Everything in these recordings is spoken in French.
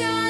Shine.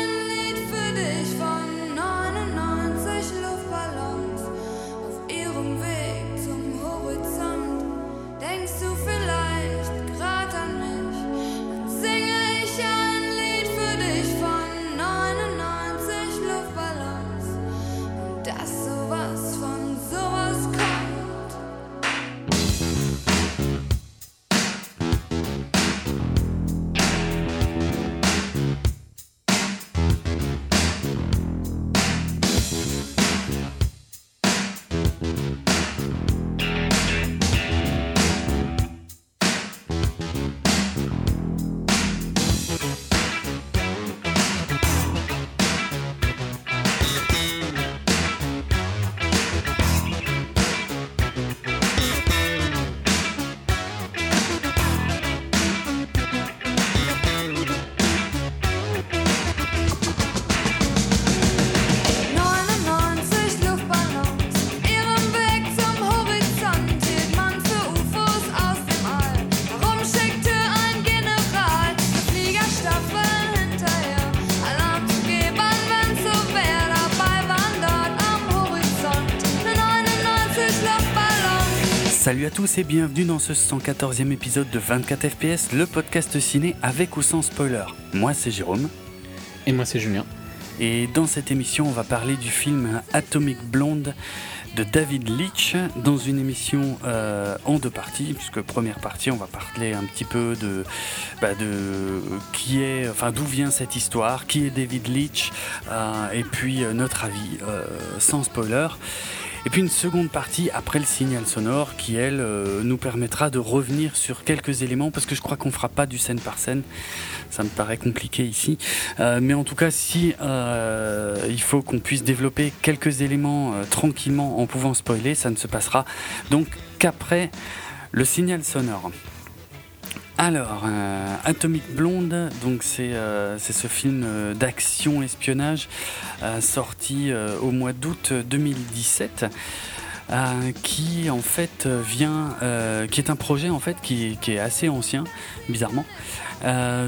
Salut à tous et bienvenue dans ce 114e épisode de 24 FPS, le podcast ciné avec ou sans spoiler. Moi c'est Jérôme Et moi, c'est Julien. et dans cette émission on va parler du film Atomic Blonde de David Leitch dans une émission euh, en deux parties puisque première partie on va parler un petit peu de, bah, de qui est enfin d'où vient cette histoire qui est David Leitch euh, et puis euh, notre avis sans spoiler et puis une seconde partie après le signal sonore qui elle euh, nous permettra de revenir sur quelques éléments parce que je crois qu'on fera pas du scène par scène. Ça me paraît compliqué ici. Euh, mais en tout cas si euh, il faut qu'on puisse développer quelques éléments tranquillement en pouvant spoiler ça ne se passera donc qu'après le signal sonore alors, euh, Atomic Blonde, donc c'est euh, ce film euh, d'action espionnage euh, sorti au mois d'août 2017. euh, qui en fait vient, qui est un projet en fait qui, est assez ancien, bizarrement,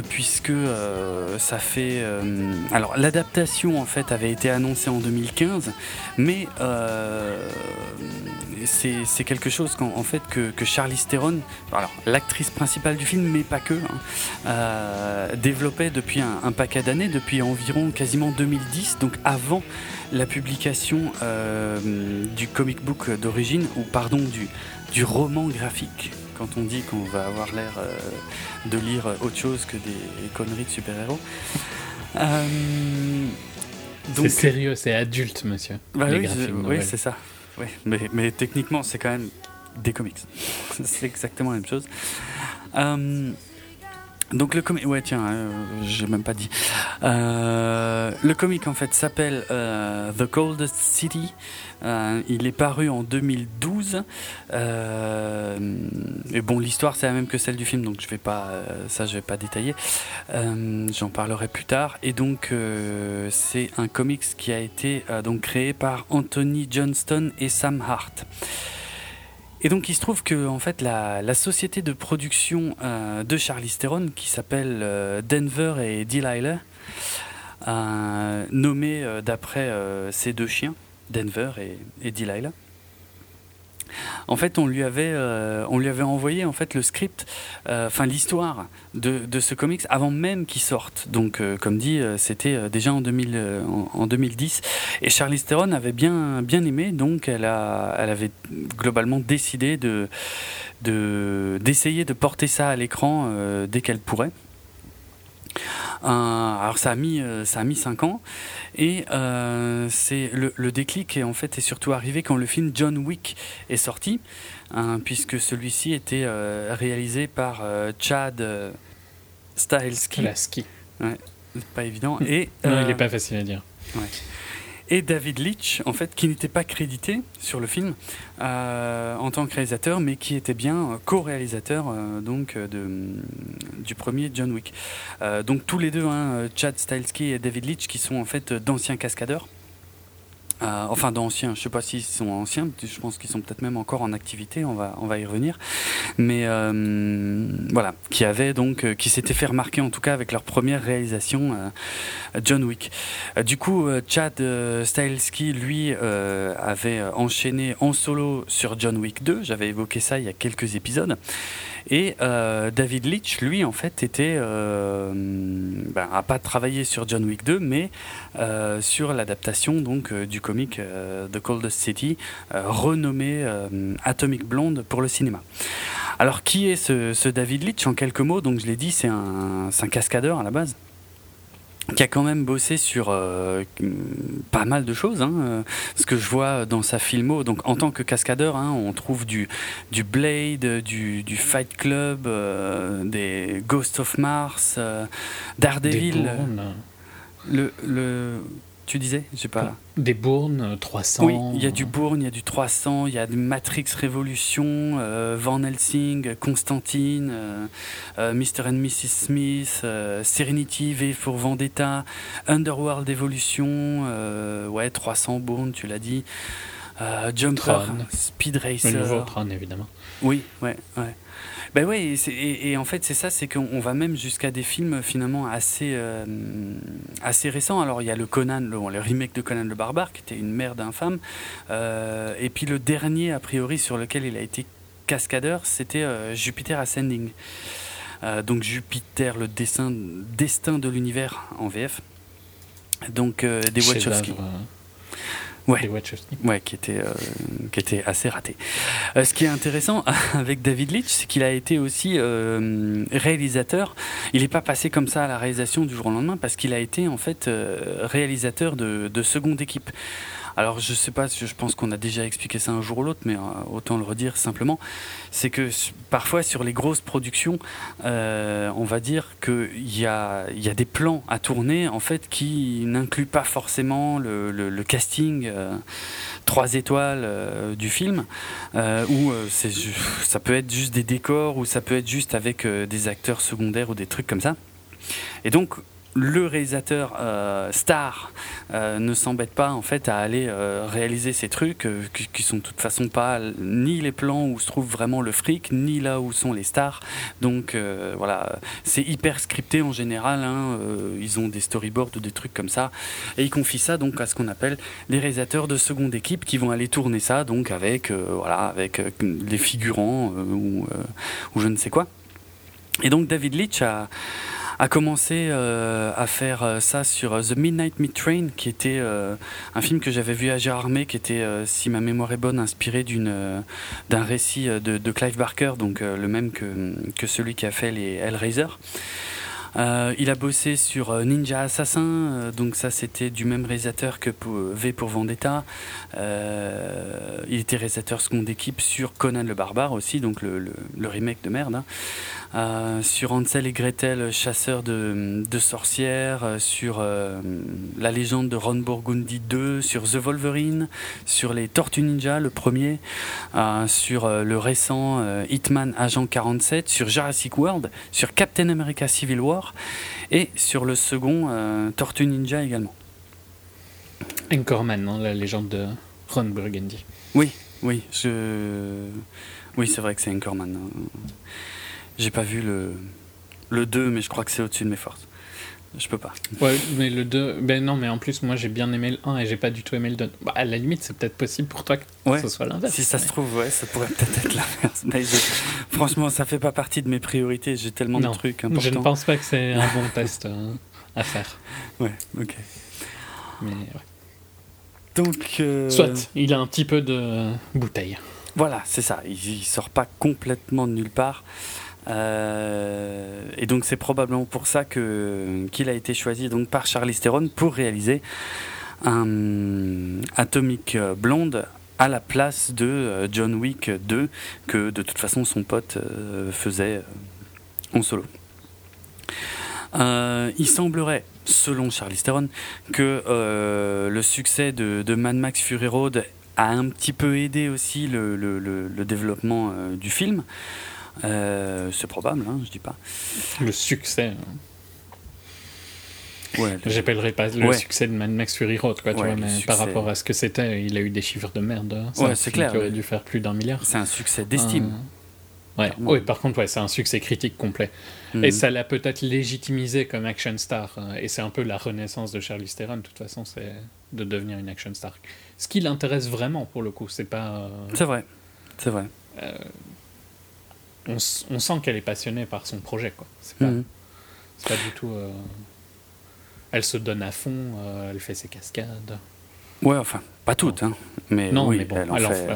puisque euh, ça fait, euh, alors l'adaptation en fait avait été annoncée en 2015, mais euh, c'est quelque chose que, que Charlize alors l'actrice principale du film, mais pas que, hein, euh, développait depuis un, paquet d'années, depuis environ quasiment 2010, donc avant la publication euh, du comic book d'origine, ou pardon, du roman graphique. Quand on dit qu'on va avoir l'air euh, de lire autre chose que des conneries de super-héros. Euh, C'est sérieux, c'est adulte, monsieur. bah les oui, c'est ça. Mais, mais techniquement, c'est quand même des comics. c'est exactement la même chose. Euh, donc le comic, ouais tiens, euh, j'ai même pas dit. Euh, le comic en fait s'appelle euh, The Coldest City. Euh, il est paru en 2012. Euh, et bon, l'histoire c'est la même que celle du film, donc je vais pas, euh, ça je vais pas détailler. Euh, J'en parlerai plus tard. Et donc c'est un comics qui a été donc créé par Anthony Johnston et Sam Hart. Et donc il se trouve que en fait la, société de production de Charlize Theron qui s'appelle Denver et Delilah, nommée d'après ces deux chiens, Denver et, et Delilah. En fait, on lui avait, euh, envoyé en le script, euh, enfin l'histoire de, ce comics avant même qu'il sorte. Donc, euh, comme dit, c'était déjà en, 2000, en, en 2010. Et Charlize Theron avait bien, aimé, donc elle, avait globalement décidé de, de, d'essayer de porter ça à l'écran dès qu'elle pourrait. Euh, alors ça a mis euh, ça a mis cinq ans. Et euh, c'est le, le déclic est en fait est surtout arrivé quand le film John Wick est sorti hein, puisque celui-ci était euh, réalisé par euh, Chad Stahelski. C'est pas évident. Et Non, il est pas facile à dire. Et David Leitch, en fait, qui n'était pas crédité sur le film euh, en tant que réalisateur, mais qui était bien euh, co-réalisateur euh, donc de, du premier John Wick. Donc tous les deux, hein, Chad Stahelski et David Leitch, qui sont en fait d'anciens cascadeurs. Euh, enfin, d'anciens, je ne sais pas s'ils sont anciens, je pense qu'ils sont peut-être même encore en activité, on va, on va y revenir. Mais euh, voilà, qui avait donc, euh, qui s'était fait remarquer en tout cas avec leur première réalisation, John Wick. du coup, Chad Stahelski, lui, avait enchaîné en solo sur John Wick 2, j'avais évoqué ça il y a quelques épisodes. Et David Leitch, lui, en fait, était, ben, a pas travaillé sur John Wick 2, mais sur l'adaptation donc du comic The Coldest City, renommé Atomic Blonde pour le cinéma. Alors, qui est ce, David Leitch En quelques mots, donc je l'ai dit, c'est un, cascadeur à la base qui a quand même bossé sur euh, pas mal de choses. Hein. Ce que je vois dans sa filmo, donc en tant que cascadeur, hein, on trouve du, du Blade, du, Fight Club, euh, des Ghost of Mars, euh, Daredevil. Le, le, tu disais J'ai pas. Des Bournes 300. Oui, il y a du Bourne, il y a du 300, il y a du Matrix Révolution, euh, Van Helsing, Constantine, euh, euh, Mr. and Mrs. Smith, Serenity, V for Vendetta, Underworld Evolution, ouais, 300 Bourne, tu l'as dit. Jumper, Speed Racer. Le nouveau Tron, évidemment. Oui, ouais, ouais. Ben oui, et, en fait c'est ça, c'est qu'on va même jusqu'à des films finalement assez, euh, assez récents. Alors il y a le Conan, le, le, remake de Conan le Barbare, qui était une merde infâme. Euh, et puis le dernier, a priori, sur lequel il a été cascadeur, c'était euh, Jupiter Ascending. donc Jupiter, le dessin, destin de l'univers en VF. Donc des Wachowski. Ouais, ouais qui, était, euh, qui était assez raté. Euh, ce qui est intéressant avec David Leitch, c'est qu'il a été aussi euh, réalisateur. Il n'est pas passé comme ça à la réalisation du jour au lendemain parce qu'il a été en fait réalisateur de, de seconde équipe. Alors je sais pas, je pense qu'on a déjà expliqué ça un jour ou l'autre, mais euh, autant le redire simplement, c'est que parfois sur les grosses productions, euh, on va dire qu'il y a, des plans à tourner en fait qui n'incluent pas forcément le, casting euh, trois étoiles du film, ou ça peut être juste des décors, ou ça peut être juste avec des acteurs secondaires ou des trucs comme ça. Et donc le réalisateur euh, star euh, ne s'embête pas en fait à aller euh, réaliser ces trucs qui, sont de toute façon pas ni les plans où se trouve vraiment le fric ni là où sont les stars. Donc voilà c'est hyper scripté en général hein, ils ont des storyboards ou des trucs comme ça. Et ils confient ça donc à ce qu'on appelle les réalisateurs de seconde équipe qui vont aller tourner ça donc avec voilà avec les figurants ou, ou je ne sais quoi. Et donc David Leitch a a commencé euh, à faire euh, ça sur euh, The Midnight Meat Train, qui était un film que j'avais vu à Gérardmer, qui était, si ma mémoire est bonne, inspiré d'une d'un récit de, Clive Barker, donc le même que, que celui qui a fait les Hellraiser. Il a bossé sur Ninja Assassin, donc ça c'était du même réalisateur que V pour Vendetta. il était réalisateur seconde équipe sur Conan le Barbare aussi, donc le, remake de merde. Hein. Sur Hansel et Gretel, chasseur de, sorcières, sur La légende de Ron Burgundy 2, sur The Wolverine, sur les Tortues Ninja, le premier, sur le récent Hitman Agent 47, sur Jurassic World, sur Captain America Civil War et sur le second, euh, Tortue Ninja également. Anchorman, la légende de Ron Burgundy. Oui, oui, je... oui c'est vrai que c'est Anchorman. J'ai pas vu le, le 2, mais je crois que c'est au-dessus de mes forces. Je peux pas. Ouais, mais le 2. Ben non, mais en plus, moi j'ai bien aimé le 1 et j'ai pas du tout aimé le 2. Bah, à la limite, c'est peut-être possible pour toi que ce soit l'inverse. Si ça se trouve, ouais, ça pourrait peut-être être l'inverse. franchement, ça fait pas partie de mes priorités. J'ai tellement de trucs importants. Je ne pense pas que c'est un bon test euh, à faire. Ouais, ok. Mais ouais. Donc. Euh, Soit, il a un petit peu de bouteille. Voilà, c'est ça. Il, il sort pas complètement de nulle part. Euh, et donc c'est probablement pour ça que qu'il a été choisi donc par Charlie Theron pour réaliser un Atomic Blonde à la place de euh, John Wick 2 que de toute façon son pote euh, faisait en solo. il semblerait, selon Charlie Theron, que le succès de, Mad Max Fury Road a un petit peu aidé aussi le, le développement du film. Euh, c'est probable, hein, je dis pas. Le succès. Hein. J'appellerais pas le succès de Mad Max Fury Road, quoi, tu vois, mais par rapport à ce que c'était, il a eu des chiffres de merde. Hein. Ouais, c'est clair. Il aurait dû faire plus d'un milliard. C'est un succès d'estime. Ouais. Oui, par contre, ouais, c'est un succès critique complet. Et mhm. ça l'a peut-être légitimisé comme action star. Hein. Et c'est un peu la renaissance de Charlie Theron, de toute façon, c'est de devenir une action star. Ce qui l'intéresse vraiment, pour le coup, c'est pas. Euh, c'est vrai. C'est vrai. Euh, on, on, sent qu'elle est passionnée par son projet, quoi. C'est pas, mhm. pas du tout. Euh, elle se donne à fond, elle fait ses cascades. Ouais, enfin, pas toutes, hein. Mais non, oui, mais bon, elle, en fait...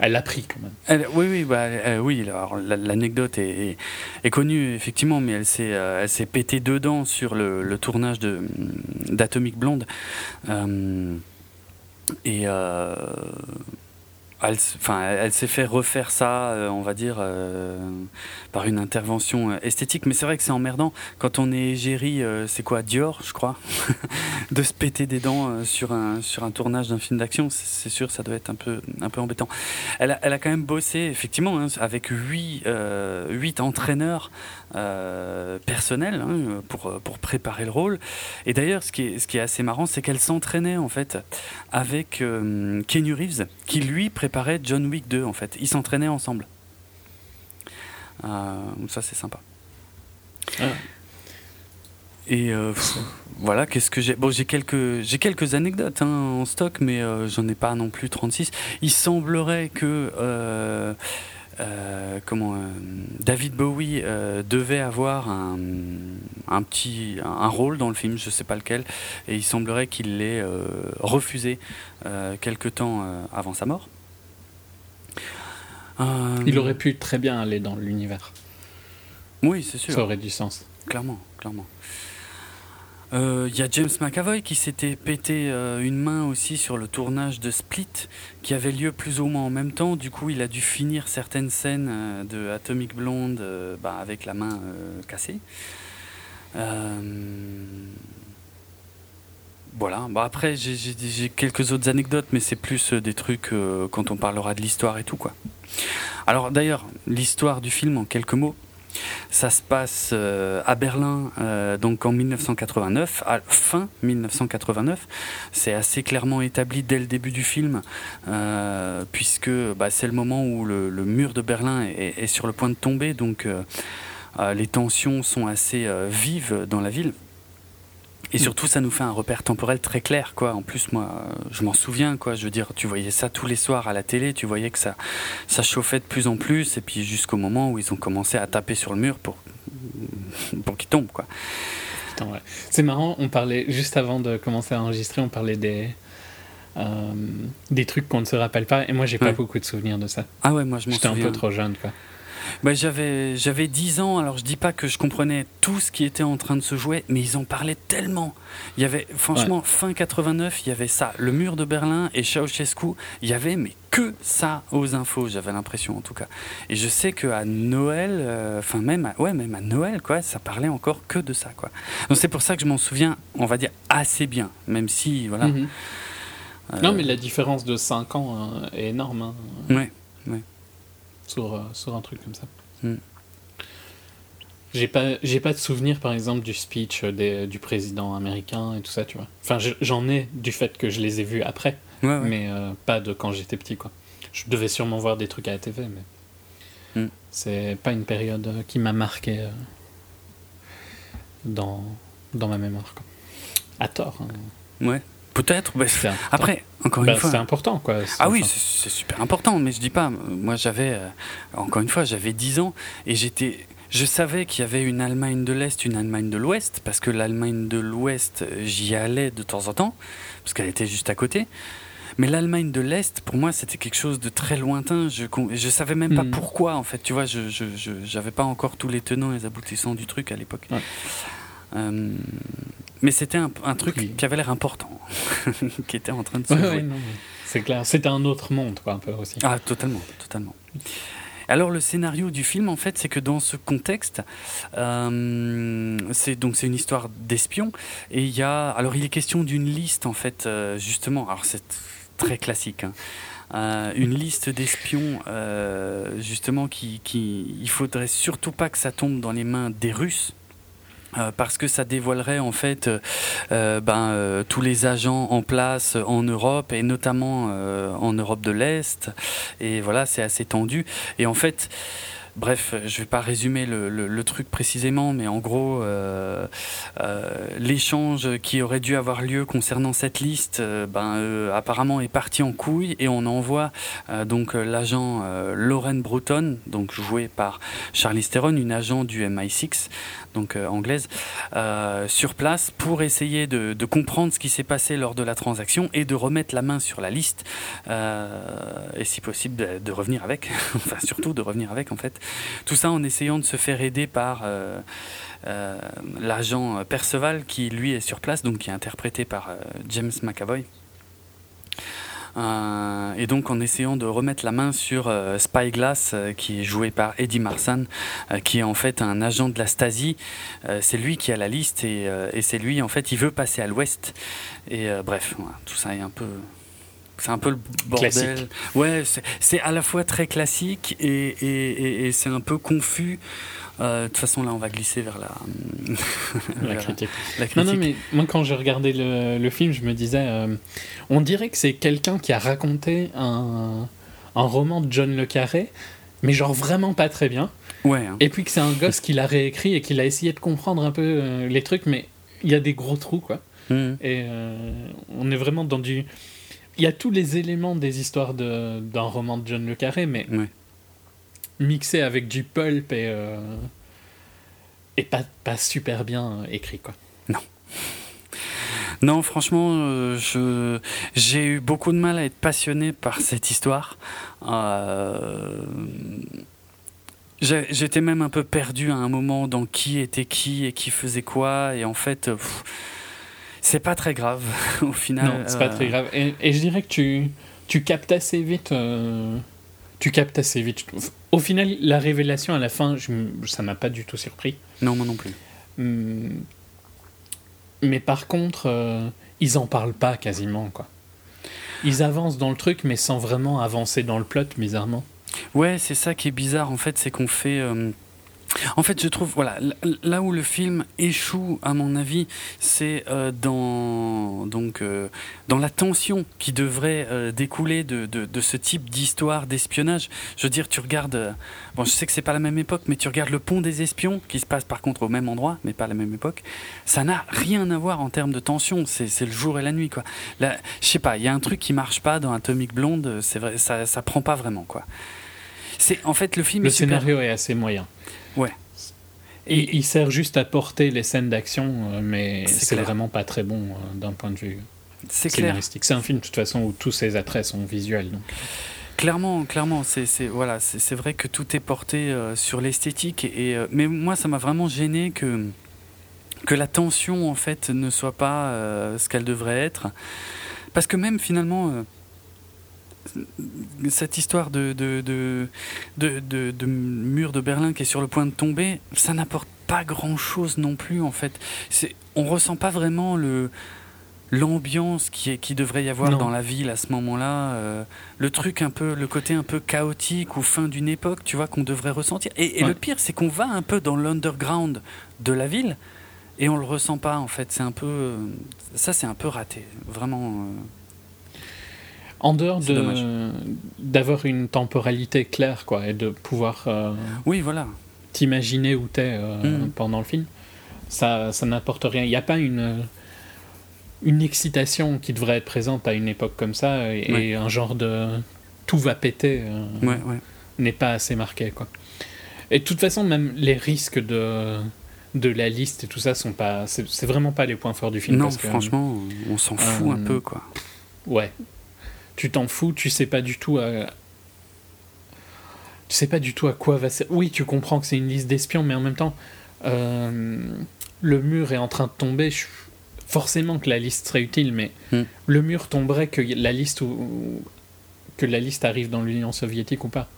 Elle l'a pris quand même. oui, oui, bah, oui. Alors l'anecdote est, est, connue effectivement, mais elle s'est, euh, elle s'est pété dedans sur le, le tournage de d'Atomic Blonde. Euh, et euh, elle, enfin, elle s'est fait refaire ça, euh, on va dire, euh, par une intervention euh, esthétique. Mais c'est vrai que c'est emmerdant quand on est égérie, c'est quoi, Dior, je crois, de se péter des dents sur un sur un tournage d'un film d'action. C'est sûr, ça doit être un peu un peu embêtant. Elle a, elle a quand même bossé effectivement hein, avec huit huit entraîneurs personnels hein, pour pour préparer le rôle. Et d'ailleurs, ce qui est ce qui est assez marrant, c'est qu'elle s'entraînait en fait avec Kenny Reeves, qui lui préparait préparait John Wick 2 en fait. Ils s'entraînaient ensemble. Euh, ça c'est sympa. Ah. Et euh, voilà, qu'est-ce que j'ai Bon, j'ai quelques, j'ai quelques anecdotes hein, en stock, mais euh, j'en ai pas non plus 36. Il semblerait que euh, comment euh, David Bowie euh, devait avoir un, un petit un, rôle dans le film, je sais pas lequel, et il semblerait qu'il l'ait refusé quelque temps avant sa mort. Il aurait pu très bien aller dans l'univers. Oui, c'est sûr. Ça aurait du sens. Clairement, clairement. Il euh, y a James McAvoy qui s'était pété euh, une main aussi sur le tournage de Split, qui avait lieu plus ou moins en même temps. Du coup, il a dû finir certaines scènes euh, de Atomic Blonde bah, avec la main cassée. Voilà. Après, j'ai quelques autres anecdotes, mais c'est plus des trucs quand on parlera de l'histoire et tout, quoi. Alors, d'ailleurs, l'histoire du film en quelques mots. Ça se passe euh, à Berlin, euh, donc en 1989, à fin 1989. C'est assez clairement établi dès le début du film, euh, puisque bah, c'est le moment où le, mur de Berlin est, sur le point de tomber, donc les tensions sont assez vives dans la ville. Et surtout, ça nous fait un repère temporel très clair, quoi. En plus, moi, je m'en souviens, quoi. Je veux dire, tu voyais ça tous les soirs à la télé, tu voyais que ça, ça chauffait de plus en plus, et puis jusqu'au moment où ils ont commencé à taper sur le mur pour, pour qu'il tombe, quoi. Ouais. C'est marrant, on parlait, juste avant de commencer à enregistrer, on parlait des, euh, des trucs qu'on ne se rappelle pas, et moi, j'ai pas beaucoup de souvenirs de ça. Ah ouais, moi, je m'en souviens. J'étais un peu trop jeune, quoi. Bah, j'avais, j'avais 10 ans, alors je dis pas que je comprenais tout ce qui était en train de se jouer, mais ils en parlaient tellement. Il y avait, franchement, fin 89, il y avait ça, le mur de Berlin et Ceausescu, il y avait, mais que ça aux infos, j'avais l'impression en tout cas. Et je sais qu'à Noël, euh, enfin même, à, ouais, même à Noël, quoi, ça parlait encore que de ça, quoi. Donc c'est pour ça que je m'en souviens, on va dire, assez bien, même si, voilà. Mhm. Euh, non, mais la différence de 5 ans hein, est énorme. Hein. Ouais sur, euh, sur un truc comme ça. Hmm. J'ai pas, j'ai pas de souvenir, par exemple, du speech des, du président américain et tout ça, tu vois. Enfin, j'en ai du fait que je les ai vus après, mais euh, pas de quand j'étais petit, quoi. Je devais sûrement voir des trucs à la TV, mais hmm. c'est pas une période qui m'a marqué euh, dans, dans ma mémoire, quoi. À tort. Hein. Ouais. Peut-être. après, encore une bah, fois. C'est important, quoi. Ah oui, c'est super important, mais je dis pas. Moi, j'avais. Euh, encore une fois, j'avais 10 ans et j'étais. Je savais qu'il y avait une Allemagne de l'Est, une Allemagne de l'Ouest, parce que l'Allemagne de l'Ouest, j'y allais de temps en temps, parce qu'elle était juste à côté. Mais l'Allemagne de l'Est, pour moi, c'était quelque chose de très lointain. Je je savais même pas hmm. pourquoi, en fait. Tu vois, je n'avais pas encore tous les tenants et les aboutissants du truc à l'époque. Euh, mais c'était un, truc qui avait l'air important, qui était en train de se c'est clair, c'était un autre monde, quoi, un peu aussi. Ah, totalement, totalement. Alors le scénario du film, en fait, c'est que dans ce contexte, euh, c'est donc c'est une histoire d'espion et il y a, alors il est question d'une liste en fait, euh, justement. Alors c'est très classique. Hein, euh, une liste d'espions, justement, qui, qui, il faudrait surtout pas que ça tombe dans les mains des Russes Euh, parce que ça dévoilerait en fait euh, euh, ben, tous les agents en place en Europe et notamment en Europe de l'Est. Et voilà, c'est assez tendu. Et en fait, Bref, je ne vais pas résumer le, truc précisément, mais en gros, euh, euh, l'échange qui aurait dû avoir lieu concernant cette liste, euh, ben, apparemment est parti en couille et on envoie donc l'agent Lauren Bruton, donc joué par Charlie Theron, une agent du MI6, donc anglaise, sur place pour essayer de, comprendre ce qui s'est passé lors de la transaction et de remettre la main sur la liste et si possible de revenir avec, enfin surtout de revenir avec en fait. Tout ça en essayant de se faire aider par euh, euh, l'agent Perceval qui lui est sur place, donc qui est interprété par euh, James McAvoy. et donc en essayant de remettre la main sur Spyglass, qui est joué par Eddie Marsan, qui est en fait un agent de la Stasi. c'est lui qui a la liste et, c'est lui, en fait, il veut passer à l'ouest. Et bref, tout ça est un peu c'est un peu le bordel. Classique. Ouais, c'est à la fois très classique et, et, et, c'est un peu confus. Euh, de toute façon, là, on va glisser vers la, la, critique. Non, non, mais moi, quand j'ai regardé le, le, film, je me disais, euh, on dirait que c'est quelqu'un qui a raconté un, un, roman de John Le Carré, mais genre vraiment pas très bien. Ouais. Hein. Et puis que c'est un gosse qui l'a réécrit et qui a essayé de comprendre un peu euh, les trucs, mais il y a des gros trous, quoi. Mmh. Et on est vraiment dans du il y a tous les éléments des histoires d'un roman de John Le Carré, mais mixé avec du pulp et, euh, et pas, pas super bien écrit. Quoi. Non. Non, franchement, euh, je j'ai eu beaucoup de mal à être passionné par cette histoire. Euh, j'étais même un peu perdu à un moment dans qui était qui et qui faisait quoi. Et en fait, c'est pas très grave au final. Non, c'est pas très euh, grave. Et, je dirais que tu, tu captes assez vite. Euh, tu captes assez vite. Au final, la révélation à la fin, je, ça m'a pas du tout surpris. Non, moi non plus. Hum, mais par contre, euh, ils en parlent pas quasiment, quoi. Ils avancent dans le truc, mais sans vraiment avancer dans le plot, bizarrement. Ouais, c'est ça qui est bizarre, en fait, c'est qu'on fait. En fait, je trouve, voilà, là où le film échoue, à mon avis, c'est euh, dans, donc, euh, dans la tension qui devrait euh, découler de, de, ce type d'histoire d'espionnage. Je veux dire, tu regardes, bon, je sais que c'est pas la même époque, mais tu regardes le pont des espions, qui se passe par contre au même endroit, mais pas à la même époque. Ça n'a rien à voir en termes de tension, c'est le jour et la nuit, quoi. Là, je sais pas, il y a un truc qui marche pas dans Atomic Blonde, c'est vrai, ça, ça prend pas vraiment, quoi. C'est en fait le film. Le scénario est assez moyen. Ouais. Et il sert juste à porter les scènes d'action, euh, mais c'est vraiment pas très bon euh, d'un point de vue scénaristique. C'est un film de toute façon où tous ses attraits sont visuels. Donc. Clairement, clairement, c'est voilà, c'est vrai que tout est porté euh, sur l'esthétique et mais moi ça m'a vraiment gêné que que la tension en fait ne soit pas ce qu'elle devrait être parce que même finalement cette histoire de, de, de, de, mur de Berlin qui est sur le point de tomber, ça n'apporte pas grand-chose non plus, en fait. On ressent pas vraiment le l'ambiance qui, qui devrait y avoir dans la ville à ce moment-là, euh, le truc un peu, le côté un peu chaotique ou fin d'une époque, tu vois, qu'on devrait ressentir. Et, le pire, c'est qu'on va un peu dans l'underground de la ville et on le ressent pas, en fait. C'est un peu, ça, c'est un peu raté, vraiment. Euh, en dehors de d'avoir une temporalité claire, quoi, et de pouvoir. Euh, oui, voilà. T'imaginer où t'es euh, mm. pendant le film, ça, ça n'apporte rien. Il n'y a pas une une excitation qui devrait être présente à une époque comme ça et, un genre de tout va péter euh, n'est pas assez marqué, quoi. Et de toute façon, même les risques de de la liste et tout ça sont pas c'est vraiment pas les points forts du film non franchement on s'en fout un peu quoi ouais tu t'en fous, tu sais pas du tout à. Tu sais pas du tout à quoi va. Oui, tu comprends que c'est une liste d'espions, mais en même temps, euh, le mur est en train de tomber. Forcément que la liste serait utile, mais hmm. le mur tomberait que la liste ou... que la liste arrive dans l'Union soviétique ou pas.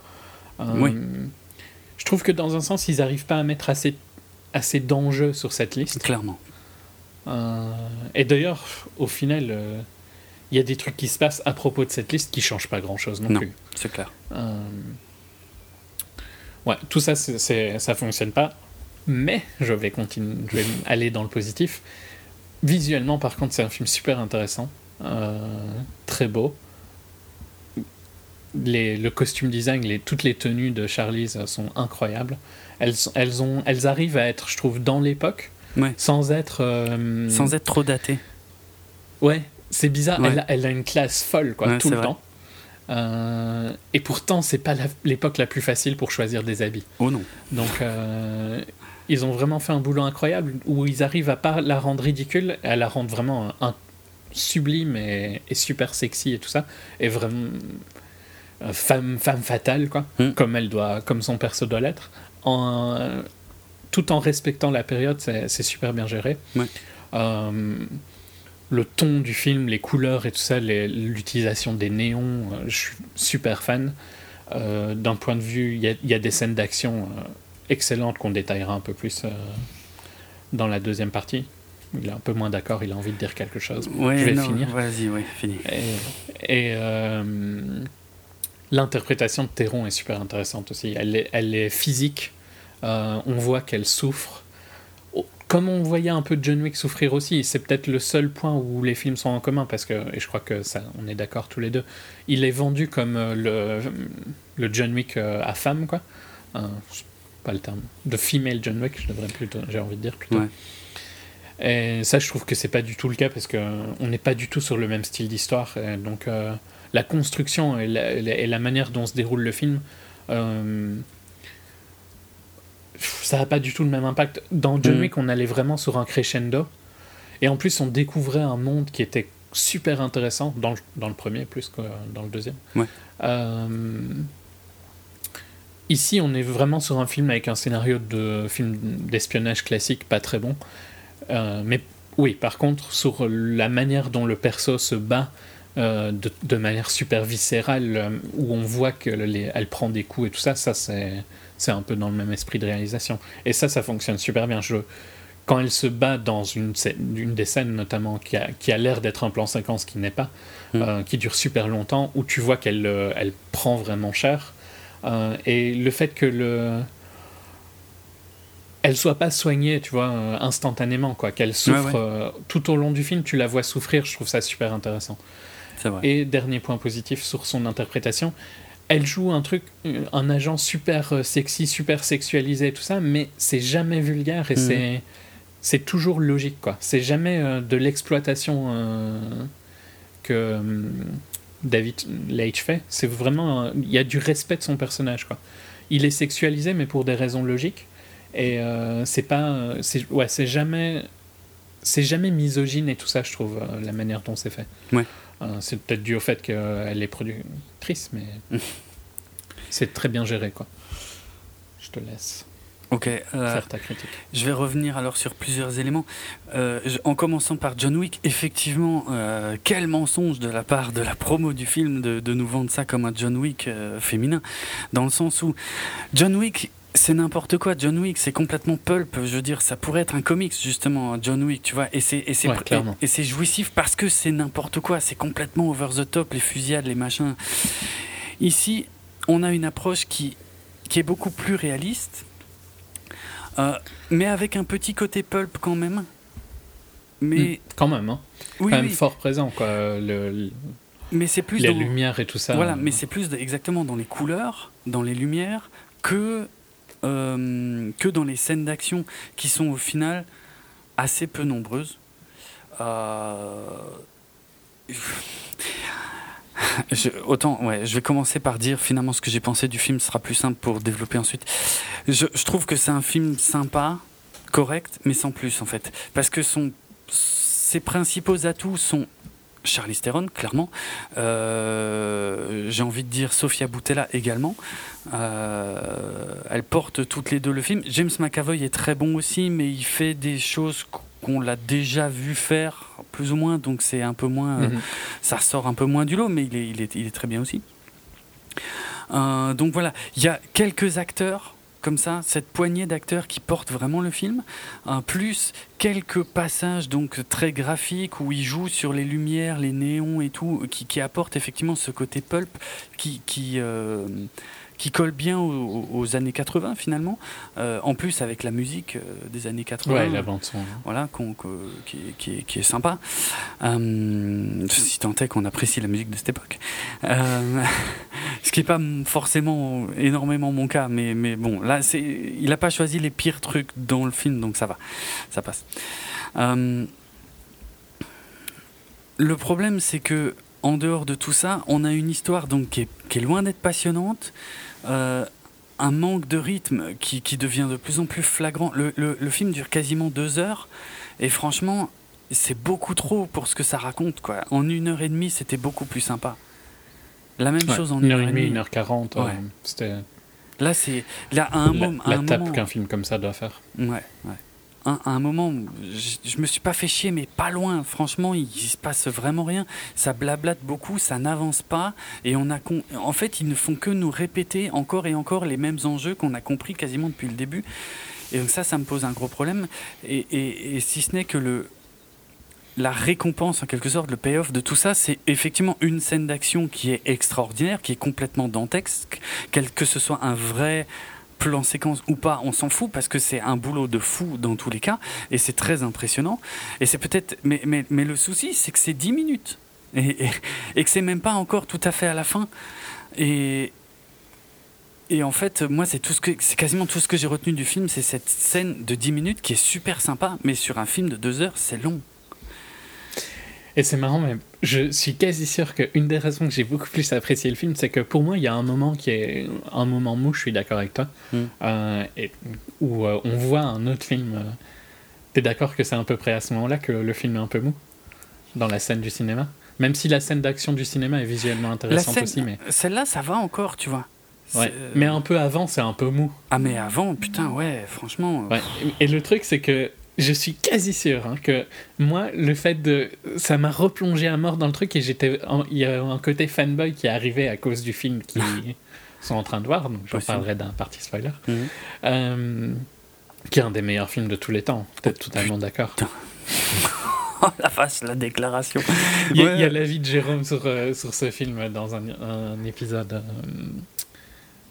Euh, oui. Je trouve que dans un sens, ils n'arrivent pas à mettre assez, assez d'enjeux sur cette liste. Clairement. Euh, et d'ailleurs, au final, il y a des trucs qui se passent à propos de cette liste qui changent pas grand chose non, non plus. C'est clair. Euh, ouais, tout ça, c'est, ça fonctionne pas. Mais je vais continuer, je vais aller dans le positif. Visuellement, par contre, c'est un film super intéressant, euh, très beau. Les, le costume design, les, toutes les tenues de Charlize sont incroyables. Elles, elles, ont, elles arrivent à être, je trouve, dans l'époque, Ouais. sans être. euh, Sans être trop daté. Ouais, c'est bizarre. Ouais. Elle, a, elle a une classe folle, quoi, Ouais, tout le vrai. temps. Euh, et pourtant, c'est pas l'époque la plus facile pour choisir des habits. Oh non. Donc, euh, ils ont vraiment fait un boulot incroyable où ils arrivent à pas la rendre ridicule, à la rendre vraiment un, sublime et, et super sexy et tout ça, et vraiment euh, femme, femme fatale, quoi, Mm. comme elle doit, comme son perso doit l'être, en, tout en respectant la période, c'est c'est super bien géré. Ouais. Le ton du film, les couleurs et tout ça, l'utilisation des néons, euh, je suis super fan. Euh, D'un point de vue, il y a, il y a des scènes d'action euh, excellentes qu'on détaillera un peu plus dans la deuxième partie. Il est un peu moins d'accord, il a envie de dire quelque chose. Ouais, je vais non, finir. Vas-y, ouais, fini. Et, et, euh, l'interprétation de Théron est super intéressante aussi. Elle est, elle est physique. Euh, on voit qu'elle souffre. Comme on voyait un peu John Wick souffrir aussi, c'est peut-être le seul point où les films sont en commun parce que, et je crois que ça, on est d'accord tous les deux. Il est vendu comme euh, le, le John Wick euh, à femme, quoi. Euh, pas le terme. De female John Wick, je devrais plutôt, j'ai envie de dire plutôt. Ouais. Et ça, je trouve que c'est pas du tout le cas parce que on n'est pas du tout sur le même style d'histoire. Donc, euh, la construction et la, et la- et la manière dont se déroule le film, euh, ça n'a pas du tout le même impact. Dans John Mhm. Wick, on allait vraiment sur un crescendo. Et en plus, on découvrait un monde qui était super intéressant dans le, dans le premier plus que dans le deuxième. Ouais. Euh, ici, on est vraiment sur un film avec un scénario de film d'espionnage classique pas très bon. Euh, mais oui, par contre, sur la manière dont le perso se bat euh, de, de manière super viscérale, où on voit qu'elle prend des coups et tout ça, ça c'est c'est un peu dans le même esprit de réalisation. Et ça, ça fonctionne super bien. Je, quand elle se bat dans une, scène- une des scènes notamment qui a, qui a l'air d'être un plan séquence qui n'est pas, Mm. euh, qui dure super longtemps, où tu vois qu'elle euh, elle prend vraiment cher. Euh, et le fait que le elle soit pas soignée, tu vois, instantanément, quoi, qu'elle souffre ouais. tout au long du film, tu la vois souffrir, je trouve ça super intéressant. Vrai. Et dernier point positif sur son interprétation, elle joue un truc, euh, un agent super euh, sexy, super sexualisé, tout ça, mais c'est jamais vulgaire et Mhm. c'est c'est toujours logique, quoi. C'est jamais euh, de l'exploitation euh, que David Leitch fait. C'est vraiment, il y a du respect de son personnage, quoi. Il est sexualisé, mais pour des raisons logiques. Et c'est pas, c'est ouais, c'est jamais, c'est jamais misogyne et tout ça, je trouve, la manière dont c'est fait. Ouais. C'est peut-être dû au fait qu'elle est mais c'est très bien géré, quoi. Je te laisse Ok. euh, faire ta critique. Je vais revenir alors sur plusieurs éléments. Euh, je- en commençant par John Wick, effectivement, euh, quel mensonge de la part de la promo du film de, de nous vendre ça comme un John Wick féminin, dans le sens où John Wick. C'est n'importe quoi, John Wick, c'est complètement pulp. Je veux dire, ça pourrait être un comics justement, John Wick, tu vois. Et c'est et c'est Ouais, pr- clairement. et, et c'est jouissif parce que c'est n'importe quoi. C'est complètement over the top, les fusillades, les machins. Ici, on a une approche qui qui est beaucoup plus réaliste, euh, mais avec un petit côté pulp quand même. Mais Quand même, hein. oui, quand même oui, fort présent, quoi. Le, le- mais c'est plus les dans, lumières et tout ça. voilà, euh, mais c'est plus exactement dans les couleurs, dans les lumières, que que dans les scènes d'action qui sont au final assez peu nombreuses. Euh, je, autant, ouais, je vais commencer par dire finalement ce que j'ai pensé du film, sera plus simple pour développer ensuite. Je, je trouve que c'est un film sympa, correct, mais sans plus en fait. Parce que son, ses principaux atouts sont Charlize Theron, clairement. Euh, j'ai envie de dire Sofia Boutella également. Euh, elles portent toutes les deux le film. James McAvoy est très bon aussi, mais il fait des choses qu'on l'a déjà vu faire, plus ou moins, donc c'est un peu moins. euh, mhm. ça ressort un peu moins du lot, mais il est, il est, il est très bien aussi. Euh, donc voilà, il y a quelques acteurs comme ça, cette poignée d'acteurs qui portent vraiment le film, euh, plus quelques passages donc très graphiques où ils jouent sur les lumières, les néons et tout, qui, qui apportent effectivement ce côté pulp qui, qui, euh, qui colle bien aux, années 80 finalement. en plus avec la musique des années 80. Ouais, la bande son. Hein. Voilà, qui, qui, qui, est sympa. si tant est qu'on apprécie la musique de cette époque. ce qui n'est pas forcément énormément mon cas, mais, mais bon, là, il n'a pas choisi les pires trucs dans le film, donc ça va, ça passe. Euh, le problème, c'est que en dehors de tout ça, on a une histoire donc qui est, loin d'être passionnante. Euh, un manque de rythme qui, devient de plus en plus flagrant. Le, film dure quasiment deux heures et franchement, c'est beaucoup trop pour ce que ça raconte. Quoi. En une heure et demie, c'était beaucoup plus sympa. La même chose en une heure et demie, une heure quarante. c'était. Là, c'est là à un, moment, la tape qu'un film comme ça doit faire. Ouais, ouais. À, un moment, je, je, me suis pas fait chier, mais pas loin. Franchement, il, se passe vraiment rien. Ça blablate beaucoup, ça n'avance pas, et on a en fait, ils ne font que nous répéter encore et encore les mêmes enjeux qu'on a compris quasiment depuis le début. Et donc ça, ça me pose un gros problème. Et si ce n'est que le la récompense, en quelque sorte, le payoff de tout ça, c'est effectivement une scène d'action qui est extraordinaire, qui est complètement dantesque, quel que ce soit un vrai plan séquence ou pas, on s'en fout parce que c'est un boulot de fou dans tous les cas et c'est très impressionnant. Et c'est peut-être, mais, mais, mais, le souci, c'est que c'est 10 minutes et, et, que c'est même pas encore tout à fait à la fin. Et, et en fait, moi, c'est tout ce que, c'est quasiment tout ce que j'ai retenu du film, c'est cette scène de 10 minutes qui est super sympa, mais sur un film de 2 heures, c'est long. Et c'est marrant, mais je suis quasi sûr qu'une des raisons que j'ai beaucoup plus apprécié le film, c'est que pour moi, il y a un moment qui est un moment mou, je suis d'accord avec toi, mm. euh, et, où euh, on voit un autre film. Euh, t'es d'accord que c'est à peu près à ce moment-là que le film est un peu mou? Dans la scène du cinéma? Même si la scène d'action du cinéma est visuellement intéressante aussi. mais Celle-là, ça va encore, tu vois. Ouais. Mais un peu avant, c'est un peu mou. Ah, mais avant, putain, ouais, franchement. Ouais. Et le truc, c'est que je suis quasi sûr hein, que moi, le fait de. Ça m'a replongé à mort dans le truc et j'étais. Il y a un côté fanboy qui est arrivé à cause du film qui sont en train de voir, donc j'en parlerai d'un parti spoiler. Mhm. Euh, qui est un des meilleurs films de tous les temps. Peut-être totalement d'accord. oh la face, la déclaration. Il y, a, l'avis de Jérôme sur, euh, sur ce film dans un, un épisode. Euh,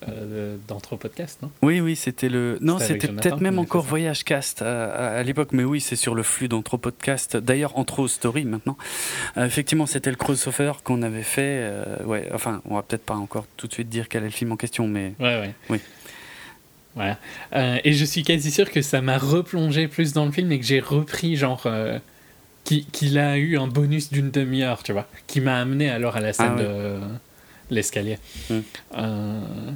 euh, d'Anthropodcast, non? Oui, oui, c'était le. Non, c'était peut-être même encore Voyage Cast à, l'époque, mais oui, c'est sur le flux d'Anthropodcast. D'ailleurs, Anthro Story maintenant. Euh, effectivement, c'était le crossover qu'on avait fait. Euh, ouais, enfin, on va peut-être pas encore tout de suite dire quel est le film en question, mais. Ouais, ouais. Oui. Voilà. et je suis quasi sûr que ça m'a replongé plus dans le film et que j'ai repris, genre qu'il a eu un bonus d'une demi-heure, tu vois, qui m'a amené alors à la scène ah de l'escalier. Mm. Euh,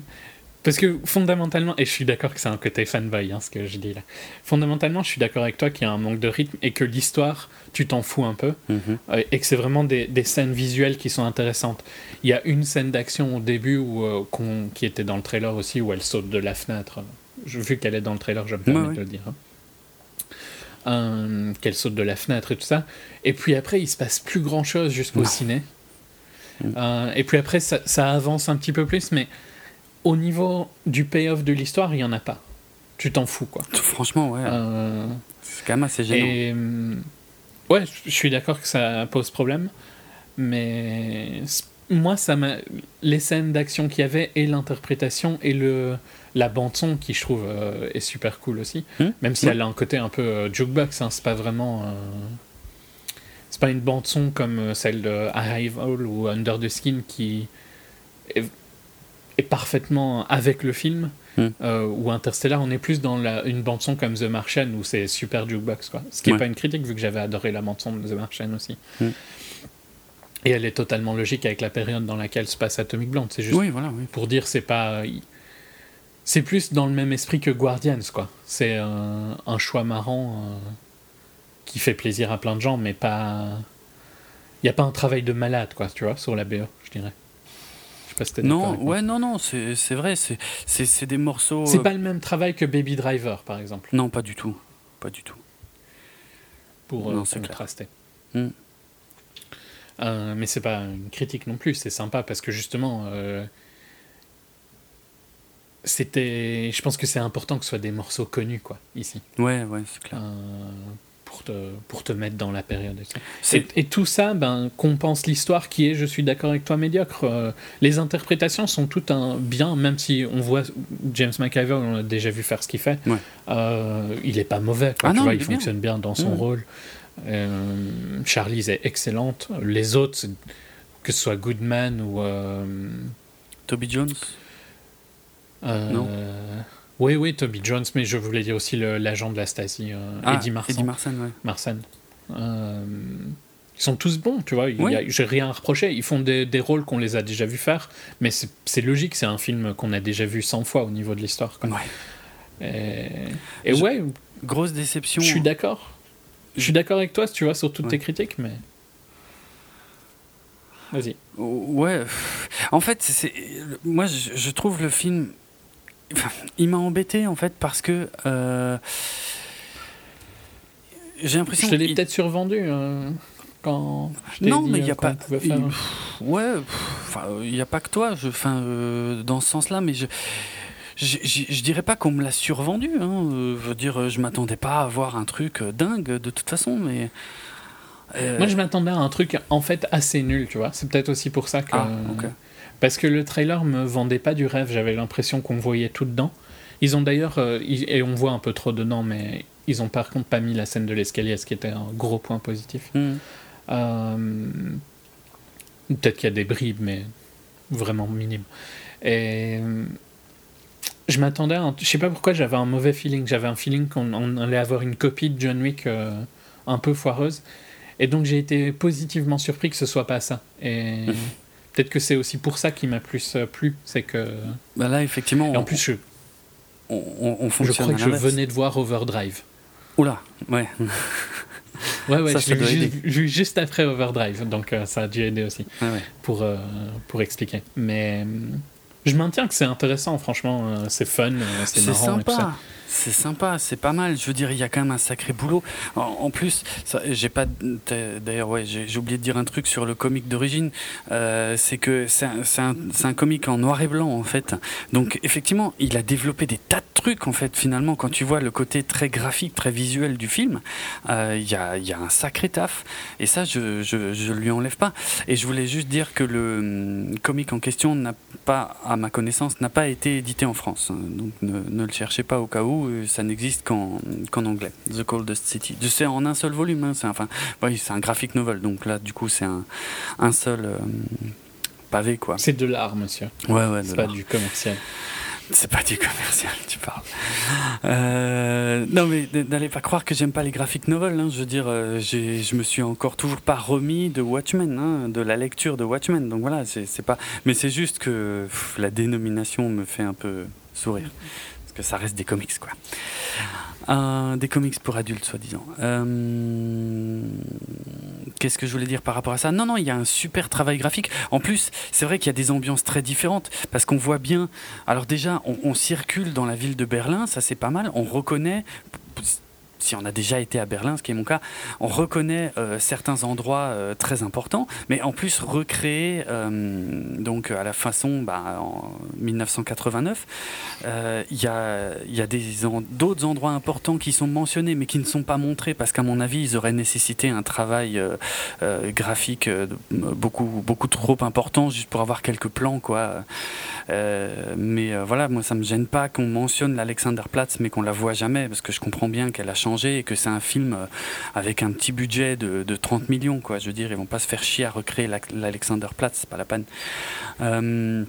parce que fondamentalement, et je suis d'accord que c'est un côté fanboy, hein, ce que je dis là. Fondamentalement, je suis d'accord avec toi qu'il y a un manque de rythme et que l'histoire, tu t'en fous un peu, mm-hmm. euh, et que c'est vraiment des, des, scènes visuelles qui sont intéressantes. Il y a une scène d'action au début où, euh, qui était dans le trailer aussi, où elle saute de la fenêtre. Je, vu qu'elle est dans le trailer, je me permets de le dire. Hein. qu'elle saute de la fenêtre et tout ça. Et puis après, il se passe plus grand chose jusqu'au ciné. Euh, et puis après, ça, avance un petit peu plus, mais au niveau du payoff de l'histoire, il n'y en a pas. Tu t'en fous, quoi. Franchement, ouais. Euh, c'est quand même assez gênant. Et, euh, ouais, je suis d'accord que ça pose problème, mais moi, ça m'a... les scènes d'action qu'il y avait et l'interprétation et le la bande son qui je trouve est super cool aussi, hmm même si elle a un côté un peu jukebox, hein, c'est pas vraiment c'est pas une bande son comme euh, celle de Arrival ou Under the Skin qui est, parfaitement avec le film. Hmm. Euh, ou Interstellar, on est plus dans la, une bande son comme The Martian où c'est super jukebox quoi. Ce qui n'est pas une critique vu que j'avais adoré la bande son de The Martian aussi. Hmm. Et elle est totalement logique avec la période dans laquelle se passe Atomic Blonde. C'est juste voilà, pour dire c'est pas c'est plus dans le même esprit que Guardians quoi. C'est un, un, choix marrant. Euh, qui fait plaisir à plein de gens, mais pas. Il n'y a pas un travail de malade, quoi, tu vois, sur la BO, je dirais. Je sais pas si Non, ouais, non, non, c'est vrai, c'est des morceaux. C'est euh, pas le même travail que Baby Driver, par exemple. Non, pas du tout. Pas du tout. Pour euh, contraster. Hmm. Euh, mais c'est pas une critique non plus, c'est sympa parce que justement. Euh, c'était je pense que c'est important que ce soit des morceaux connus quoi ici ouais ouais c'est clair pour te, pour te mettre dans la période. Et, et, tout ça ben, compense l'histoire qui est, je suis d'accord avec toi, médiocre. Euh, les interprétations sont toutes un bien, même si on voit James McIver, on a déjà vu faire ce qu'il fait. Euh, il est pas mauvais, ah tu vois, il, fonctionne bien, dans son rôle. Euh, Charlize est excellente. Les autres, que ce soit Goodman ou. Toby Jones? Non. Oui, oui, Toby Jones, mais je voulais dire aussi l'agent de la Stasi, euh, ah, Eddie Marsan. Eddie Marsan, ouais. Marsan. Euh, ils sont tous bons, tu vois. J'ai rien à reprocher. Ils font des, des rôles qu'on les a déjà vus faire, mais c'est logique, c'est un film qu'on a déjà vu 100 fois au niveau de l'histoire. Ouais. Et, et ouais. Grosse déception. Je suis d'accord. Je suis d'accord avec toi, tu vois, sur toutes tes critiques, mais. Vas-y. Ouais. En fait, c'est moi, je trouve le film il m'a embêté en fait parce que euh, j'ai l'impression. Je te l'ai peut-être survendu euh, quand. non, mais il n'y a pas. ouais, il n'y a pas que toi. Je, enfin, euh, dans ce sens-là, mais je. Je, je, dirais pas qu'on me l'a survendu. Hein. Je veux dire, je m'attendais pas à voir un truc dingue de toute façon, mais. Moi, je m'attendais à un truc en fait assez nul, tu vois. C'est peut-être aussi pour ça que. Ah, parce que le trailer me vendait pas du rêve, j'avais l'impression qu'on voyait tout dedans. Ils ont d'ailleurs, euh, et on voit un peu trop dedans, mais ils ont par contre pas mis la scène de l'escalier, ce qui était un gros point positif. Hmm. Euh, peut-être qu'il y a des bribes, mais vraiment minimes. Et je m'attendais, je sais pas pourquoi j'avais un mauvais feeling. J'avais un feeling qu'on allait avoir une copie de John Wick euh, un peu foireuse. Et donc j'ai été positivement surpris que ce soit pas ça. Et Peut-être que c'est aussi pour ça qui m'a plus euh, plu, c'est que. Bah là, effectivement. Et en plus, je. On, on, je crois que je venais de voir Overdrive. Oula, ouais. ouais, ouais, j'ai vu juste après Overdrive, donc euh, ça a dû aider aussi pour, euh, pour expliquer. Mais je maintiens que c'est intéressant, franchement, c'est fun, c'est marrant sympa. et tout ça. C'est sympa, c'est pas mal. Je veux dire, il y a quand même un sacré boulot. En, plus, j'ai pas. D'ailleurs, ouais, j'ai oublié de dire un truc sur le comique d'origine. Euh, c'est que c'est un, comique en noir et blanc en fait. Donc effectivement, il a développé des tas de trucs en fait. Finalement, quand tu vois le côté très graphique, très visuel du film, euh, il y, a, un sacré taf. Et ça, je, je, je lui enlève pas. Et je voulais juste dire que le hum, comique en question n'a pas, à ma connaissance, n'a pas été édité en France. Donc ne, ne le cherchez pas au cas où ça n'existe qu'en anglais. The Coldest City. C'est en un seul volume. Hein, c'est enfin, oui, c'est un graphic novel. Donc là, du coup, c'est un, un, seul euh, pavé, quoi. C'est de l'art, monsieur. Ouais, ouais. C'est pas du commercial. C'est pas du commercial, tu parles. Euh, non, mais n'allez pas croire que j'aime pas les graphic novels. Hein. Je veux dire, euh, je me suis encore toujours pas remis de Watchmen, hein, de la lecture de Watchmen. Donc voilà, c'est pas. Mais c'est juste que la dénomination me fait un peu sourire que ça reste des comics, quoi. Euh, des comics pour adultes, soi-disant. Euh, qu'est-ce que je voulais dire par rapport à ça? Non, non, il y a un super travail graphique. En plus, c'est vrai qu'il y a des ambiances très différentes parce qu'on voit bien. Alors déjà, on, on circule dans la ville de Berlin, ça c'est pas mal. On reconnaît si on a déjà été à Berlin, ce qui est mon cas, on reconnaît euh, certains endroits euh, très importants, mais en plus recréer, euh, donc à la façon, bah, en 1989, il y a, y a d'autres endroits importants qui sont mentionnés, mais qui ne sont pas montrés, parce qu'à mon avis, ils auraient nécessité un travail graphique beaucoup, beaucoup trop important, juste pour avoir quelques plans, quoi. mais voilà, moi, ça me gêne pas qu'on mentionne l'Alexanderplatz, mais qu'on la voit jamais, parce que je comprends bien qu'elle a changé et que c'est un film euh, avec un petit budget de, 30 millions, quoi. Je veux dire, ils vont pas se faire chier à recréer l'Alexanderplatz, c'est pas la peine. Euh,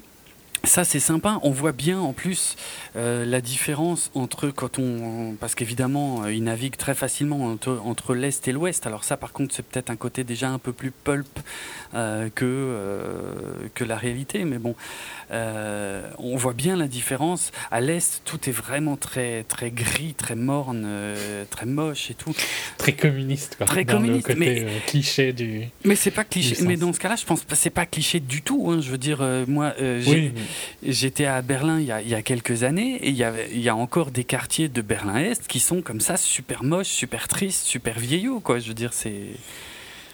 ça c'est sympa, on voit bien en plus euh, la différence entre quand on... Parce qu'évidemment, ils naviguent très facilement entre, entre l'Est et l'Ouest. Alors ça par contre c'est peut-être un côté déjà un peu plus pulp que, que la réalité. Mais bon, euh, on voit bien la différence. À l'est, tout est vraiment très, très gris, très morne, euh, très moche et tout. Très communiste, quoi. Très communiste. mais, euh, cliché du. Mais c'est pas cliché. Mais dans ce cas-là, je pense que c'est pas cliché du tout. Hein. Je veux dire, moi, j'étais à Berlin il y, a, quelques années et il y, a, il y a encore des quartiers de Berlin-Est qui sont comme ça, super moches, super tristes, super vieillots, quoi. Je veux dire, c'est.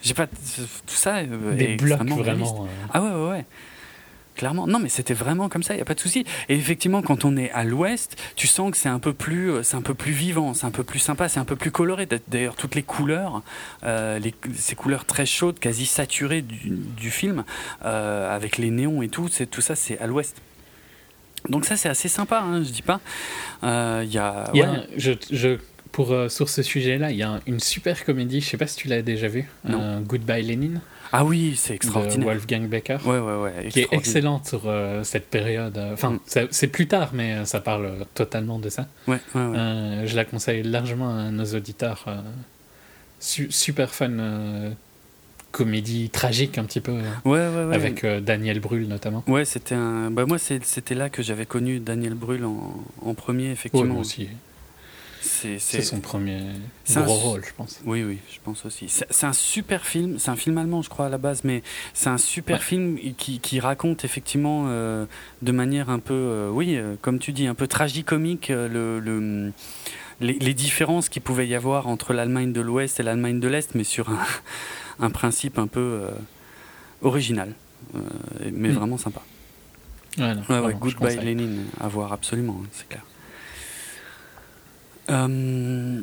J'ai pas. Tout ça. Des blocs, vraiment. Ah ouais, ouais, ouais. Clairement. Non, mais c'était vraiment comme ça, il n'y a pas de souci. Et effectivement, quand on est à l'ouest, tu sens que c'est un peu plus, euh, c'est un peu plus vivant, c'est un peu plus sympa, c'est un peu plus coloré. D'ailleurs, toutes les couleurs, euh, les, ces couleurs très chaudes, quasi saturées du, film, euh, avec les néons et tout, c'est tout ça, c'est à l'ouest. Donc ça, c'est assez sympa, hein, je dis pas. Il y a, je, je, pour sur ce sujet-là, il y a une super comédie. Je sais pas si tu l'as déjà vu. Goodbye Lenin. Ah oui, c'est extraordinaire. Wolfgang Becker. Ouais, ouais, ouais. Qui est excellente sur euh, cette période. Enfin, mm. c'est plus tard, mais euh, ça parle totalement de ça. Ouais, ouais, ouais. Euh, je la conseille largement à nos auditeurs. super fun comédie tragique un petit peu. Ouais, ouais, ouais. Avec Daniel Brühl notamment. Ouais, c'était un. Bah, moi, c'était là que j'avais connu Daniel Brühl en, en premier, effectivement. Moi aussi. C'est son premier gros rôle, je pense. Oui, oui, je pense aussi. C'est un super film, c'est un film allemand, je crois, à la base, mais c'est un super film qui, qui, raconte effectivement euh, de manière un peu, euh, oui, euh, comme tu dis, un peu tragicomique le, le les, les, différences qu'il pouvait y avoir entre l'Allemagne de l'Ouest et l'Allemagne de l'Est, mais sur un, un, principe un peu original, mais hmm. vraiment sympa. Ouais, ouais, Goodbye Lénine, à voir absolument, hein, c'est clair. Euh,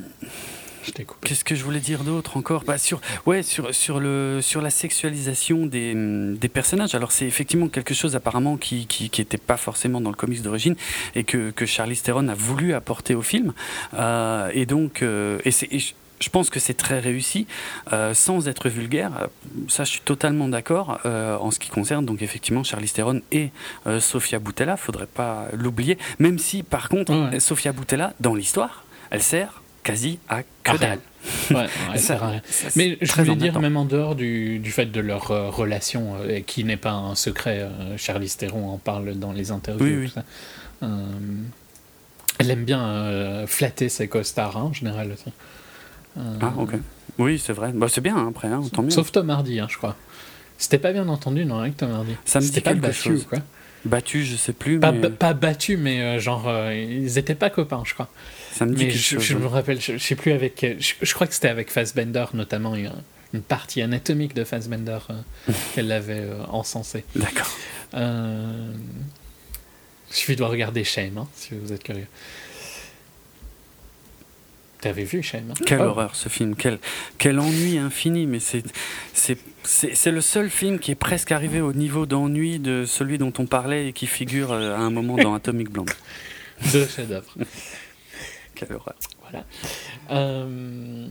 qu'est-ce que je voulais dire d'autre encore? Bah, sur, ouais, sur, sur, le, sur la sexualisation des, des personnages. Alors, c'est effectivement quelque chose apparemment qui n'était qui, qui pas forcément dans le comics d'origine et que, que Charlize Theron a voulu apporter au film. Euh, et donc, euh, et c'est je pense que c'est très réussi, euh, sans être vulgaire. Ça, je suis totalement d'accord euh, en ce qui concerne donc effectivement Charlize Theron et euh, Sofia Boutella. Faudrait pas l'oublier. Même si, par contre, Sofia Boutella, dans l'histoire, elle sert quasi à que dalle. Ouais, elle sert à rien. Mais je voulais dire, même en dehors du, du fait de leur euh, relation, euh, qui n'est pas un secret, euh, Charlize Theron en parle dans les interviews. Oui, oui. elle aime bien flatter ses costards, hein, en général. Aussi. ah, ok. Oui, c'est vrai. Bah, c'est bien, hein, après, hein, tant mieux. Sauf Tom Hardy, je crois. C'était pas bien entendu, non, avec Tom Hardy? Ça me dit pas quelque chose. Quoi? Battu, je sais plus. Pas, pas battu, mais genre, ils étaient pas copains, je crois. Ça me dit mais je, chose. je me rappelle, je, sais plus avec. Je, crois que c'était avec Fassbender, notamment une, une partie anatomique de Fassbender euh, qu'elle avait euh, encensé. D'accord. Euh, il suffit de regarder Shame, hein, si vous êtes curieux. T'avais vu Shame hein? Quelle oh. horreur ce film, quel, quel ennui infini, mais c'est, c'est, c'est, le seul film qui est presque arrivé au niveau d'ennui de celui dont on parlait et qui figure à un moment dans Atomic Blonde. Deux chefs-d'œuvre. Quelle horreur. Voilà. Euh...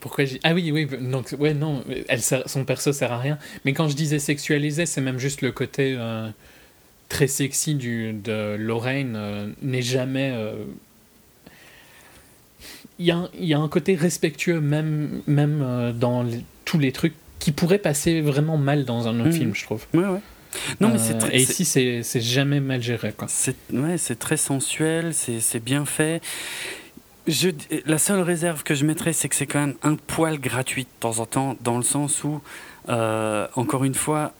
pourquoi j'ai... Ah oui, oui, donc, ouais, non, elle son perso sert à rien. Mais quand je disais sexualisé, c'est même juste le côté euh, très sexy du, de Lorraine euh, n'est jamais. Euh, il y, a, y, a, un côté respectueux, même, même dans tous les trucs qui pourraient passer vraiment mal dans un autre mmh. film, je trouve. Ouais, ouais. Non, mais c'est euh, et ici, c'est jamais mal géré. C'est ouais, très sensuel, c'est bien fait. Je, la seule réserve que je mettrais, c'est que c'est quand même un poil gratuit de temps en temps, dans le sens où, euh, encore une fois,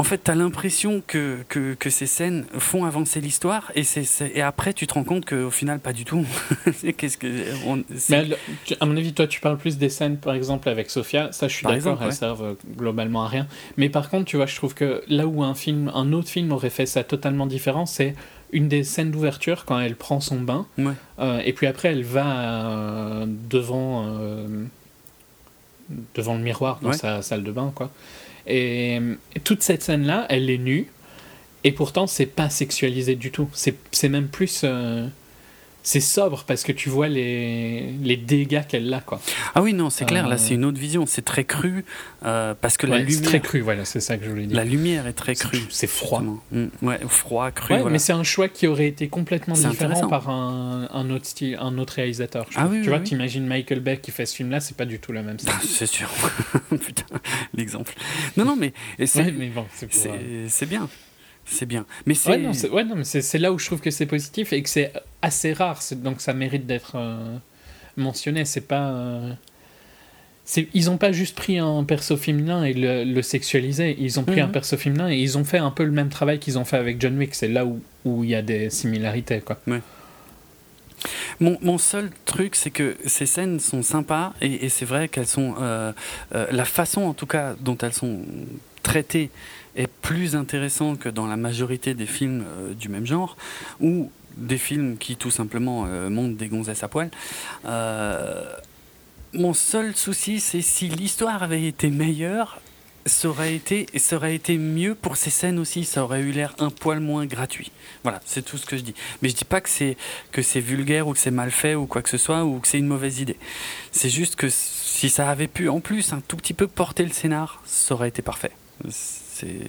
en fait, tu as l'impression que, que, que, ces scènes font avancer l'histoire et, c'est, et après, tu te rends compte qu'au final, pas du tout. Qu'est-ce que, Mais à mon avis, toi, tu parles plus des scènes, par exemple, avec Sofia. Ça, je suis d'accord, elles servent euh, globalement à rien. Mais par contre, tu vois, je trouve que là où un, film, un autre film aurait fait ça totalement différent, c'est une des scènes d'ouverture quand elle prend son bain. Euh, et puis après, elle va euh, devant, devant le miroir dans sa salle de bain, quoi. Et, toute cette scène-là, elle est nue, et pourtant, c'est pas sexualisé du tout. C'est même plus. Euh, c'est sobre parce que tu vois les, les dégâts qu'elle a. Quoi. Ah oui, non, c'est clair, là c'est une autre vision. C'est très cru euh, parce que la lumière. Très cru, voilà, c'est ça que je voulais dire. La lumière est très crue. C'est froid. Mm, ouais, froid, cru. Ouais, mais c'est un choix qui aurait été complètement différent par un, un, autre style, un autre réalisateur. Ah oui, tu vois, oui. t'imagines Michael Bay qui fait ce film-là, c'est pas du tout la même scène. c'est sûr. Putain, l'exemple. Non, non, mais c'est bon, c'est bien. C'est bien. Mais c'est. Ouais, non, c'est là où je trouve que c'est positif et que c'est assez rare, donc ça mérite d'être euh, mentionné. C'est pas. Euh, ils n'ont pas juste pris un perso féminin et le, le sexualisé, ils ont pris un mhm. perso féminin et ils ont fait un peu le même travail qu'ils ont fait avec John Wick. C'est là où il y a des similarités. Quoi. Ouais. Mon, mon, seul truc, c'est que ces scènes sont sympas et, et c'est vrai qu'elles sont. Euh, la façon, en tout cas, dont elles sont traitées est plus intéressante que dans la majorité des films euh, du même genre, ou des films qui tout simplement euh, montent des gonzesses à poil. Euh, mon seul souci, c'est si l'histoire avait été meilleure, ça aurait été, mieux pour ces scènes aussi, ça aurait eu l'air un poil moins gratuit. Voilà, c'est tout ce que je dis. Mais je dis pas que c'est vulgaire ou que c'est mal fait ou quoi que ce soit ou que c'est une mauvaise idée. C'est juste que si ça avait pu en plus un tout petit peu porter le scénar, ça aurait été parfait. C'est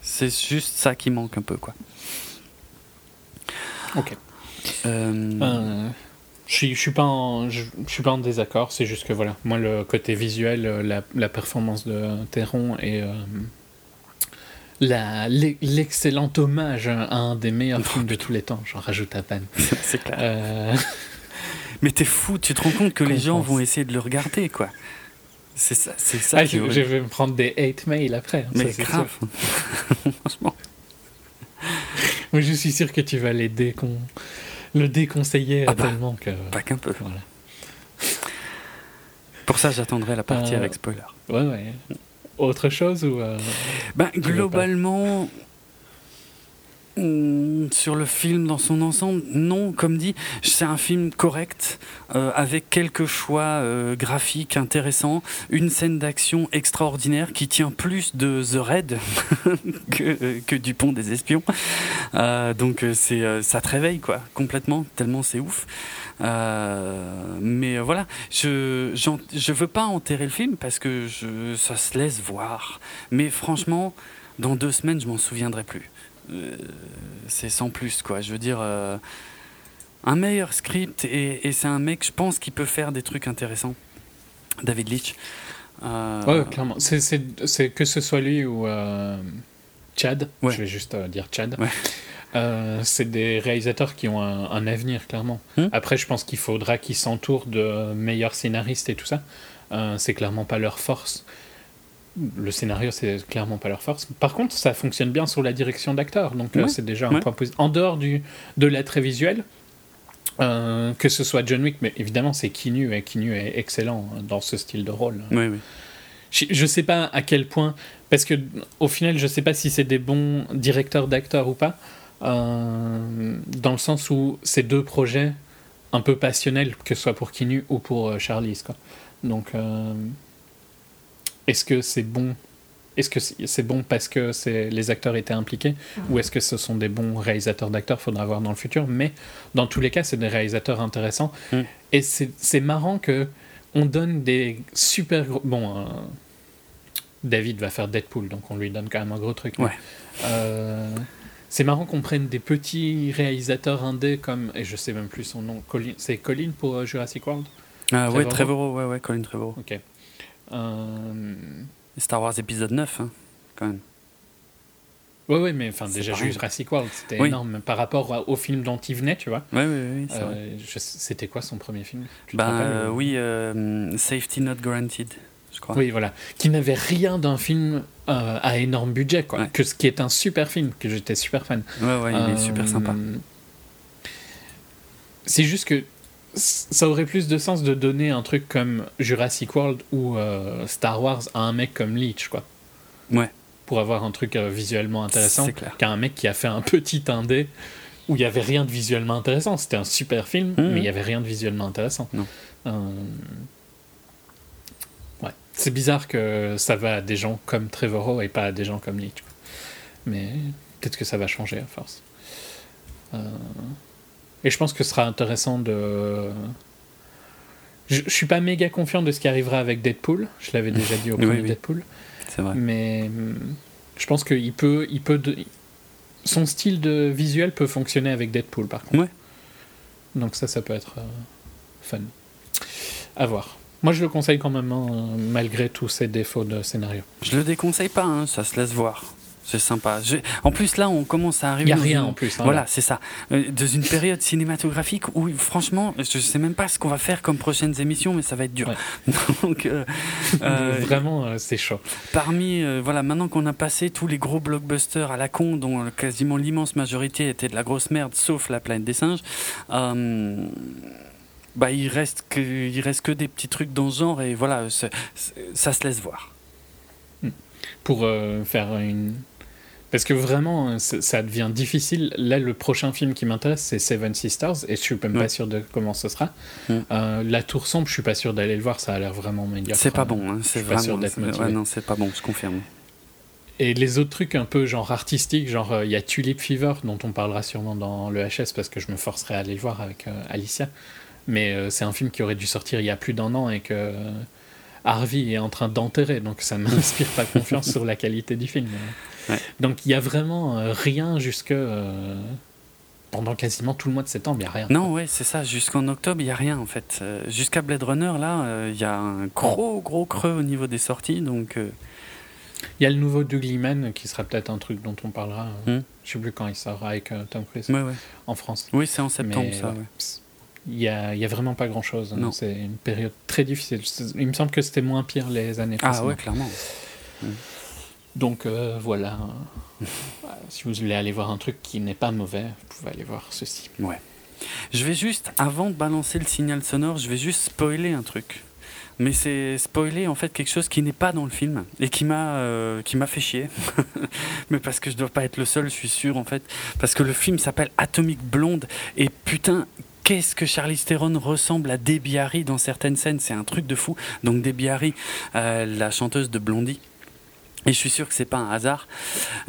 c'est juste ça qui manque un peu quoi. Ok. Euh... Euh, je suis, je suis pas en, je, je suis pas en désaccord. C'est juste que voilà, moi le côté visuel, euh, la, la performance de Theron et euh, la, l'excellent hommage à un des meilleurs films de tous les temps. J'en rajoute à peine. c'est clair. Euh... Mais t'es fou, tu te rends compte que les gens vont essayer de le regarder, quoi. C'est ça, c'est ça. Ah, je, je, vais me prendre des hate mails après. Hein, Mais ça, grave. Franchement. Mais je suis sûr que tu vas les décon... le déconseiller ah bah, tellement que. Pas qu'un peu. Voilà. Pour ça, j'attendrai la partie euh, avec spoiler. Ouais, ouais. Autre chose ou. Euh, ben, globalement. Sur le film dans son ensemble, non, comme dit, c'est un film correct, euh, avec quelques choix euh, graphiques intéressants, une scène d'action extraordinaire qui tient plus de The Raid que, que, du Pont des Espions. Euh, donc c'est ça te réveille, quoi, complètement, tellement c'est ouf. mais voilà, je, je veux pas enterrer le film parce que je, ça se laisse voir. Mais franchement, dans deux semaines, je m'en souviendrai plus. Euh, c'est sans plus, quoi. Je veux dire, euh, un meilleur script et, et c'est un mec, je pense, qui peut faire des trucs intéressants. David Leitch. Euh... Ouais, clairement. C'est que ce soit lui ou euh, Chad, ouais. je vais juste euh, dire Chad. Ouais. C'est des réalisateurs qui ont un, un avenir, clairement. Hmm. Après, je pense qu'il faudra qu'ils s'entourent de meilleurs scénaristes et tout ça. c'est clairement pas leur force le scénario, c'est clairement pas leur force. Par contre, ça fonctionne bien sur la direction d'acteur, donc ouais. euh, c'est déjà un ouais. point positif. En dehors du, de l'attrait visuel, euh, que ce soit John Wick, mais évidemment, c'est Kinu, et Kinu est excellent dans ce style de rôle. Je, je sais pas à quel point, parce que au final, je sais pas si c'est des bons directeurs d'acteurs ou pas, euh, dans le sens où ces deux projets un peu passionnels, que ce soit pour Kinu ou pour Charlize, quoi. Donc. Est-ce que c'est bon est-ce que c'est bon parce que les acteurs étaient impliqués mmh. ou est-ce que ce sont des bons réalisateurs d'acteurs faudra voir dans le futur. Mais dans tous les cas c'est des réalisateurs intéressants. Mmh. et c'est marrant que on donne des super gros bon euh, David va faire Deadpool donc on lui donne quand même un gros truc. Ouais. euh, c'est marrant qu'on prenne des petits réalisateurs indés comme et je sais même plus son nom c'est Colin pour euh, Jurassic World? Ah ouais Trevorrow ouais ouais Colin Trevorrow. Ok euh... Star Wars épisode 9, hein, quand même. Ouais, ouais, mais enfin, déjà, juste Jurassic World, c'était oui. énorme par rapport au film dont il venait, tu vois. Ouais, ouais, oui, euh, C'était quoi son premier film? Bah, euh, Oui, euh, Safety Not Guaranteed, je crois. Oui, voilà. Qui n'avait rien d'un film à énorme budget, quoi. Ouais. Que ce qui est un super film, que j'étais super fan. Ouais, ouais, il est super sympa. C'est juste que ça aurait plus de sens de donner un truc comme Jurassic World ou euh, Star Wars à un mec comme Leech, quoi. Ouais. Pour avoir un truc euh, visuellement intéressant qu'à un mec qui a fait un petit indé où il n'y avait rien de visuellement intéressant. C'était un super film, Mmh. mais il n'y avait rien de visuellement intéressant. Non. Euh... Ouais. C'est bizarre que ça va à des gens comme Trevorrow et pas à des gens comme Leech. Quoi. Mais peut-être que ça va changer à force. Euh... Et je pense que ce sera intéressant de. Je, je suis pas méga confiant de ce qui arrivera avec Deadpool. Je l'avais déjà dit au oui, premier oui. Deadpool. C'est vrai. Mais je pense qu'il peut, il peut de... son style de visuel peut fonctionner avec Deadpool par contre. Ouais. Donc ça, ça peut être euh, fun. À voir. Moi, je le conseille quand même, hein, malgré tous ses défauts de scénario. Je le déconseille pas, hein, ça se laisse voir. C'est sympa. En plus, là, on commence à arriver. Il n'y a rien en plus. Hein, voilà, c'est ça. Euh, dans une période cinématographique où, franchement, je ne sais même pas ce qu'on va faire comme prochaines émissions, mais ça va être dur. Donc, euh, euh, Vraiment, c'est chaud. Parmi, voilà, maintenant qu'on a passé tous les gros blockbusters à la con, dont quasiment l'immense majorité était de la grosse merde, sauf La planète des singes, bah, il reste que, il reste que des petits trucs dans ce genre, et voilà, ça se laisse voir. Hmm. Pour faire une parce que vraiment, ça devient difficile. Là, le prochain film qui m'intéresse, c'est Seven Sisters, et je suis même pas sûr de comment ce sera. Euh, la Tour Sombre, je suis pas sûr d'aller le voir, ça a l'air vraiment médiocre. C'est pas bon, hein, c'est vraiment. Ouais, non, c'est pas bon, je confirme. Et les autres trucs un peu genre artistiques, genre euh, il y a Tulip Fever, dont on parlera sûrement dans le HS, parce que je me forcerai à aller le voir avec euh, Alicia. Mais c'est un film qui aurait dû sortir il y a plus d'un an et que Harvey est en train d'enterrer, donc ça m'inspire pas confiance sur la qualité du film. Donc il y a vraiment euh, rien jusque euh, pendant quasiment tout le mois de septembre, il n'y a rien. Non, ouais, c'est ça. Jusqu'en octobre, il n'y a rien en fait. Euh, jusqu'à Blade Runner, là, il y a un gros, gros creux au niveau des sorties. Donc, il y a le nouveau Doug Liman qui sera peut-être un truc dont on parlera. Hmm. Je ne sais plus quand il sera avec Tom Cruise en France. Oui, c'est en septembre, ça. Il n'y a, y a, vraiment pas grand chose. Hein. C'est une période très difficile. Il me semble que c'était moins pire les années précédentes. Ah ouais, clairement. Donc euh, voilà, si vous voulez aller voir un truc qui n'est pas mauvais, vous pouvez aller voir ceci. Ouais. Je vais juste, avant de balancer le signal sonore, je vais juste spoiler un truc. Mais c'est spoiler en fait quelque chose qui n'est pas dans le film et qui m'a euh, qui m'a fait chier. Mais parce que je dois pas être le seul, je suis sûr en fait. Parce que le film s'appelle Atomic Blonde et putain qu'est-ce que Charlie Theron ressemble à Debbie Harry dans certaines scènes, c'est un truc de fou. Donc Debbie Harry, euh, la chanteuse de Blondie, et je suis sûr que c'est pas un hasard.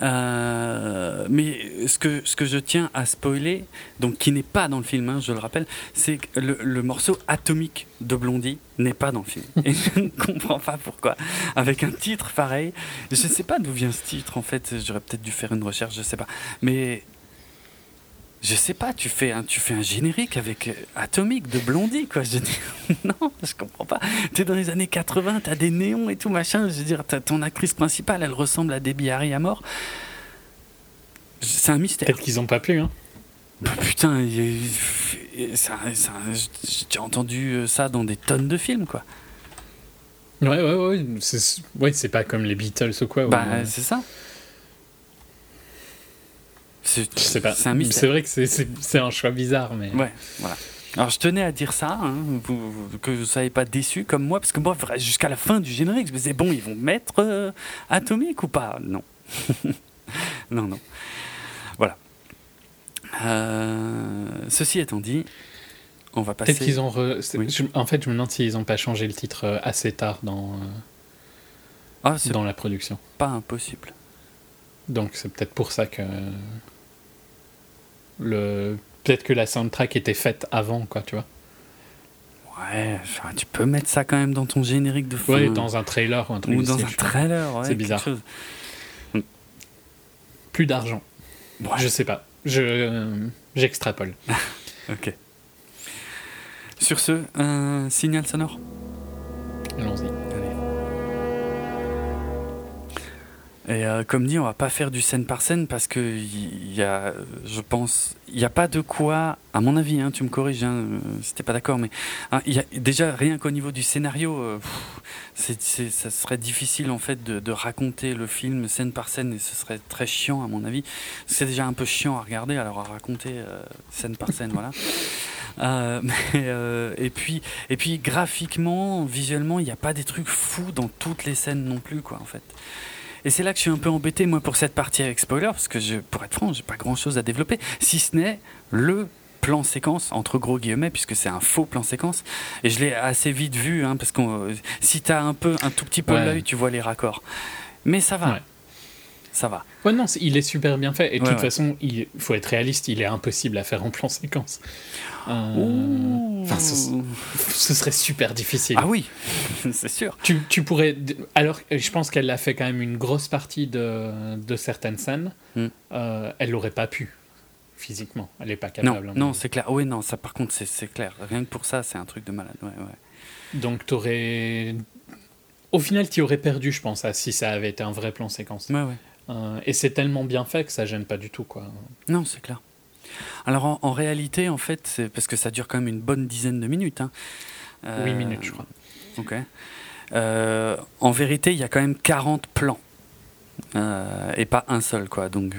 Euh, mais ce que, ce que je tiens à spoiler, donc qui n'est pas dans le film, hein, je le rappelle, c'est que le, morceau atomique de Blondie n'est pas dans le film. Et je ne comprends pas pourquoi. Avec un titre pareil, je ne sais pas d'où vient ce titre en fait. J'aurais peut-être dû faire une recherche, je ne sais pas. Mais je sais pas, tu fais un, tu fais un générique avec euh, Atomique de Blondie, quoi. Je dis, non, je comprends pas. Tu es dans les années 80, tu as des néons et tout, machin. Je veux dire, ton actrice principale, elle ressemble à Debbie Harry à mort. C'est un mystère. Peut-être qu'ils ont pas pu, hein. Bah, putain, j'ai entendu euh, ça dans des tonnes de films, quoi. Ouais, ouais, ouais. C'est ouais, pas comme les Beatles ou quoi. Bah, c'est ça. C'est pas. C'est vrai que c'est un choix bizarre, mais. Ouais, voilà. Alors je tenais à dire ça, hein, que vous ne soyez pas déçus comme moi, parce que moi, jusqu'à la fin du générique, je me disais, bon, ils vont mettre euh, Atomique ou pas? Non. non, non. Voilà. Euh, ceci étant dit, on va passer. Peut-être qu'ils ont. En fait, je me demande s'ils n'ont pas changé le titre euh, assez tard dans, ah, dans la production. Pas impossible. Donc c'est peut-être pour ça que le peut-être que la soundtrack était faite avant quoi, tu vois. Ouais, tu peux mettre ça quand même dans ton générique de fin. Ouais, dans un trailer ou un truc. Ou dans un trailer, ouais. C'est bizarre. Plus d'argent. Je sais pas. Je j'extrapole. ok. Sur ce, un signal sonore? Allons-y. Et euh, comme dit, on va pas faire du scène par scène parce que il y a, je pense, il n'y a pas de quoi, à mon avis, hein, tu me corriges hein, euh, si t'es pas d'accord, mais hein, y a déjà rien qu'au niveau du scénario, euh, ça serait difficile en fait de, raconter le film scène par scène et ce serait très chiant à mon avis. C'est déjà un peu chiant à regarder, alors à raconter scène par scène, voilà. Et puis et puis graphiquement, visuellement, il n'y a pas des trucs fous dans toutes les scènes non plus, quoi, en fait. Et c'est là que je suis un peu embêté, moi, pour cette partie avec spoiler, parce que, je, pour être franc, j'ai pas grand chose à développer, si ce n'est le plan séquence, entre gros guillemets, puisque c'est un faux plan séquence. Et je l'ai assez vite vu, hein, parce que si tu as un, peu, un tout petit peu l'œil, tu vois les raccords. Mais ça va. Ça va. Ouais, non, il est super bien fait. Et de toute façon, il faut être réaliste, il est impossible à faire en plan séquence. Euh, ce, serait super difficile. Ah oui, c'est sûr. Tu, tu, pourrais. Alors, je pense qu'elle a fait quand même une grosse partie de, de certaines scènes. Hmm. Euh, elle l'aurait pas pu physiquement. Elle n'est pas capable. Non, non c'est clair. Oui, non, ça par contre, c'est clair. Rien que pour ça, c'est un truc de malade. Ouais, ouais. Donc, tu aurais. Au final, tu aurais perdu, je pense, si ça avait été un vrai plan séquence. Ouais, ouais. Et c'est tellement bien fait que ça gêne pas du tout, quoi. Non, c'est clair. Alors en, réalité, en fait, parce que ça dure quand même une bonne dizaine de minutes. Hein. 8 minutes, je crois. Ok. en vérité, il y a quand même 40 plans. et pas un seul, quoi. Donc.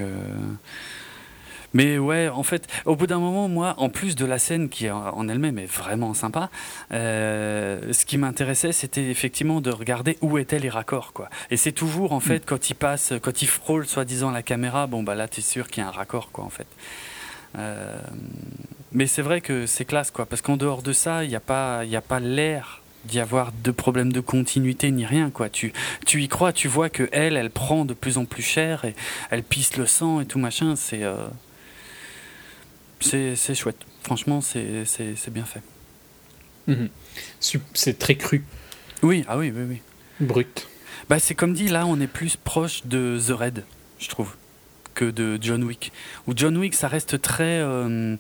Mais ouais, en fait, au bout d'un moment, moi, en plus de la scène qui en elle-même est vraiment sympa, euh, ce qui m'intéressait, c'était effectivement de regarder où étaient les raccords, quoi. Et c'est toujours, en fait, mm. quand il passe, quand il frôle soi-disant la caméra, bon bah là, t'es sûr qu'il y a un raccord, quoi, en fait. Euh, mais c'est vrai que c'est classe, quoi, parce qu'en dehors de ça, il n'y a pas, il a pas l'air d'y avoir de problème de continuité ni rien quoi tu tu y crois tu vois que elle elle prend de plus en plus cher et elle pisse le sang et tout machin c'est euh, c'est chouette. Franchement, c'est bien fait. Mhm. C'est très cru. Oui, ah oui, oui, oui. Brut. Bah, c'est comme dit, là, on est plus proche de The Red, je trouve, que de John Wick. Ou John Wick, ça reste très. Euh,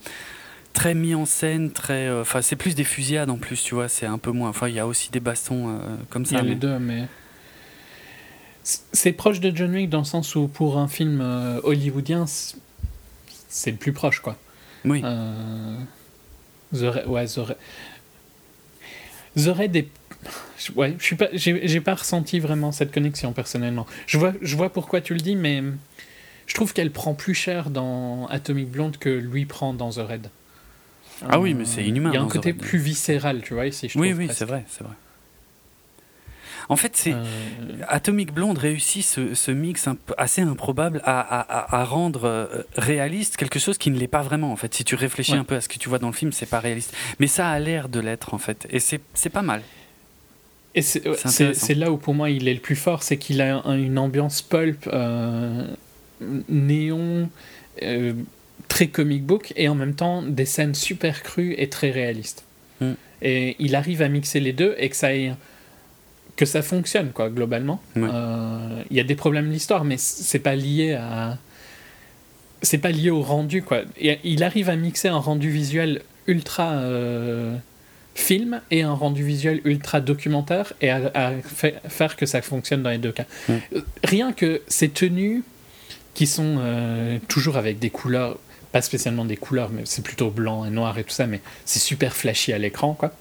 très mis en scène, très. Euh, enfin, c'est plus des fusillades en plus, tu vois, c'est un peu moins. Enfin, il y a aussi des bastons euh, comme ça. Il y a les deux, mais. C'est proche de John Wick dans le sens où pour un film hollywoodien, c'est le plus proche, quoi. Oui. Euh, The ouais, The Red. The Ouais, je suis pas, j'ai pas ressenti vraiment cette connexion personnellement. Je vois, je vois pourquoi tu le dis, mais je trouve qu'elle prend plus cher dans Atomic Blonde que lui prend dans The Red. Ah oui, mais c'est inhumain. Il y a un côté plus viscéral, tu vois, ici, je Oui, oui, c'est vrai, c'est vrai. En fait, c'est euh, Atomic Blonde réussit ce, mix assez improbable à, rendre euh, réaliste quelque chose qui ne l'est pas vraiment. En fait, si tu réfléchis un peu à ce que tu vois dans le film, c'est pas réaliste, mais ça a l'air de l'être en fait, et c'est pas mal. Et c'est là où pour moi il est le plus fort, c'est qu'il a une ambiance pulp, euh, néon, très comic book, et en même temps des scènes super crues et très réalistes. Hmm. Et il arrive à mixer les deux et que ça ait que ça fonctionne, quoi, globalement. Euh, il y a des problèmes de l'histoire, mais c'est pas lié à. C'est pas lié au rendu, quoi. il arrive à mixer un rendu visuel ultra euh, film et un rendu visuel ultra documentaire et à, faire que ça fonctionne dans les deux cas. Rien que ces tenues qui sont euh, toujours avec des couleurs, pas spécialement des couleurs, mais c'est plutôt blanc et noir et tout ça, mais c'est super flashy à l'écran, quoi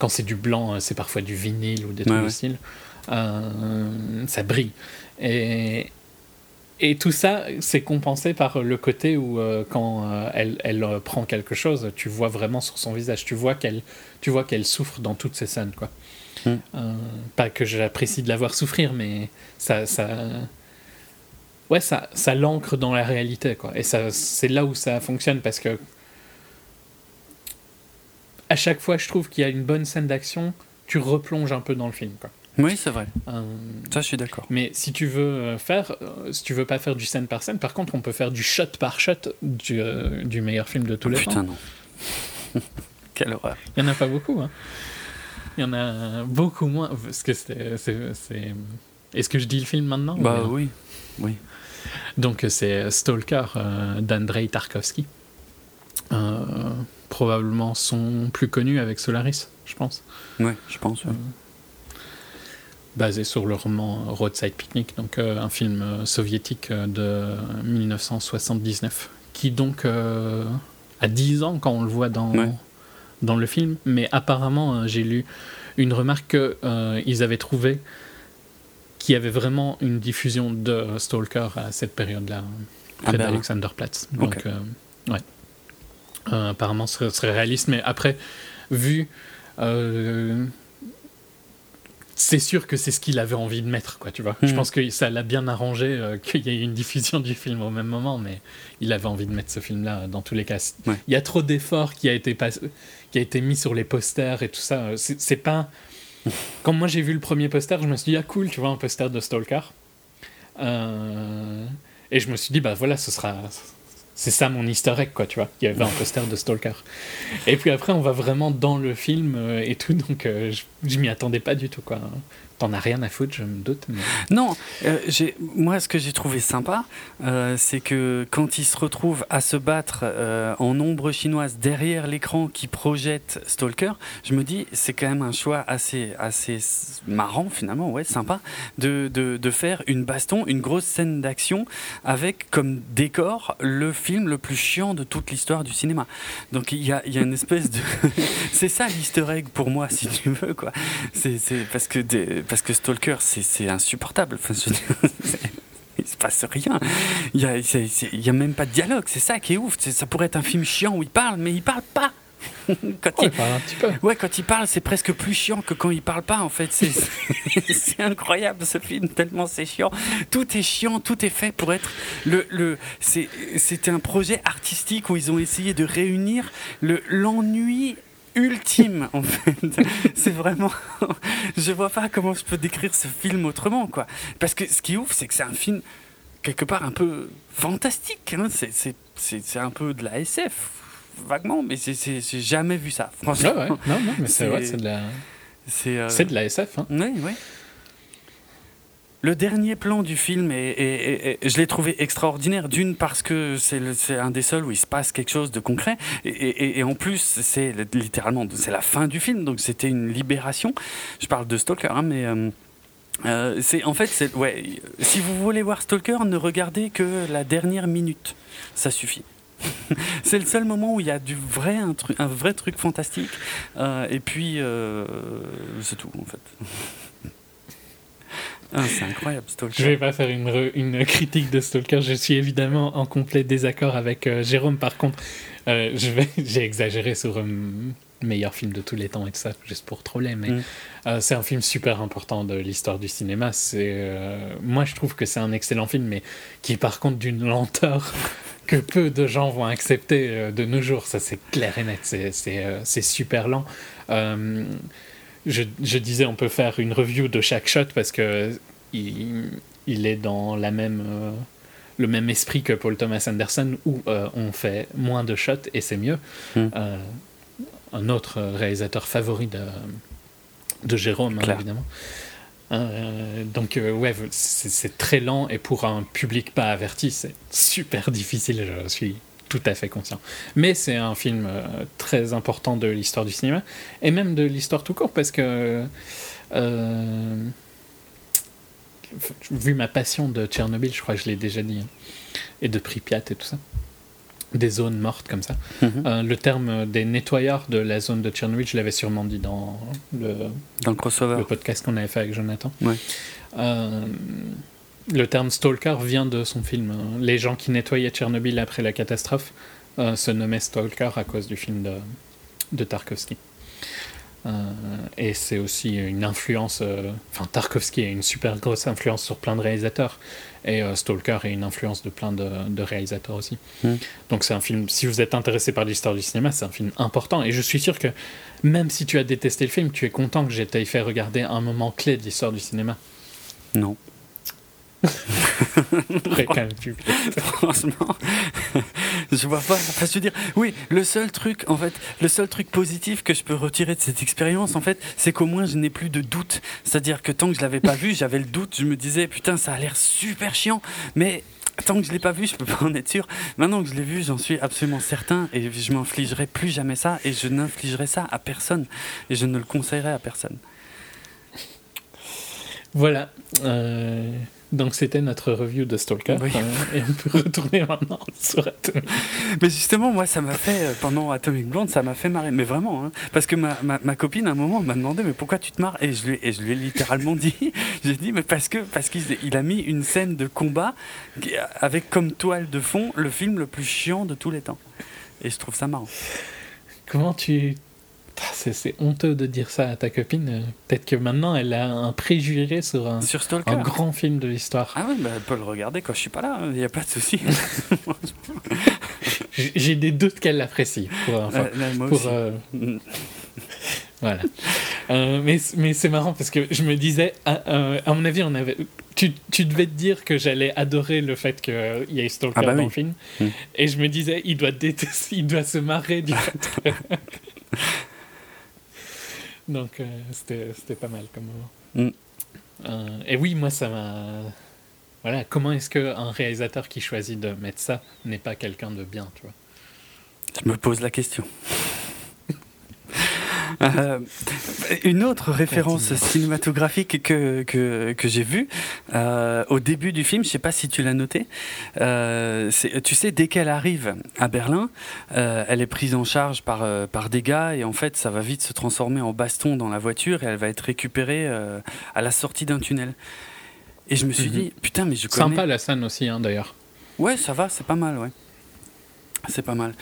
quand c'est du blanc, euh, c'est parfois du vinyle ou des trucs style. Euh, ça brille. Et, et tout ça, c'est compensé par le côté où, euh, quand elle, elle prend quelque chose, tu vois vraiment sur son visage, tu vois qu'elle, tu vois qu'elle souffre dans toutes ces scènes, quoi. Hmm. pas que j'apprécie de la voir souffrir, mais ça, ça, ouais, ça, ça l'ancre dans la réalité, quoi. Et ça, c'est là où ça fonctionne parce que à chaque fois, je trouve qu'il y a une bonne scène d'action, tu replonges un peu dans le film. Quoi. Oui, c'est vrai. Euh, ça, je suis d'accord. Mais si tu veux euh, faire, euh, si tu veux pas faire du scène par scène, par contre, on peut faire du shot par shot du, du meilleur film de tous les temps. Putain, non. Quelle horreur. Il y en a pas beaucoup. Hein. Il y en a beaucoup moins. Parce que c'est. Est-ce que je dis le film maintenant Bah oui. oui. Donc, c'est Stalker d'Andrei Tarkovsky. Euh, probablement son plus connu avec Solaris, je pense. Oui, je pense. Euh, basé sur le roman Roadside Picnic, donc euh, un film euh, soviétique de 1979, qui donc a 10 ans quand on le voit dans, dans le film, mais apparemment j'ai lu une remarque qu'ils avaient trouvé qu'il y avait vraiment une diffusion de Stalker à cette période-là, ah près ben d'Alexanderplatz. Donc, ouais. Euh, apparemment, ce serait, réaliste, mais après, vu. Euh, c'est sûr que c'est ce qu'il avait envie de mettre, quoi, tu vois. Je hmm. pense que ça l'a bien arrangé euh, qu'il y ait une diffusion du film au même moment, mais il avait envie de mettre ce film-là dans tous les cas. Il y a trop d'efforts qui a été qui a été mis sur les posters et tout ça. C'est pas. Quand moi j'ai vu le premier poster, je me suis dit ah cool, tu vois un poster de Stalker. Et je me suis dit bah voilà, ce sera c'est ça mon easter egg, quoi, tu vois. Il y avait un poster de Stalker. Et puis après, on va vraiment dans le film euh, et tout, donc euh, je, je m'y attendais pas du tout, quoi. T'en as rien à foutre, je me doute. Non, euh, moi, ce que j'ai trouvé sympa, euh, c'est que quand ils se retrouvent à se battre euh, en ombre chinoise derrière l'écran qui projette Stalker, je me dis, c'est quand même un choix assez, assez marrant, finalement, ouais, sympa, de, de, de faire une baston, une grosse scène d'action avec comme décor le film le plus chiant de toute l'histoire du cinéma. Donc il y a, y a, une espèce de. c'est ça l'easter egg pour moi, si tu veux, quoi. C'est parce que. Des parce que Stalker, c'est insupportable. Enfin, il se passe rien. Il n'y a, a, même pas de dialogue. C'est ça qui est ouf. ça pourrait être un film chiant où il parle, mais il parle pas. quand il, parle un petit peu. Ouais, quand il parle, c'est presque plus chiant que quand il parle pas. En fait, c'est incroyable ce film tellement c'est chiant. Tout est chiant, tout est fait pour être le le. C'était un projet artistique où ils ont essayé de réunir le l'ennui ultime en fait. c'est vraiment, je vois pas comment je peux décrire ce film autrement quoi. Parce que ce qui est ouf, c'est que c'est un film quelque part un peu fantastique. Hein. C'est un peu de la SF vaguement, mais j'ai jamais vu ça. Franchement. ouais. Non, non, mais c'est vrai, c'est de la. C'est euh... de la SF. Hein. Oui, oui. Le dernier plan du film, est, je l'ai trouvé extraordinaire. D'une, parce que c'est un des seuls où il se passe quelque chose de concret. Et, en plus, c'est littéralement c'est la fin du film. Donc c'était une libération. Je parle de Stalker, hein, mais. Euh, euh, c'est en fait, ouais. Si vous voulez voir Stalker, ne regardez que la dernière minute, ça suffit. c'est le seul moment où il y a du vrai un vrai truc fantastique. Euh, et puis c'est tout en fait. Ah, c'est incroyable, Stalker. Je vais pas faire une, une, critique de Stalker. Je suis évidemment en complet désaccord avec euh, Jérôme. Par contre, euh, j'ai exagéré sur le euh, meilleur film de tous les temps et tout ça, juste pour troller. Mais mm. c'est un film super important de l'histoire du cinéma. C'est moi, je trouve que c'est un excellent film, mais qui par contre d'une lenteur que peu de gens vont accepter de nos jours. Ça, c'est clair et net. C'est super lent. Je, je, disais, on peut faire une review de chaque shot parce que il, il est dans la même, euh, le même esprit que Paul Thomas Anderson où euh, on fait moins de shots et c'est mieux. Hmm. Euh, un autre réalisateur favori de, de Jérôme, hein, évidemment. donc, ouais, c'est très lent et pour un public pas averti, c'est super difficile. Je suis tout à fait conscient. Mais c'est un film euh, très important de l'histoire du cinéma, et même de l'histoire tout court, parce que, euh, vu ma passion de Tchernobyl, je crois que je l'ai déjà dit, hein, et de Pripyat et tout ça, des zones mortes comme ça. Mhm. Euh, le terme des nettoyeurs de la zone de Tchernobyl, je l'avais sûrement dit dans le, dans le crossover, le podcast qu'on avait fait avec Jonathan. Ouais. Le terme stalker vient de son film. Les gens qui nettoyaient Tchernobyl après la catastrophe euh, se nommaient stalker à cause du film de, de Tarkovsky. Euh, et c'est aussi une influence. Euh, enfin, Tarkovsky a une super grosse influence sur plein de réalisateurs. Et Stalker est une influence de plein de, réalisateurs aussi. Hmm. Donc, c'est un film. Si vous êtes intéressé par l'histoire du cinéma, c'est un film important. Et je suis sûr que même si tu as détesté le film, tu es content que j'ai fait regarder un moment clé de l'histoire du cinéma. Non. Franchement, je vois pas. Enfin, je veux dire, oui, le seul truc, en fait, le seul truc positif que je peux retirer de cette expérience, en fait, c'est qu'au moins je n'ai plus de doute. C'est-à-dire que tant que je l'avais pas vu, j'avais le doute. Je me disais, putain, ça a l'air super chiant, mais tant que je l'ai pas vu, je peux pas en être sûr. Maintenant que je l'ai vu, j'en suis absolument certain et je m'infligerai plus jamais ça et je n'infligerai ça à personne et je ne le conseillerai à personne. Voilà. Euh... Donc c'était notre review de Stalker. Euh, et on peut retourner maintenant sur Atomic. Mais justement, moi, ça m'a fait, euh, pendant Atomic Blonde, ça m'a fait marrer. Mais vraiment, hein. parce que ma, ma, ma, copine, à un moment, m'a demandé, mais pourquoi tu te marres? Et je, lui, et je lui ai littéralement dit, j'ai dit, mais parce que parce qu'il il a mis une scène de combat avec comme toile de fond le film le plus chiant de tous les temps. Et je trouve ça marrant. Comment tu c'est honteux de dire ça à ta copine. Peut-être que maintenant elle a un préjugé sur un, un grand film de l'histoire. Ah oui, bah, elle peut le regarder quand je suis pas là, il n'y a pas de souci. J'ai des doutes qu'elle l'apprécie. Pour, pour, euh, voilà. Euh, mais mais c'est marrant parce que je me disais, à, euh, à mon avis, on avait. Tu, tu, devais te dire que j'allais adorer le fait qu'il y ait Stalker ah bah dans le film. Hmm. Et je me disais, il doit, détester, il doit se marrer du fait. Donc euh, c'était pas mal comme moment. Mm. Euh, et oui, moi, ça m'a. Voilà, comment est-ce qu'un réalisateur qui choisit de mettre ça n'est pas quelqu'un de bien, tu vois? Je me pose la question. Euh, une autre référence cinématographique que, que, que j'ai vue euh, au début du film, je sais pas si tu l'as noté, euh, tu sais, dès qu'elle arrive à Berlin, elle est prise en charge par, par des gars et en fait ça va vite se transformer en baston dans la voiture et elle va être récupérée à la sortie d'un tunnel. Et je me suis mhm. dit, putain, mais je connais... Sympa la scène aussi, hein, d'ailleurs. Ouais, ça va, c'est pas mal, ouais. C'est pas mal.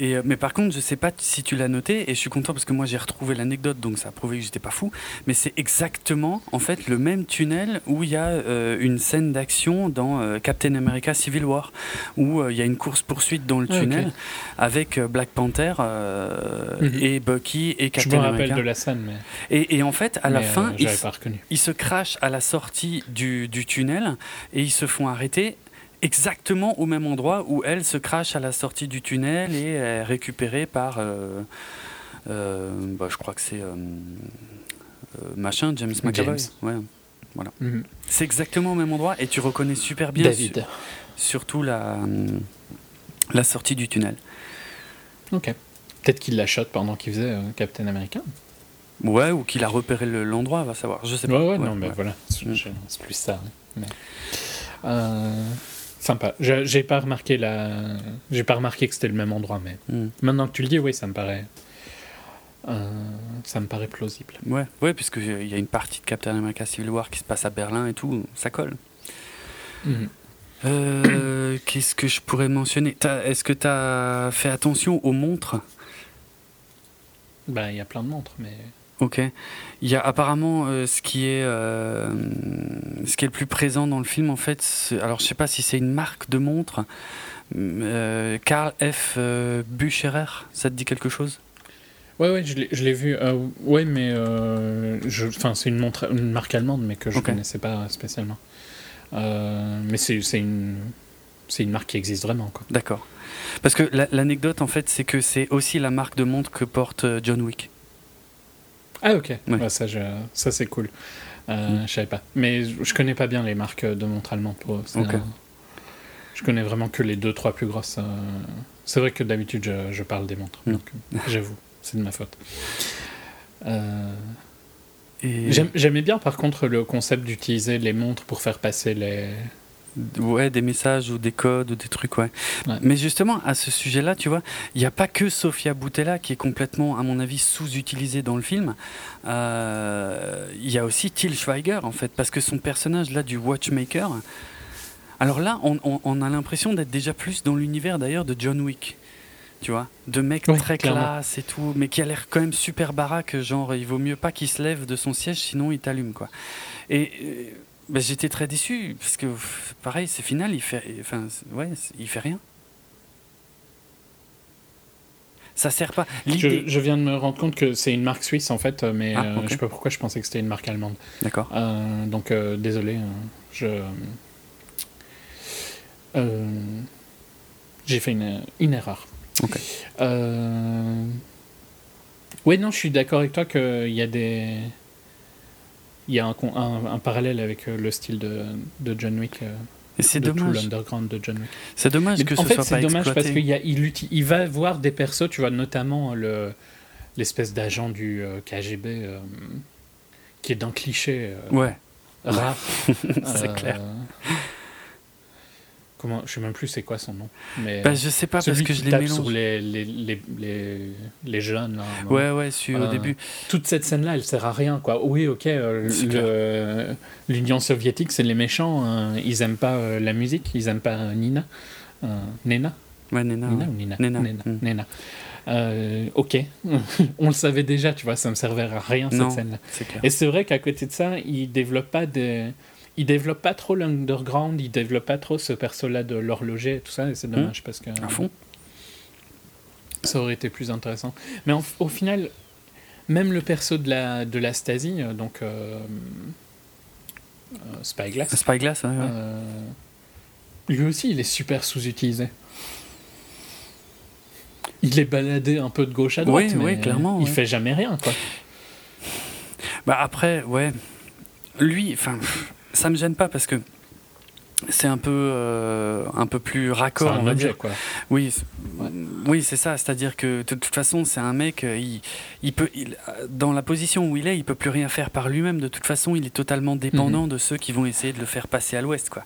Et, euh, mais par contre, je sais pas si tu l'as noté, et je suis content parce que moi j'ai retrouvé l'anecdote, donc ça a prouvé que j'étais pas fou. Mais c'est exactement en fait le même tunnel où il y a euh, une scène d'action dans euh, Captain America Civil War, où il y a une course poursuite dans le ah, tunnel avec Black Panther mhm. et Bucky et Captain America. Je me rappelle de la scène, mais. Et, et en fait, à la fin, ils, ils, se crachent à la sortie du, du tunnel et ils se font arrêter exactement au même endroit où elle se crache à la sortie du tunnel et est récupérée par, euh, euh, bah, je crois que c'est euh, machin, James McAvoy. Ouais, voilà. Mhm. C'est exactement au même endroit et tu reconnais super bien David. surtout la, la sortie du tunnel. Ok. Peut-être qu'il la shot pendant qu'il faisait Captain America. Ouais, ou qu'il a repéré l'endroit, va savoir. Je sais pas. Ouais, ouais, non, mais voilà. Mm. C'est plus ça. Mais... Sympa. J'ai pas remarqué la. J'ai pas remarqué que c'était le même endroit, mais hmm. maintenant que tu le dis, oui, ça me paraît. Euh, ça me paraît plausible. Ouais, ouais, puisqu'il y a une partie de Captain America Civil War qui se passe à Berlin et tout, ça colle. Hmm. Euh, qu'est-ce que je pourrais mentionner? Est-ce que tu as fait attention aux montres? Ben, il y a plein de montres, mais. Ok. Il y a apparemment euh, ce qui est euh, ce qui est le plus présent dans le film en fait. Alors je sais pas si c'est une marque de montre. Euh, Karl F. Bucherer, ça te dit quelque chose? Ouais ouais, je l'ai vu. ouais, mais enfin c'est une montre, une marque allemande, mais que je ne connaissais pas spécialement. mais c'est une c'est une marque qui existe vraiment. D'accord. Parce que l'anecdote, en fait, c'est que c'est aussi la marque de montre que porte John Wick. Ah ok, ça, ça c'est cool. Euh, mm. Je savais pas. Mais je connais pas bien les marques de montres allemandes. Pour, Je connais vraiment que les deux, trois plus grosses. Euh. C'est vrai que d'habitude je, je, parle des montres. Mm. J'avoue, c'est de ma faute. Euh... J'aimais bien par contre le concept d'utiliser les montres pour faire passer les, Ouais, des messages ou des codes ou des trucs, ouais. Mais justement, à ce sujet-là, tu vois, il n'y a pas que Sofia Boutella qui est complètement, à mon avis, sous-utilisée dans le film. Euh, il y a aussi Till Schweiger, en fait, parce que son personnage, là, du Watchmaker. Alors là, on, a l'impression d'être déjà plus dans l'univers, d'ailleurs, de John Wick. Tu vois, de mec très classe et tout, mais qui a l'air quand même super baraque, genre, il vaut mieux pas qu'il se lève de son siège, sinon il t'allume, quoi. Et euh, ben, j'étais très déçu, parce que pareil, c'est final, il fait, enfin, ouais, il fait rien. Ça sert pas. Je, je, viens de me rendre compte que c'est une marque suisse en fait, mais ah, euh, je sais pas pourquoi je pensais que c'était une marque allemande. D'accord. Euh, donc euh, désolé, je j'ai fait une, une erreur. Ok. Oui, non, je suis d'accord avec toi qu'il y a des il y a un, un, parallèle avec euh, le style de, de John Wick. Euh, c'est dommage. l'underground de John Wick. C'est dommage que en ce fait, c'est dommage parce qu'il il, il, va voir des persos, tu vois, notamment le l'espèce d'agent du euh, KGB qui est d'un cliché ouais. rare. c'est clair. Comment, je sais même plus c'est quoi son nom. Mais bah, je sais pas parce que je l'ai sur les, les, les, les, les jeunes. Là, ouais, ouais, au euh, début. Toute cette scène-là, elle sert à rien. Quoi. Oui, ok, euh, l'Union soviétique, c'est les méchants. Hein. ils aiment pas euh, la musique, ils aiment pas Nina. Nena Ouais, Nena. Nina ou Nina Nena. Nena. Hmm. ok, on le savait déjà, tu vois, ça me servait à rien cette scène-là. Et c'est vrai qu'à côté de ça, ils développent pas des il développe pas trop l'underground, il développe pas trop ce perso-là de l'horloger et tout ça, et c'est dommage hmm. parce que. À fond. Ça aurait été plus intéressant. Mais au final, même le perso de la, de la Stasi, euh, donc. Euh, euh, Spyglass. Spyglass, ouais, lui aussi, il est super sous-utilisé. Il est baladé un peu de gauche à droite, oui, mais clairement, il fait jamais rien, quoi. Bah après, ouais, lui, enfin, ça me gêne pas parce que c'est un peu euh, un peu plus raccord on va dire. quoi. Oui oui c'est ça. C'est à dire que de toute façon c'est un mec euh, il, il peut il, dans la position où il est il peut plus rien faire par lui-même. De toute façon il est totalement dépendant mhm. de ceux qui vont essayer de le faire passer à l'ouest quoi.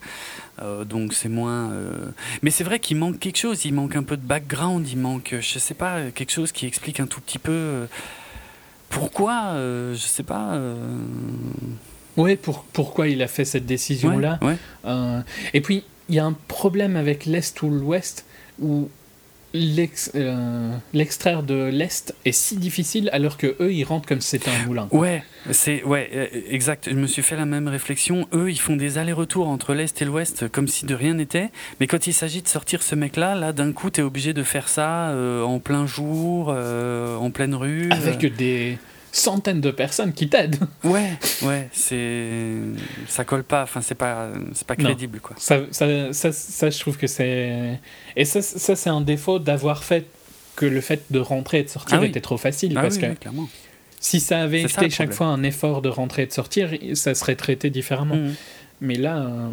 Euh, donc c'est moins mais c'est vrai qu'il manque quelque chose. Il manque un peu de background. Il manque je sais pas quelque chose qui explique un tout petit peu pourquoi je sais pas oui, pour, pourquoi il a fait cette décision-là. Euh, et puis, il y a un problème avec l'Est ou l'Ouest où euh, l'extraire de l'Est est si difficile alors que eux, ils rentrent comme si c'était un moulin. Ouais, c'est ouais, euh, exact. Je me suis fait la même réflexion. Eux, ils font des allers-retours entre l'Est et l'Ouest comme si de rien n'était. Mais quand il s'agit de sortir ce mec-là, là, d'un coup, tu es obligé de faire ça en plein jour, en pleine rue. Avec des centaines de personnes qui t'aident. Ouais, ouais, c'est ça colle pas, enfin c'est pas c'est pas crédible quoi. Ça, ça, ça, ça, je trouve que c'est et ça, ça c'est un défaut d'avoir fait que le fait de rentrer et de sortir ah était trop facile ah parce que si ça avait été chaque fois un effort de rentrer et de sortir, ça serait traité différemment. Mmh. Mais là. Euh,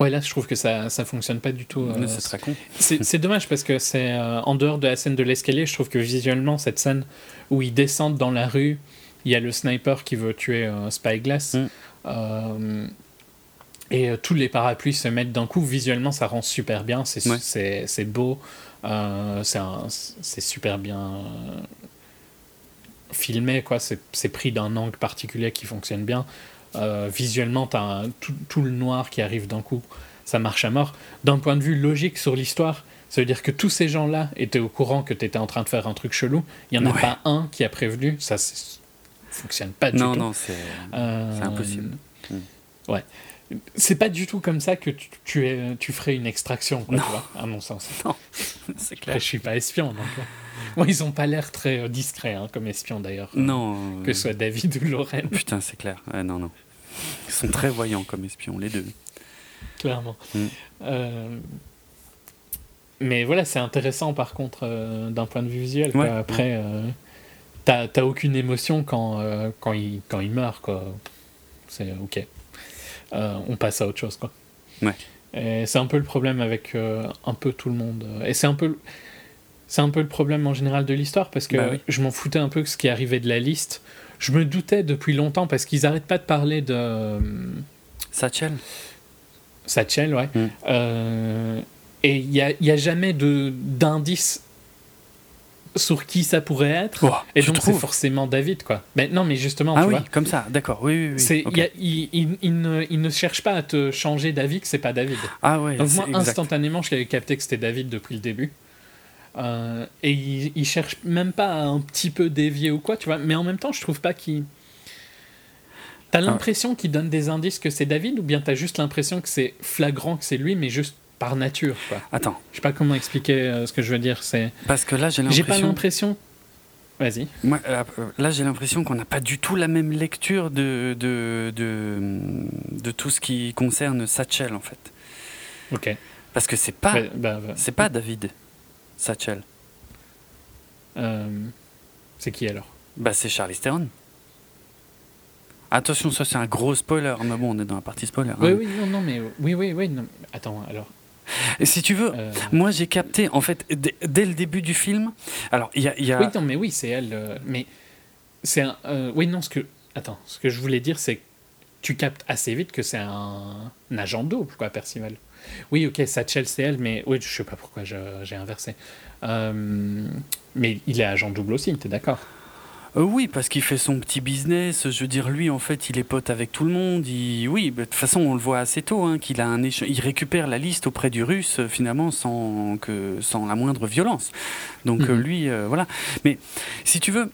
Ouais, là, je trouve que ça ça fonctionne pas du tout. Euh, c'est très con. C'est dommage parce que c'est euh, en dehors de la scène de l'escalier, je trouve que visuellement cette scène où ils descendent dans la rue, il y a le sniper qui veut tuer euh, Spyglass. Mm. et tous les parapluies se mettent d'un coup. Visuellement, ça rend super bien. C'est beau. c'est super bien filmé. quoi C'est pris d'un angle particulier qui fonctionne bien. Euh, visuellement, tu as tout, le noir qui arrive d'un coup, ça marche à mort. D'un point de vue logique sur l'histoire, ça veut dire que tous ces gens-là étaient au courant que tu étais en train de faire un truc chelou. Il n'y en a pas un qui a prévenu. Ça fonctionne pas du tout. Non, non, c'est euh, impossible. Ouais. C'est pas du tout comme ça que tu, tu, es, tu ferais une extraction, quoi, tu vois, à mon sens. Non, c'est clair. je suis pas espion, donc. Moi, ils ont pas l'air très euh, discrets hein, comme espions d'ailleurs. Non. que ce soit David ou Lorraine. Putain, c'est clair. non, non. Ils sont très voyants comme espions, les deux. Clairement. Mm. Euh, mais voilà, c'est intéressant par contre euh, d'un point de vue visuel. Après, t'as aucune émotion quand, quand, il, quand il meurt. C'est ok. On passe à autre chose. Quoi. Ouais. C'est un peu le problème avec un peu tout le monde. Et c'est un peu c'est un peu le problème en général de l'histoire parce que bah je m'en foutais un peu de ce qui arrivait de la liste. Je me doutais depuis longtemps parce qu'ils n'arrêtent pas de parler de. Euh, Satchel. Satchel, ouais. Mm. Euh, et il n'y a, y a, jamais d'indice sur qui ça pourrait être. Oh, et donc c'est forcément David, quoi. Mais non, mais justement, ah tu oui, comme ça, d'accord. Oui, oui, oui. il, il, ne, il, ne, cherche pas à te changer d'avis que c'est pas David. Ah ouais. Donc moi, instantanément, je l'avais capté que c'était David depuis le début. Euh, et il, il, cherche même pas à un petit peu dévier ou quoi, tu vois. Mais en même temps, je trouve pas qu'il. T'as ah. l'impression qu'il donne des indices que c'est David ou bien t'as juste l'impression que c'est flagrant que c'est lui, mais juste par nature, quoi. Attends. Je sais pas comment expliquer euh, ce que je veux dire. C'est. Parce que là, j'ai l'impression. J'ai pas l'impression. Vas-y. Moi, euh, là, j'ai l'impression qu'on n'a pas du tout la même lecture de, de, de, de, tout ce qui concerne Satchel, en fait. Ok. Parce que c'est pas, bah, bah. c'est pas David. Satchel euh, C'est qui alors? Bah c'est Charlie Theron. Attention, ça c'est un gros spoiler, mais bon, on est dans la partie spoiler. Oui, hein. oui, non, non, mais oui, oui, oui. Non. Attends, alors. Si tu veux, euh. moi j'ai capté, en fait, dès le début du film. Alors, il y a, y a, Oui, non, mais oui, c'est elle. Euh, mais c'est un. oui, non, ce que. Attends, ce que je voulais dire, c'est que tu captes assez vite que c'est un, un agent double, quoi, Percival. Oui, ok, Satchel, c'est elle, mais oui, je sais pas pourquoi j'ai inversé. Euh, mais il est agent double aussi, t'es d'accord? Euh, oui, parce qu'il fait son petit business. Je veux dire, lui, en fait, il est pote avec tout le monde. Oui, bah, de toute façon, on le voit assez tôt, hein, qu'il a un il récupère la liste auprès du Russe, euh, finalement, sans que, sans la moindre violence. Donc mhm. lui, voilà. Mais si tu veux,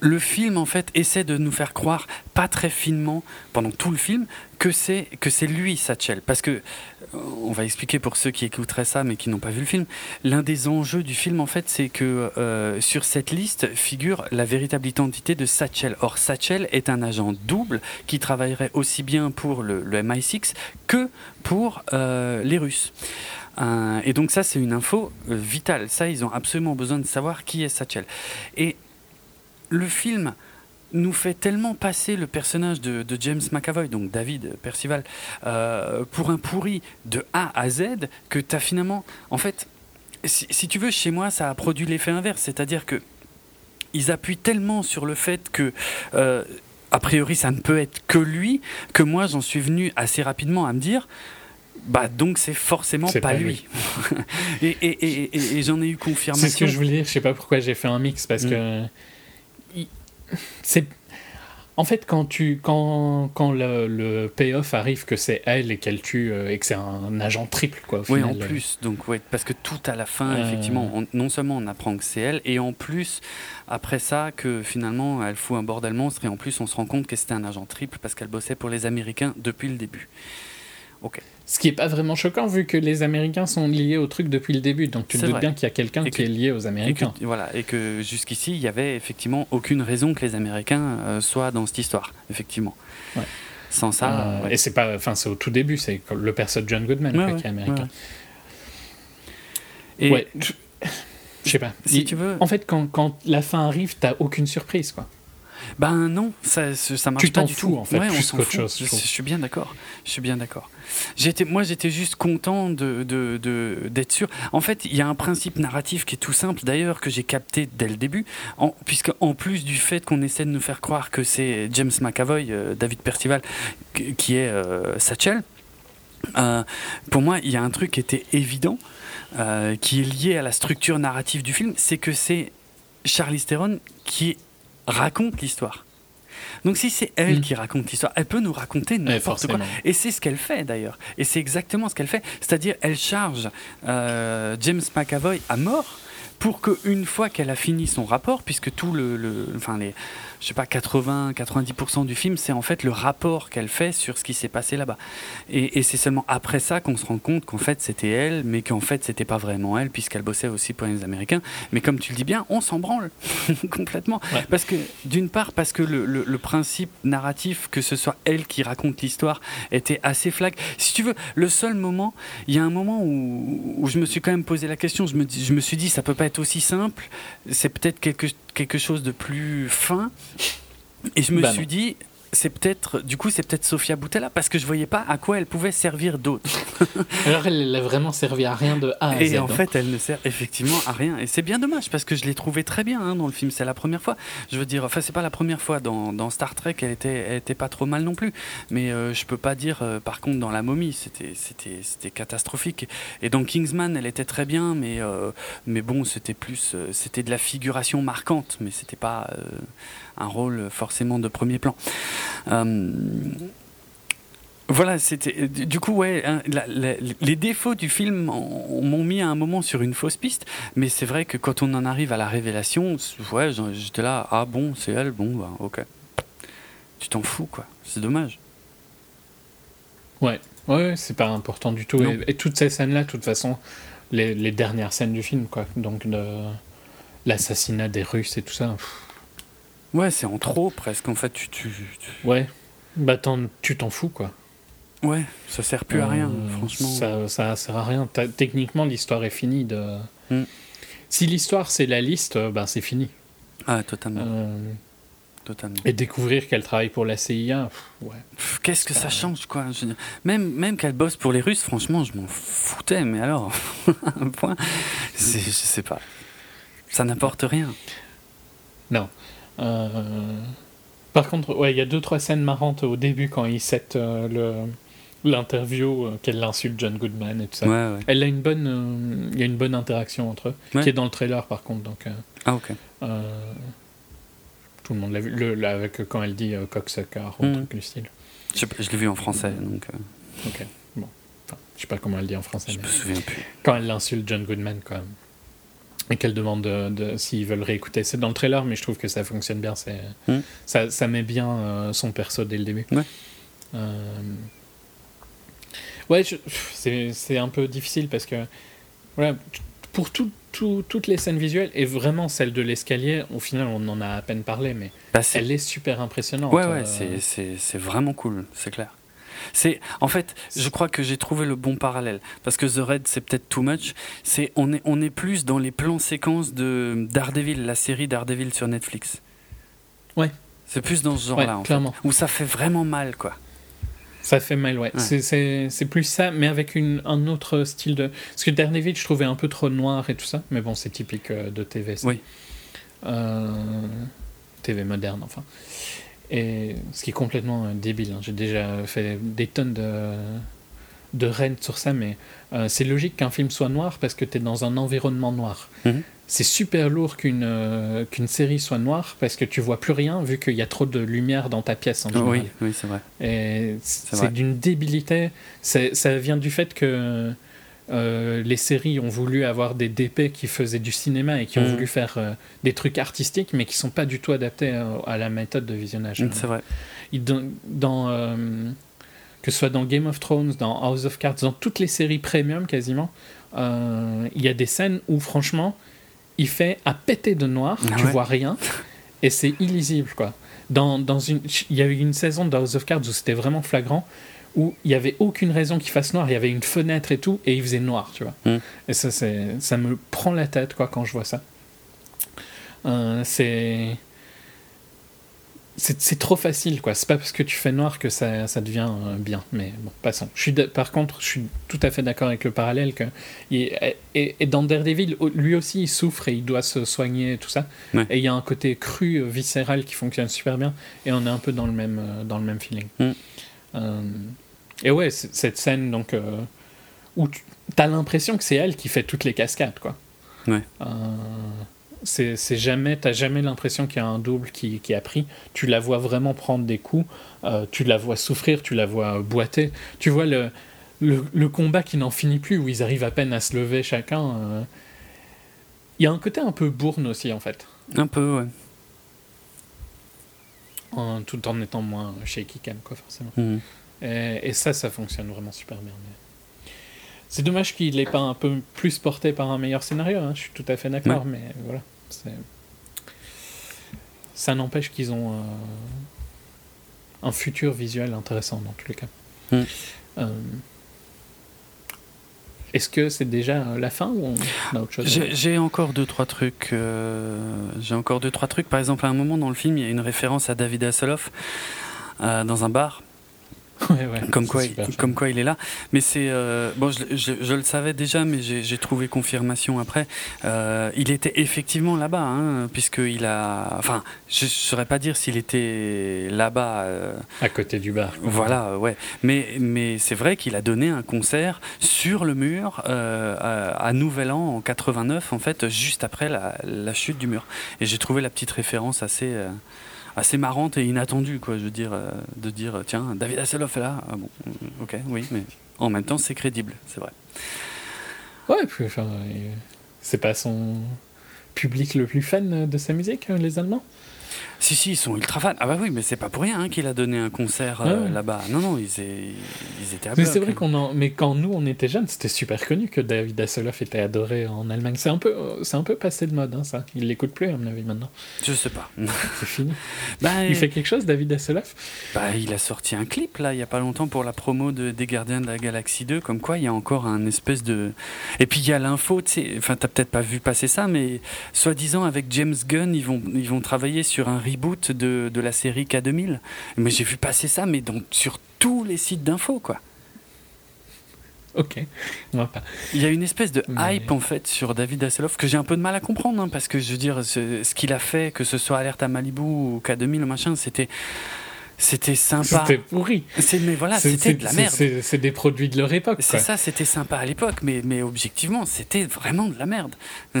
le film en fait essaie de nous faire croire pas très finement pendant tout le film que c'est que c'est lui Satchel. Parce que on va expliquer pour ceux qui écouteraient ça mais qui n'ont pas vu le film l'un des enjeux du film en fait c'est que euh, sur cette liste figure la véritable identité de Satchel. Or Satchel est un agent double qui travaillerait aussi bien pour le, MI6 que pour euh, les Russes. Euh, et donc ça c'est une info vitale. Ça ils ont absolument besoin de savoir qui est Satchel. Et le film nous fait tellement passer le personnage de, James McAvoy, donc David Percival, euh, pour un pourri de A à Z que tu as finalement. En fait, si, tu veux, chez moi, ça a produit l'effet inverse. C'est-à-dire que ils appuient tellement sur le fait que. Euh, a priori, ça ne peut être que lui, que moi, j'en suis venu assez rapidement à me dire, bah donc c'est forcément pas, lui. et, et, et, j'en ai eu confirmation. C'est ce que je voulais dire. Je sais pas pourquoi j'ai fait un mix parce mm. que c'est en fait quand tu quand, quand le, le payoff arrive que c'est elle et qu'elle tue euh, et que c'est un agent triple quoi. Oui, en euh. plus. Donc ouais, parce que tout à la fin, euh. effectivement, non seulement on apprend que c'est elle et en plus après ça que finalement elle fout un bordel monstre et en plus on se rend compte que c'était un agent triple parce qu'elle bossait pour les Américains depuis le début. Ok. Ce qui n'est pas vraiment choquant vu que les Américains sont liés au truc depuis le début. Donc tu te doutes bien qu'il y a quelqu'un qui est lié aux Américains. Et voilà, et que jusqu'ici, il n'y avait effectivement aucune raison que les Américains euh, soient dans cette histoire, effectivement. Sans ça. Euh, et c'est pas, enfin, c'est au tout début, c'est le perso de John Goodman qui est américain. Et ouais, je sais pas. Si tu veux. En fait, quand, quand la fin arrive, t'as aucune surprise, quoi. Ben non, ça, ça marche pas du tout. en fait, plus qu'autre chose. Je, suis bien d'accord. Je suis bien d'accord. J'étais, moi, j'étais juste content de, de, d'être sûr. En fait, il y a un principe narratif qui est tout simple, d'ailleurs, que j'ai capté dès le début, en, puisque en plus du fait qu'on essaie de nous faire croire que c'est James McAvoy, euh, David Percival, qui est euh, Satchel, euh, pour moi, il y a un truc qui était évident, qui est lié à la structure narrative du film, c'est que c'est Charlie Theron qui raconte l'histoire. Donc si c'est elle mm. qui raconte l'histoire, elle peut nous raconter n'importe quoi. Et c'est ce qu'elle fait d'ailleurs. Et c'est exactement ce qu'elle fait. C'est-à-dire, elle charge euh, James McAvoy à mort pour qu'une fois qu'elle a fini son rapport, puisque tout le, le enfin les, je sais pas, 80-90% du film, c'est en fait le rapport qu'elle fait sur ce qui s'est passé là-bas. Et, c'est seulement après ça qu'on se rend compte qu'en fait c'était elle, mais qu'en fait c'était pas vraiment elle, puisqu'elle bossait aussi pour les Américains. Mais comme tu le dis bien, on s'en branle complètement. Parce que, d'une part, parce que le, le, principe narratif, que ce soit elle qui raconte l'histoire, était assez flag. Si tu veux, le seul moment, il y a un moment où, où, je me suis quand même posé la question, je me, je me suis dit, ça peut pas être aussi simple, c'est peut-être quelque, quelque chose de plus fin. Et je me bah suis dit, c'est peut-être, du coup, c'est peut-être Sofia Boutella parce que je voyais pas à quoi elle pouvait servir d'autre. Alors elle a vraiment servi à rien de A à Et en hein. fait, elle ne sert effectivement à rien. Et c'est bien dommage parce que je l'ai trouvée très bien hein, dans le film. C'est la première fois. Je veux dire, enfin, c'est pas la première fois dans, dans, Star Trek. Elle était, elle était pas trop mal non plus. Mais euh, je peux pas dire, euh, par contre, dans La Momie, c'était, c'était, c'était catastrophique. Et dans Kingsman, elle était très bien, mais, euh, mais bon, c'était plus, c'était de la figuration marquante, mais c'était pas un rôle forcément de premier plan. Euh, voilà, c'était du coup ouais, hein, les défauts du film m'ont mis à un moment sur une fausse piste, mais c'est vrai que quand on en arrive à la révélation, ouais, j'étais là, ah bon, c'est elle, bon, bah, ok, tu t'en fous quoi, c'est dommage. Ouais, ouais, c'est pas important du tout. Et, toutes ces scènes-là, de toute façon, les, dernières scènes du film, quoi, donc de l'assassinat des Russes et tout ça. Ouais, c'est en trop presque. En fait, tu. tu, Ouais. Bah, tu t'en fous, quoi. Ouais, ça sert plus à rien, euh, franchement. Ça, ça sert à rien. Techniquement, l'histoire est finie. De... Hmm. Si l'histoire, c'est la liste, ben c'est fini. Ah, totalement. Euh, totalement. Et découvrir qu'elle travaille pour la CIA, ouais. Qu'est-ce que ça change, quoi Même, même qu'elle bosse pour les Russes, franchement, je m'en foutais, mais alors, un point, je sais pas. Ça n'apporte rien. Non. Euh, par contre, ouais, il y a deux trois scènes marrantes au début quand il set euh, le l'interview euh, qu'elle insulte John Goodman et tout ça. Elle a une bonne, il y a une bonne interaction entre eux, qui est dans le trailer par contre. Donc, ah ok. tout le monde l'a vu, le, avec quand elle dit cocksucker ou mhm. truc du style. Je, je l'ai vu en français donc. Ok. Bon. Enfin, je sais pas comment elle dit en français. Je me souviens plus. Quand elle insulte John Goodman quand même et qu'elle demande de, s'ils veulent réécouter. C'est dans le trailer, mais je trouve que ça fonctionne bien. C'est, hmm. ça, ça, met bien euh, son perso dès le début. Ouais, euh, ouais c'est, c'est un peu difficile parce que voilà, pour tout, toutes les scènes visuelles, et vraiment celle de l'escalier, au final, on en a à peine parlé, mais bah, elle est super impressionnante. Ouais, ouais, euh. c'est, c'est vraiment cool, c'est clair. C'est en fait, je crois que j'ai trouvé le bon parallèle parce que The Red c'est peut-être too much. C'est on est on est plus dans les plans séquences de Daredevil, la série Daredevil sur Netflix. Ouais. C'est plus dans ce genre-là, en clairement. fait. Où ça fait vraiment mal, quoi. Ça fait mal, ouais. C'est plus ça, mais avec une, un autre style de. Parce que Daredevil, je trouvais un peu trop noir et tout ça, mais bon, c'est typique euh, de TV. Ça. Oui. Euh, TV moderne, enfin. Et ce qui est complètement euh, débile. Hein. J'ai déjà fait des tonnes de, de rent sur ça, mais c'est logique qu'un film soit noir parce que tu es dans un environnement noir. Mhm c'est super lourd qu'une euh, qu'une série soit noire parce que tu vois plus rien vu qu'il y a trop de lumière dans ta pièce en général. Oui, oui c'est vrai. C'est d'une débilité. Ça vient du fait que euh, les séries ont voulu avoir des DP qui faisaient du cinéma et qui ont mm. voulu faire euh, des trucs artistiques mais qui sont pas du tout adaptés à, la méthode de visionnage. Mm, c'est vrai. Dans, dans que ce soit dans Game of Thrones, dans House of Cards, dans toutes les séries premium quasiment, il y a des scènes où franchement il fait à péter de noir, ah tu vois rien, et c'est illisible, quoi. Dans, dans une, il y a eu une saison de House of Cards où c'était vraiment flagrant, où il n'y avait aucune raison qu'il fasse noir, il y avait une fenêtre et tout, et il faisait noir, tu vois. Hmm. Et ça, ça me prend la tête, quoi, quand je vois ça. Euh, c'est c'est trop facile, quoi. C'est pas parce que tu fais noir que ça, ça devient euh, bien. Mais bon, passons. Je suis par contre, je suis tout à fait d'accord avec le parallèle que et, et, dans Daredevil, lui aussi, il souffre et il doit se soigner et tout ça. Et il y a un côté cru, euh, viscéral qui fonctionne super bien. Et on est un peu dans le même, dans le même feeling. Mm. Et ouais, cette scène donc où tu as l'impression que c'est elle qui fait toutes les cascades, quoi. Ouais c'est jamais, t'as jamais l'impression qu'il y a un double qui, qui, a pris. Tu la vois vraiment prendre des coups, euh, tu la vois souffrir, tu la vois boiter. Tu vois le, le, combat qui n'en finit plus, où ils arrivent à peine à se lever chacun. Euh. Il y a un côté un peu bourne aussi, en fait. Un peu, ouais. tout en étant moins shaky, quand quoi, forcément. Mmh. Et, et, ça, ça fonctionne vraiment super bien. C'est dommage qu'il n'ait pas un peu plus porté par un meilleur scénario, hein, je suis tout à fait d'accord, mais voilà. Ça n'empêche qu'ils ont euh, un futur visuel intéressant dans tous les cas. Euh, est-ce que c'est déjà la fin ou on a autre chose J'ai encore deux trois trucs. Euh, j'ai encore deux trois trucs. Par exemple, à un moment dans le film, il y a une référence à David Hasselhoff dans un bar comme, quoi, il, comme quoi il est là. Mais c'est. Euh, bon, je, je, le savais déjà, mais j'ai trouvé confirmation après. Euh, il était effectivement là-bas, hein, puisqu'il a. Enfin, je ne saurais pas dire s'il était là-bas. Euh, à côté du bar. Voilà, ouais. Mais, mais c'est vrai qu'il a donné un concert sur le mur à, Nouvel An en 89, en fait, juste après la, la chute du mur. Et j'ai trouvé la petite référence assez assez marrante et inattendue, quoi. Je veux dire, euh, de dire, tiens, David Hasselhoff est là. Ah bon, euh, ok, oui, mais en même temps, c'est crédible, c'est vrai. Ouais, puis enfin, c'est pas son public le plus fan de sa musique, les Allemands? Si, si, ils sont ultra fans. Ah bah oui, mais c'est pas pour rien hein, qu'il a donné un concert euh, là-bas. Non, non, ils, ils étaient à Mais c'est vrai qu'on en... Mais quand nous, on était jeunes, c'était super connu que David Hasselhoff était adoré en Allemagne. C'est un peu, c'est un peu passé de mode, hein, ça. Il l'écoute plus, à mon avis, maintenant. Je sais pas. c'est fini. Bah, il fait quelque chose, David Hasselhoff? Bah, il a sorti un clip, là, il y a pas longtemps, pour la promo de, des Gardiens de la Galaxie 2, comme quoi il y a encore un espèce de... Et puis, il y a l'info, tu sais... Enfin, t'as peut-être pas vu passer ça, mais soi-disant, avec James Gunn, ils vont, ils vont travailler sur un reboot de, de la série K2000. Mais j'ai vu passer ça, mais donc sur tous les sites d'infos, quoi. Ok, Il y a une espèce de hype en fait sur David Hasselhoff que j'ai un peu de mal à comprendre hein, parce que je veux dire ce, ce qu'il a fait, que ce soit Alerte à Malibu ou K2000 machin, c'était c'était sympa. C'était pourri. Mais voilà, c'était de la merde. C'est des produits de leur époque. C'est ça, c'était sympa à l'époque, mais, mais objectivement, c'était vraiment de la merde.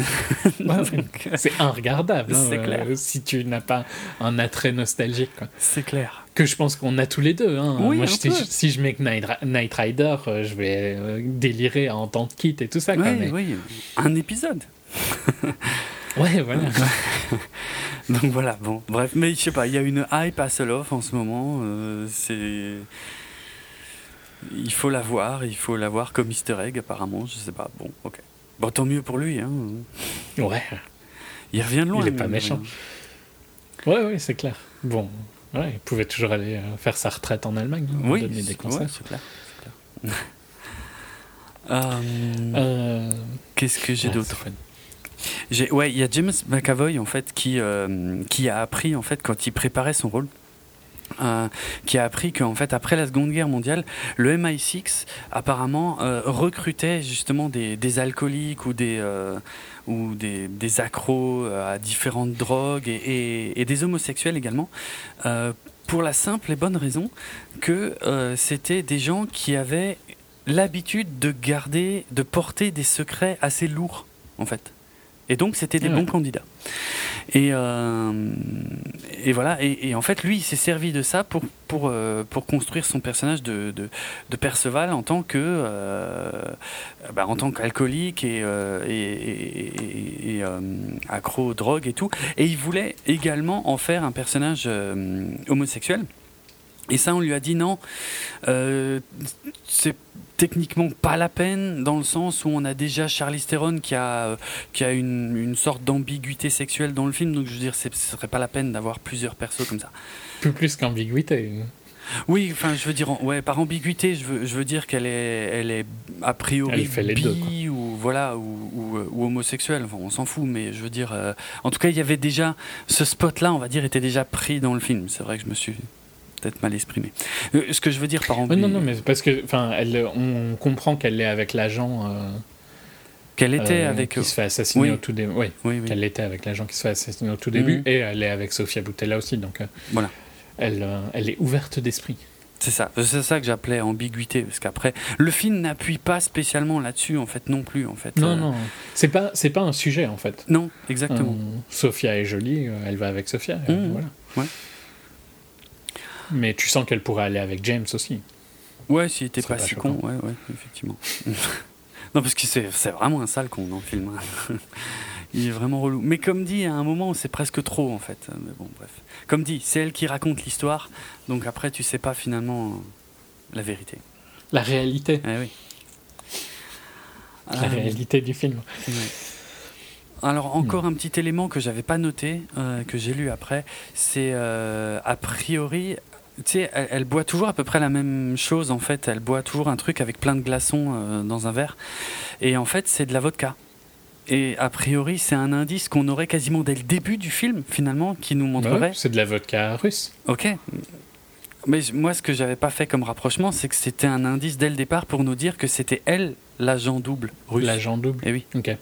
c'est inregardable. Hein, clair. Euh, si tu n'as pas un attrait nostalgique. C'est clair. Que je pense qu'on a tous les deux. Hein. Oui, Moi, si je mets Night, Rider, euh, je vais euh, délirer à entendre Kit et tout ça. Oui, oui. Un épisode. ouais, voilà. Donc voilà, bon, bref, mais je sais pas, il y a une hype à Soloff en ce moment. Euh, c'est. Il faut la voir, il faut la voir comme easter egg apparemment, je sais pas. Bon, ok. Bon, tant mieux pour lui. Hein. Ouais. Il revient de loin. Il est pas méchant. Ouais, ouais, c'est clair. Bon, ouais, il pouvait toujours aller euh, faire sa retraite en Allemagne. Hein, oui, donner des concerts. c'est clair. clair. Euh, Qu'est-ce que j'ai d'autre? Ouais, il y a James McAvoy en fait qui, euh, qui a appris en fait quand il préparait son rôle. Euh, qui a appris qu'en fait après la Seconde Guerre mondiale, le MI6 apparemment euh, recrutait justement des, des, alcooliques ou des ou des, des, accros à différentes drogues et, et, et des homosexuels également pour la simple et bonne raison que c'était des gens qui avaient l'habitude de garder, de porter des secrets assez lourds en fait. Et donc, c'était des bons candidats. Et, euh, et voilà. Et, en fait, lui, il s'est servi de ça pour, pour, euh, pour construire son personnage de, de, Perceval en tant que euh, bah, en tant qu'alcoolique et, et, accro aux drogues et tout. Et il voulait également en faire un personnage homosexuel. Et ça, on lui a dit non. c'est techniquement pas la peine dans le sens où on a déjà Charlize Theron qui a, euh, qui a une, une sorte d'ambiguïté sexuelle dans le film. Donc je veux dire ce serait pas la peine d'avoir plusieurs persos comme ça. Plus plus qu'ambiguïté. Oui enfin je veux dire ouais par ambiguïté je veux, je veux dire qu'elle est elle est a priori fait les bi ou voilà ou, ou, homosexuelle. Enfin, on s'en fout mais je veux dire euh, en tout cas il y avait déjà ce spot là on va dire était déjà pris dans le film. C'est vrai que je me suis peut-être mal exprimé. Euh, ce que je veux dire par exemple. non, non, mais parce que, enfin, on comprend qu'elle est avec l'agent. Euh, qu'elle était euh, avec. Qui se fait assassiner au tout début. Oui, oui, qu'elle était avec l'agent qui se fait assassiner au tout début, mhm. et elle est avec Sofia Boutella aussi, donc. voilà. Elle, elle est ouverte d'esprit. C'est ça, c'est ça que j'appelais ambiguïté, parce qu'après, le film n'appuie pas spécialement là-dessus, en fait, non plus, en fait. Non, non, c'est pas, c'est pas un sujet, en fait. Non, exactement. Sofia est jolie, elle va avec Sofia, mhm. voilà. Ouais. Mais tu sens qu'elle pourrait aller avec James aussi. Ouais, s'il était pas, si con, ouais, ouais, effectivement. non, parce que c'est vraiment un sale con dans le film. Hein. Il est vraiment relou. Mais comme dit, à un moment, c'est presque trop, en fait. Mais bon, bref. Comme dit, c'est elle qui raconte l'histoire, donc après, tu sais pas finalement la vérité. La réalité. Eh oui. La euh, réalité du film. Alors encore un petit élément que j'avais pas noté, euh, que j'ai lu après, c'est euh, a priori tu sais, elle, boit toujours à peu près la même chose en fait. Elle boit toujours un truc avec plein de glaçons euh, dans un verre. Et en fait, c'est de la vodka. Et a priori, c'est un indice qu'on aurait quasiment dès le début du film, finalement, qui nous montrerait. c'est de la vodka russe. Ok. Mais moi, ce que j'avais pas fait comme rapprochement, c'est que c'était un indice dès le départ pour nous dire que c'était elle, l'agent double russe. L'agent double Et eh oui. Ok.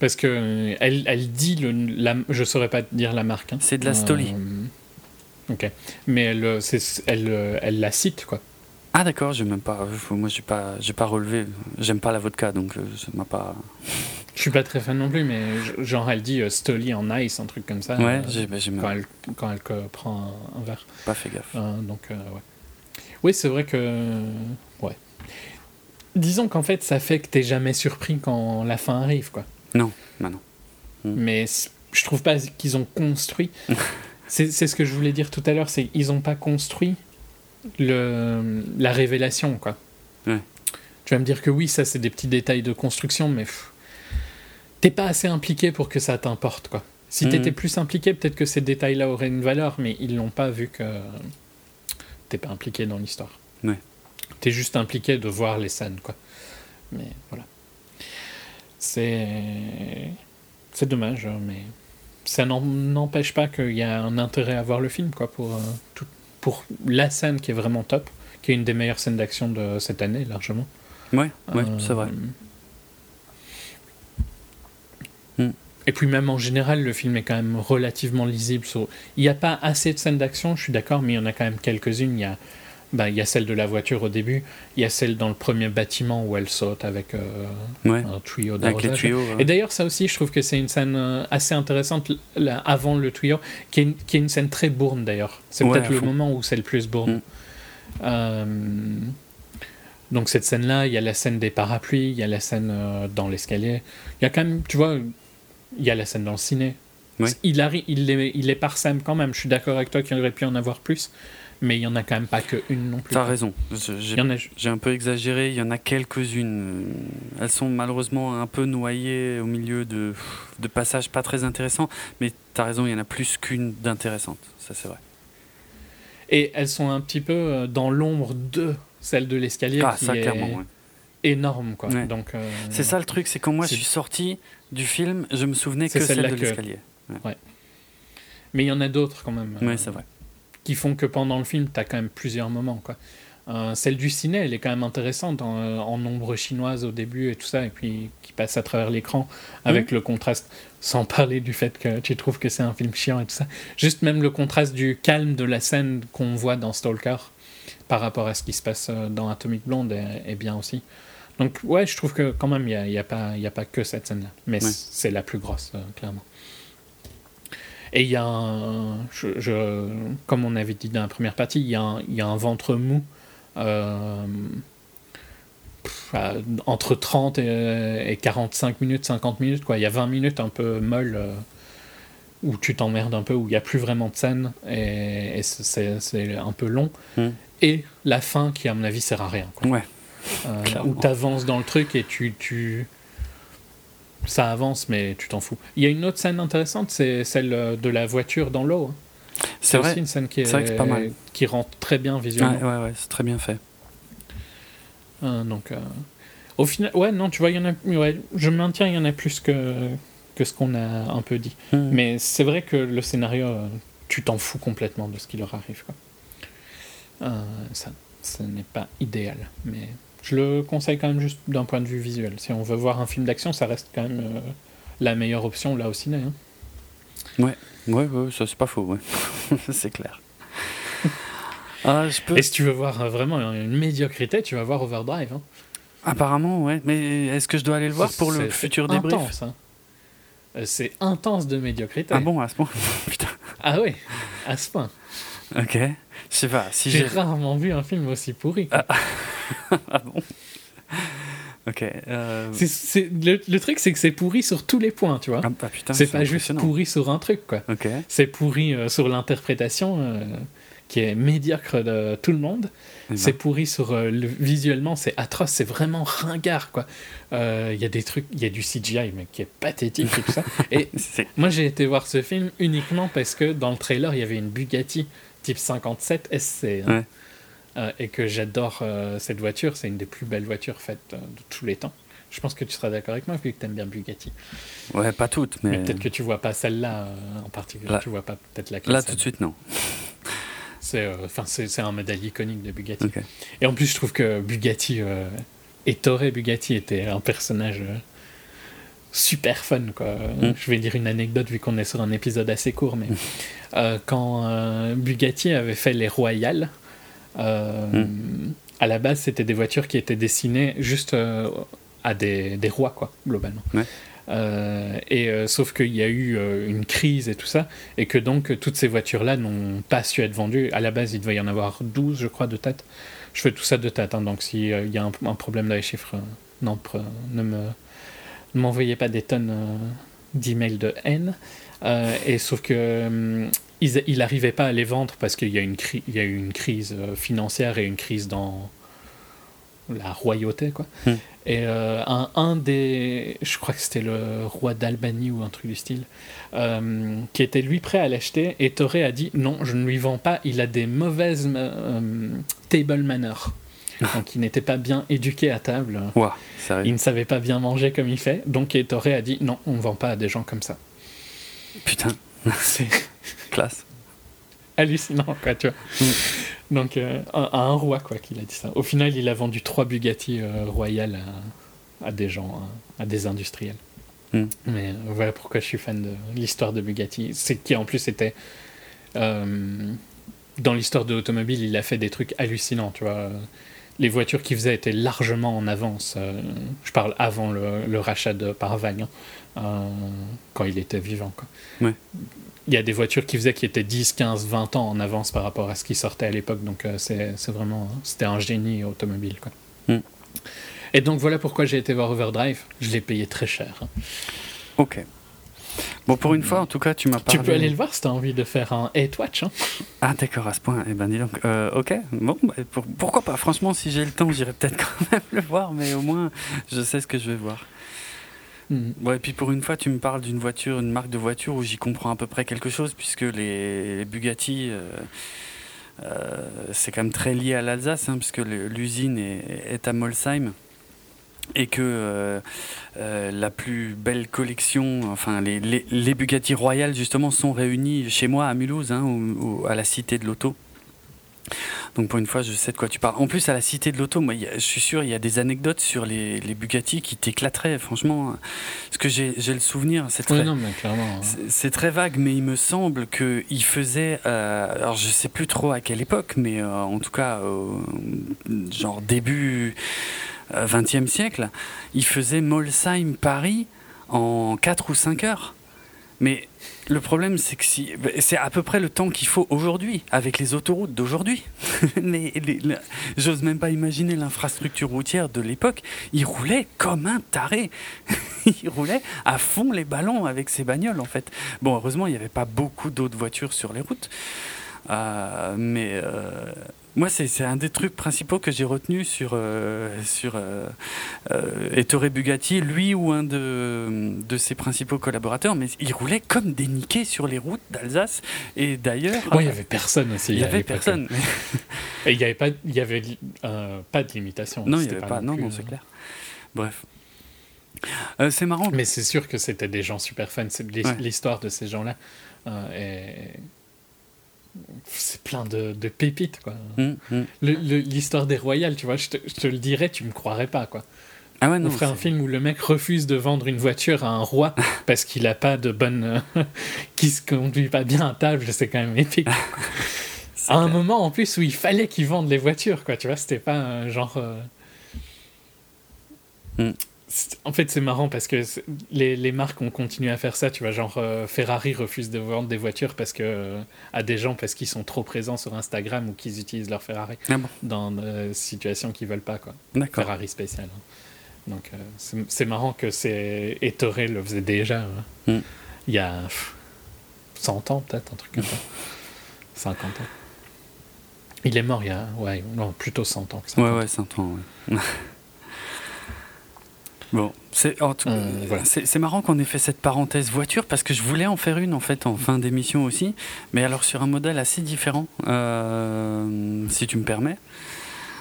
Parce que euh, elle, elle dit, le, la, je saurais pas dire la marque. Hein. C'est de la Stoli. Euh, Ok. Mais elle, euh, elle, euh, elle la cite, quoi. Ah d'accord, j'ai même pas. Moi, j'ai pas, j'ai pas relevé. J'aime pas la vodka, donc euh, ça m'a pas. Je suis pas très fan non plus, mais genre elle dit Stoli en ice, un truc comme ça. Ouais, j'ai, bah, quand, elle, quand elle prend un, verre. Pas fait gaffe. donc ouais. Oui, c'est vrai que ouais. Disons qu'en fait, ça fait que t'es jamais surpris quand la fin arrive, quoi. Non, bah non. Hmm. Mais je trouve pas qu'ils ont construit. C'est ce que je voulais dire tout à l'heure, c'est qu'ils n'ont pas construit le, la révélation, quoi. Tu vas me dire que oui, ça c'est des petits détails de construction, mais t'es pas assez impliqué pour que ça t'importe, quoi. Si t'étais mhm. plus impliqué, peut-être que ces détails-là auraient une valeur, mais ils l'ont pas vu que t'es pas impliqué dans l'histoire. Ouais. T'es juste impliqué de voir les scènes, quoi. Mais voilà. C'est. C'est dommage, mais ça n'empêche pas qu'il y a un intérêt à voir le film, quoi, pour, euh, pour la scène qui est vraiment top, qui est une des meilleures scènes d'action de cette année, largement. Ouais, ouais, c'est vrai. Euh, hmm. Et puis même en général, le film est quand même relativement lisible. Il n'y a pas assez de scènes d'action, je suis d'accord, mais il y en a quand même quelques-unes. Il y a il y a celle de la voiture au début, il y a celle dans le premier bâtiment où elle saute avec euh, un tuyau d'arrosage. Et d'ailleurs, ça aussi, je trouve que c'est une scène euh, assez intéressante là, avant le tuyau, qui est, une, qui est une scène très bourne d'ailleurs. C'est peut-être le moment où c'est le plus bourne. Mm. Euh, donc cette scène-là, il y a la scène des parapluies, il y a la scène dans l'escalier. Il y a quand même, tu vois, il y a la scène dans le ciné. Il, arrive, il, est, il est parsème quand même. Je suis d'accord avec toi qu'il aurait pu en avoir plus mais il n'y en a quand même pas qu'une non plus. T'as raison, j'ai un peu exagéré, il y en a quelques-unes. Elles sont malheureusement un peu noyées au milieu de, de passages pas très intéressants, mais t'as raison, il y en a plus qu'une d'intéressante, ça c'est vrai. Et elles sont un petit peu euh, dans l'ombre de celle de l'escalier. Ah, ça clairement, énorme, quoi. Ouais. Donc, euh, C'est ça le truc, c'est quand moi je suis sorti du film, je me souvenais que celle celle-là de l'escalier. Mais il y en a d'autres quand même. Ouais, euh, c'est vrai. Qui font que pendant le film, tu as quand même plusieurs moments. Quoi. Euh, celle du ciné, elle est quand même intéressante en, euh, en ombre chinoise au début et tout ça, et puis qui passe à travers l'écran avec le contraste, sans parler du fait que tu trouves que c'est un film chiant et tout ça. Juste même le contraste du calme de la scène qu'on voit dans Stalker par rapport à ce qui se passe euh, dans Atomic Blonde est, est bien aussi. Donc ouais, je trouve que quand même, il n'y a, y a, pas- y a pas que cette scène-là, mais Ouais. c'est la plus grosse, euh, clairement. Et il y a un, je, je- comme on avait dit dans la première partie, il y a un, il y a un ventre mou euh, entre 30 et, et 45 minutes, 50 minutes. Quoi. Il y a 20 minutes un peu molles euh, où tu t'emmerdes un peu, où il n'y a plus vraiment de scène et, et c'est un peu long. Mm. Et la fin qui, à mon avis, sert à rien. Quoi. Ouais. Euh, où tu avances dans le truc et tu, tu. Ça avance, mais tu t'en fous. Il y a une autre scène intéressante, c'est celle euh, de la voiture dans l'eau. hein. C'est aussi vrai. une scène qui est, vrai que pas mal. qui rend très bien visuellement. ouais, ouais, c'est très bien fait. Euh, donc, euh, au final, ouais, non, tu vois, il y en a. Ouais, je maintiens, il y en a plus que, que ce qu'on a un peu dit. Mm. Mais c'est vrai que le scénario, euh, tu t'en fous complètement de ce qui leur arrive. Quoi. Euh, ça, ce n'est pas idéal, mais je le conseille quand même juste d'un point de vue visuel. Si on veut voir un film d'action, ça reste quand même euh, la meilleure option là au ciné. hein. Ouais, ouais, ça c'est pas faux, ouais. c'est clair. Ah, je peux... Et si tu veux voir euh, vraiment une médiocrité, tu vas voir Overdrive. hein. Apparemment, ouais. Mais est-ce que je dois aller le voir pour le futur débrief intense, hein. Euh, C'est intense de médiocrité. Ah bon, à ce point Putain. Ah oui, à ce point. Ok. Je sais pas. Si J'ai rarement vu un film aussi pourri. quoi. Ah bon? Ok. euh, le, le truc, c'est que c'est pourri sur tous les points, tu vois. Ah, bah, c'est pas juste pourri sur un truc, quoi. Ok. C'est pourri euh, sur l'interprétation, euh, qui est médiocre de tout le monde. Eh ben, C'est pourri sur le, visuellement, c'est atroce, c'est vraiment ringard, quoi. Il y a des trucs, il y a du CGI, mais qui est pathétique et tout ça. Et moi, j'ai été voir ce film uniquement parce que dans le trailer, il y avait une Bugatti type 57 SC. hein. Ouais. Euh, et que j'adore euh, cette voiture. C'est une des plus belles voitures faites euh, de tous les temps. Je pense que tu seras d'accord avec moi vu que tu aimes bien Bugatti. Ouais, pas toutes, mais. Mais peut-être que tu vois pas celle-là en particulier. Là- tu vois pas peut-être la Là, tout de suite, non. C'est c'est un modèle iconique de Bugatti. Et en plus, je trouve que Bugatti et Torre Bugatti était un personnage super fun. Quoi. Mm. Je vais dire une anecdote vu qu'on est sur un épisode assez court, mais euh, quand euh, Bugatti avait fait les Royales, euh, à la base, c'était des voitures qui étaient destinées juste à des, des rois, quoi, globalement. Ouais. Euh, et euh, sauf qu'il y a eu euh, une crise et tout ça, et que donc toutes ces voitures-là n'ont pas su être vendues. À la base, il devait y en avoir 12, je crois, de tête. Je fais tout ça de tête, hein, donc s'il y a un, un problème dans les chiffres, non, ne me ne m'envoyez pas des tonnes euh, d'emails de haine. Euh, et sauf que ils- il n'arrivait pas à les vendre parce qu'il y a une cri- il y a eu une crise euh, financière et une crise dans la royauté quoi. Hmm. Et euh, un, un des, je crois que c'était le roi d'Albanie ou un truc du style, euh, qui était lui prêt à l'acheter et Toré a dit non, je ne lui vends pas, il a des mauvaises euh, table manners. Donc il n'était pas bien éduqué à table. Il ne savait pas bien manger comme il fait, donc Ettore a dit non, on ne vend pas à des gens comme ça. Putain, C'est classe. hallucinant, quoi, tu vois. Mm. Donc, euh, à, à un roi, quoi, qu'il a dit ça. Au final, il a vendu trois Bugatti euh, royales à, à des gens, à, à des industriels. Mm. Mais euh, voilà pourquoi je suis fan de l'histoire de Bugatti. C'est qui, en plus, était. euh, dans l'histoire de l'automobile, il a fait des trucs hallucinants, tu vois. Les voitures qu'il faisait étaient largement en avance. euh, je parle avant le, le rachat de Parvagne, hein, euh, quand il était vivant. Quoi. Ouais. Il y a des voitures qu'il faisait qui étaient 10, 15, 20 ans en avance par rapport à ce qui sortait à l'époque. Donc euh, c'est vraiment... C'était un génie automobile. Quoi. Mm. Et donc voilà pourquoi j'ai été voir Overdrive. Je l'ai payé très cher. hein. Ok. Bon, pour une fois, en tout cas, tu m'as parlé. Tu peux aller le voir si tu as envie de faire un hate watch. hein. Ah, d'accord, à ce point. Eh ben, dis donc. Euh, ok, bon, bah, pour- pourquoi pas? Franchement, si j'ai le temps, j'irai peut-être quand même le voir, mais au moins, je sais ce que je vais voir. Mm. Ouais, et puis pour une fois, tu me parles d'une voiture, une marque de voiture où j'y comprends à peu près quelque chose, puisque les, les Bugatti, euh, euh, c'est quand même très lié à l'Alsace, hein, puisque l'usine est, est à Molsheim. Et que la plus belle collection, enfin les, les, Bugatti Royales justement sont réunis chez moi à Mulhouse, hein, à la Cité de l'Auto. Donc pour une fois, je sais de quoi tu parles. En plus, à la Cité de l'Auto, moi, je suis sûr, il y a des anecdotes sur les, les Bugatti qui t'éclateraient, franchement. Parce que j'ai le souvenir, c'est très, hein. c'est très vague, mais il me semble qu'il faisait, euh, alors je sais plus trop à quelle époque, mais euh, en tout cas, genre début 20e euh, siècle, il faisait Molsheim-Paris en 4 ou 5 heures. Mais le problème, c'est que c'est à peu près le temps qu'il faut aujourd'hui, avec les autoroutes d'aujourd'hui. J'ose même pas imaginer l'infrastructure routière de l'époque. Il roulait comme un taré. il roulait à fond les ballons avec ses bagnoles, en fait. Bon, heureusement, il n'y avait pas beaucoup d'autres voitures sur les routes. Euh, mais euh, moi, c'est un des trucs principaux que j'ai retenu sur, euh, sur euh, euh, Ettore Bugatti, lui ou un de, de ses principaux collaborateurs, mais il roulait comme des niqués sur les routes d'Alsace. Et d'ailleurs. il n'y avait personne aussi. Il n'y avait personne. Et il n'y avait, pas, il y avait pas de limitation. Non, il n'y avait pas. Non, non, c'est clair. Bref. c'est marrant. Mais c'est sûr que c'était des gens super fans. L'histoire de ces gens-là est c'est plein de, de, pépites quoi. Hum, hum. L'histoire des royales, tu vois, je te, je te, le dirais, tu me croirais pas quoi. Ah ouais, non, On ferait un film où le mec refuse de vendre une voiture à un roi parce qu'il a pas de bonne, qui se conduit pas bien à table, c'est quand même épique. à un moment en plus où il fallait qu'il vende les voitures quoi, tu vois, c'était pas un genre. Euh, hum. En fait, c'est marrant parce que les, les, marques ont continué à faire ça, tu vois, genre euh, Ferrari refuse de vendre des voitures parce que, euh, à des gens parce qu'ils sont trop présents sur Instagram ou qu'ils utilisent leur Ferrari ah dans des euh, situations qu'ils veulent pas, quoi. Ferrari spécial. Hein. Donc, c'est marrant que c'est Ettore le faisait déjà hein. hmm. il y a 100 ans, peut-être, un truc comme ça. 50 ans. Il est mort il y a, ouais, non, plutôt 100 ans. Que ouais, ouais, 100 ans, ouais. Bon, c'est euh, marrant qu'on ait fait cette parenthèse voiture parce que je voulais en faire une en fait en fin d'émission aussi, mais alors sur un modèle assez différent, euh, si tu me permets.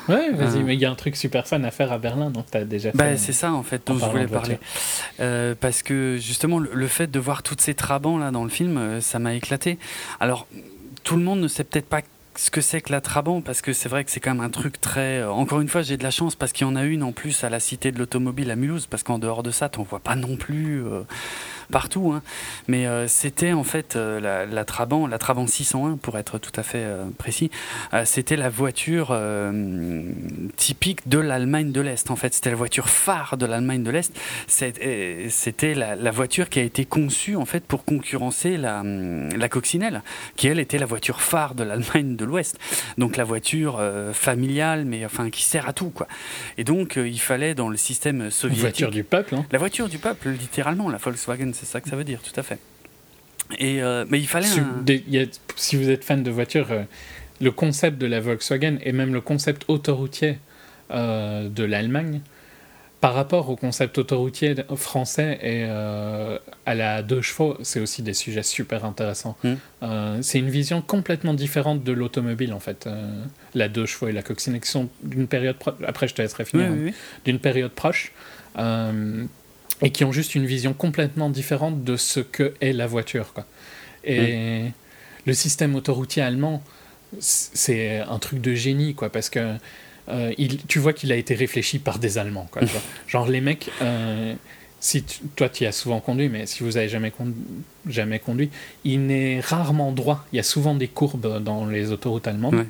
Ouais, vas-y, euh. mais il y a un truc super fun à faire à Berlin, donc tu as déjà bah, fait. c'est ça en fait dont je voulais parler. parce que justement, le, le, fait de voir toutes ces trabants là dans le film, ça m'a éclaté. Alors, tout le monde ne sait peut-être pas ce que c'est que la Trabant parce que c'est vrai que c'est quand même un truc très. Euh, encore une fois, j'ai de la chance parce qu'il y en a une en plus à la Cité de l'Automobile à Mulhouse parce qu'en dehors de ça, t'en vois pas non plus. Partout. Hein. Mais euh, c'était en fait euh, la, la, Trabant, la Trabant 601 pour être tout à fait euh, précis. c'était la voiture typique de l'Allemagne de l'Est. En fait, c'était la voiture phare de l'Allemagne de l'Est. C'était la, la, voiture qui a été conçue en fait pour concurrencer la, la coccinelle, qui elle était la voiture phare de l'Allemagne de l'Ouest. Donc la voiture familiale, mais enfin qui sert à tout quoi. Et donc il fallait dans le système soviétique. La voiture du peuple. Hein. La voiture du peuple, littéralement, la Volkswagen c'est ça que ça veut dire, tout à fait. Et, euh, mais il fallait. Si, si, vous êtes fan de voitures, euh, le concept de la Volkswagen et même le concept autoroutier euh, de l'Allemagne, par rapport au concept autoroutier français et à la deux chevaux, c'est aussi des sujets super intéressants. Hmm. c'est une vision complètement différente de l'automobile en fait. la deux chevaux et la coccinelle qui sont d'une période. Après, je te laisserai finir. Hein. D'une période proche et qui ont juste une vision complètement différente de ce que est la voiture. Quoi. Et le système autoroutier allemand, c'est un truc de génie, quoi, parce que euh, il, tu vois qu'il a été réfléchi par des Allemands. Quoi, Genre les mecs, euh, si toi tu as souvent conduit, mais si vous avez jamais, conduit, jamais conduit, il n'est rarement droit. Il y a souvent des courbes dans les autoroutes allemandes.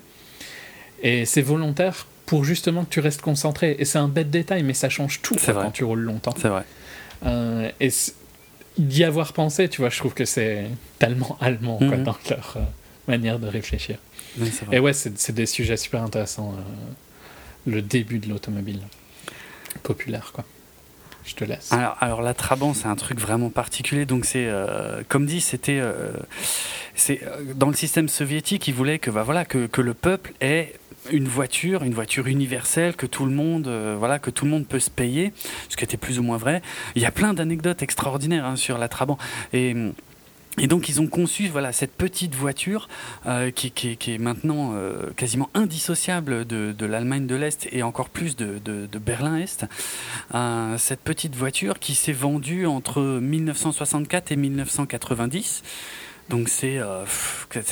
Et c'est volontaire pour justement que tu restes concentré. Et c'est un bête détail, mais ça change tout quand tu roules longtemps. C'est vrai. Euh, et d'y avoir pensé, tu vois, je trouve que c'est tellement allemand quoi, mhm. dans leur euh, manière de réfléchir. et ouais, c'est des sujets super intéressants. Euh, le début de l'automobile populaire, quoi. Je te laisse. Alors, alors la Trabant, c'est un truc vraiment particulier. Donc, c'est, comme dit, c'était. c'est dans le système soviétique, ils voulaient que, bah, voilà, que, que le peuple ait une voiture, une voiture universelle que tout le monde, euh, voilà, que tout le monde peut se payer, ce qui était plus ou moins vrai. Il y a plein d'anecdotes extraordinaires hein, sur la Trabant. Et donc ils ont conçu voilà cette petite voiture euh, qui, est maintenant euh, quasiment indissociable de, l'Allemagne de l'Est et encore plus de, Berlin-Est. Cette petite voiture qui s'est vendue entre 1964 et 1990. Donc c'est euh,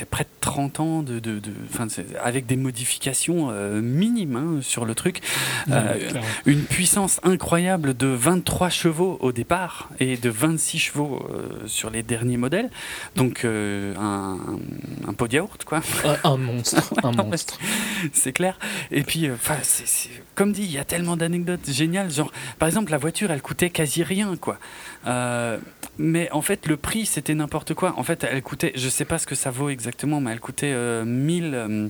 près de 30 ans de, de, de avec des modifications euh, minimes hein, sur le truc. Euh, une puissance incroyable de 23 chevaux au départ et de 26 chevaux euh, sur les derniers modèles. Donc un, un pot de yaourt quoi. Un, monstre, un monstre. c'est clair. Et puis enfin comme dit, il y a tellement d'anecdotes géniales. Genre par exemple la voiture elle coûtait quasi rien quoi. mais en fait le prix c'était n'importe quoi. En fait elle coûtait, je sais pas ce que ça vaut exactement, mais elle coûtait euh, 1000 euh,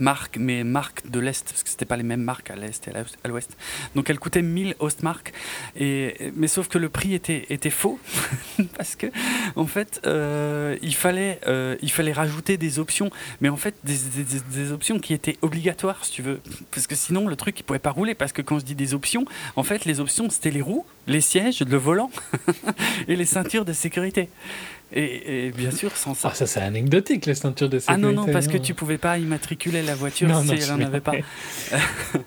marques, mais marques de l'Est, parce que c'était pas les mêmes marques à l'Est et à l'Ouest. Donc elle coûtait 1000 Ostmark, mais sauf que le prix était, faux, parce que en fait, euh, il, fallait, euh, il fallait rajouter des options, mais en fait des, options qui étaient obligatoires, si tu veux, parce que sinon le truc il pouvait pas rouler, parce que quand je dis des options, en fait les options c'était les roues, les sièges, le volant et les ceintures de sécurité. Et, et, bien sûr, sans ça. Ah, ça, c'est anecdotique, les ceintures de sécurité. Ah non, non, parce non. que tu pouvais pas immatriculer la voiture non, si non, elle n'en avait pas.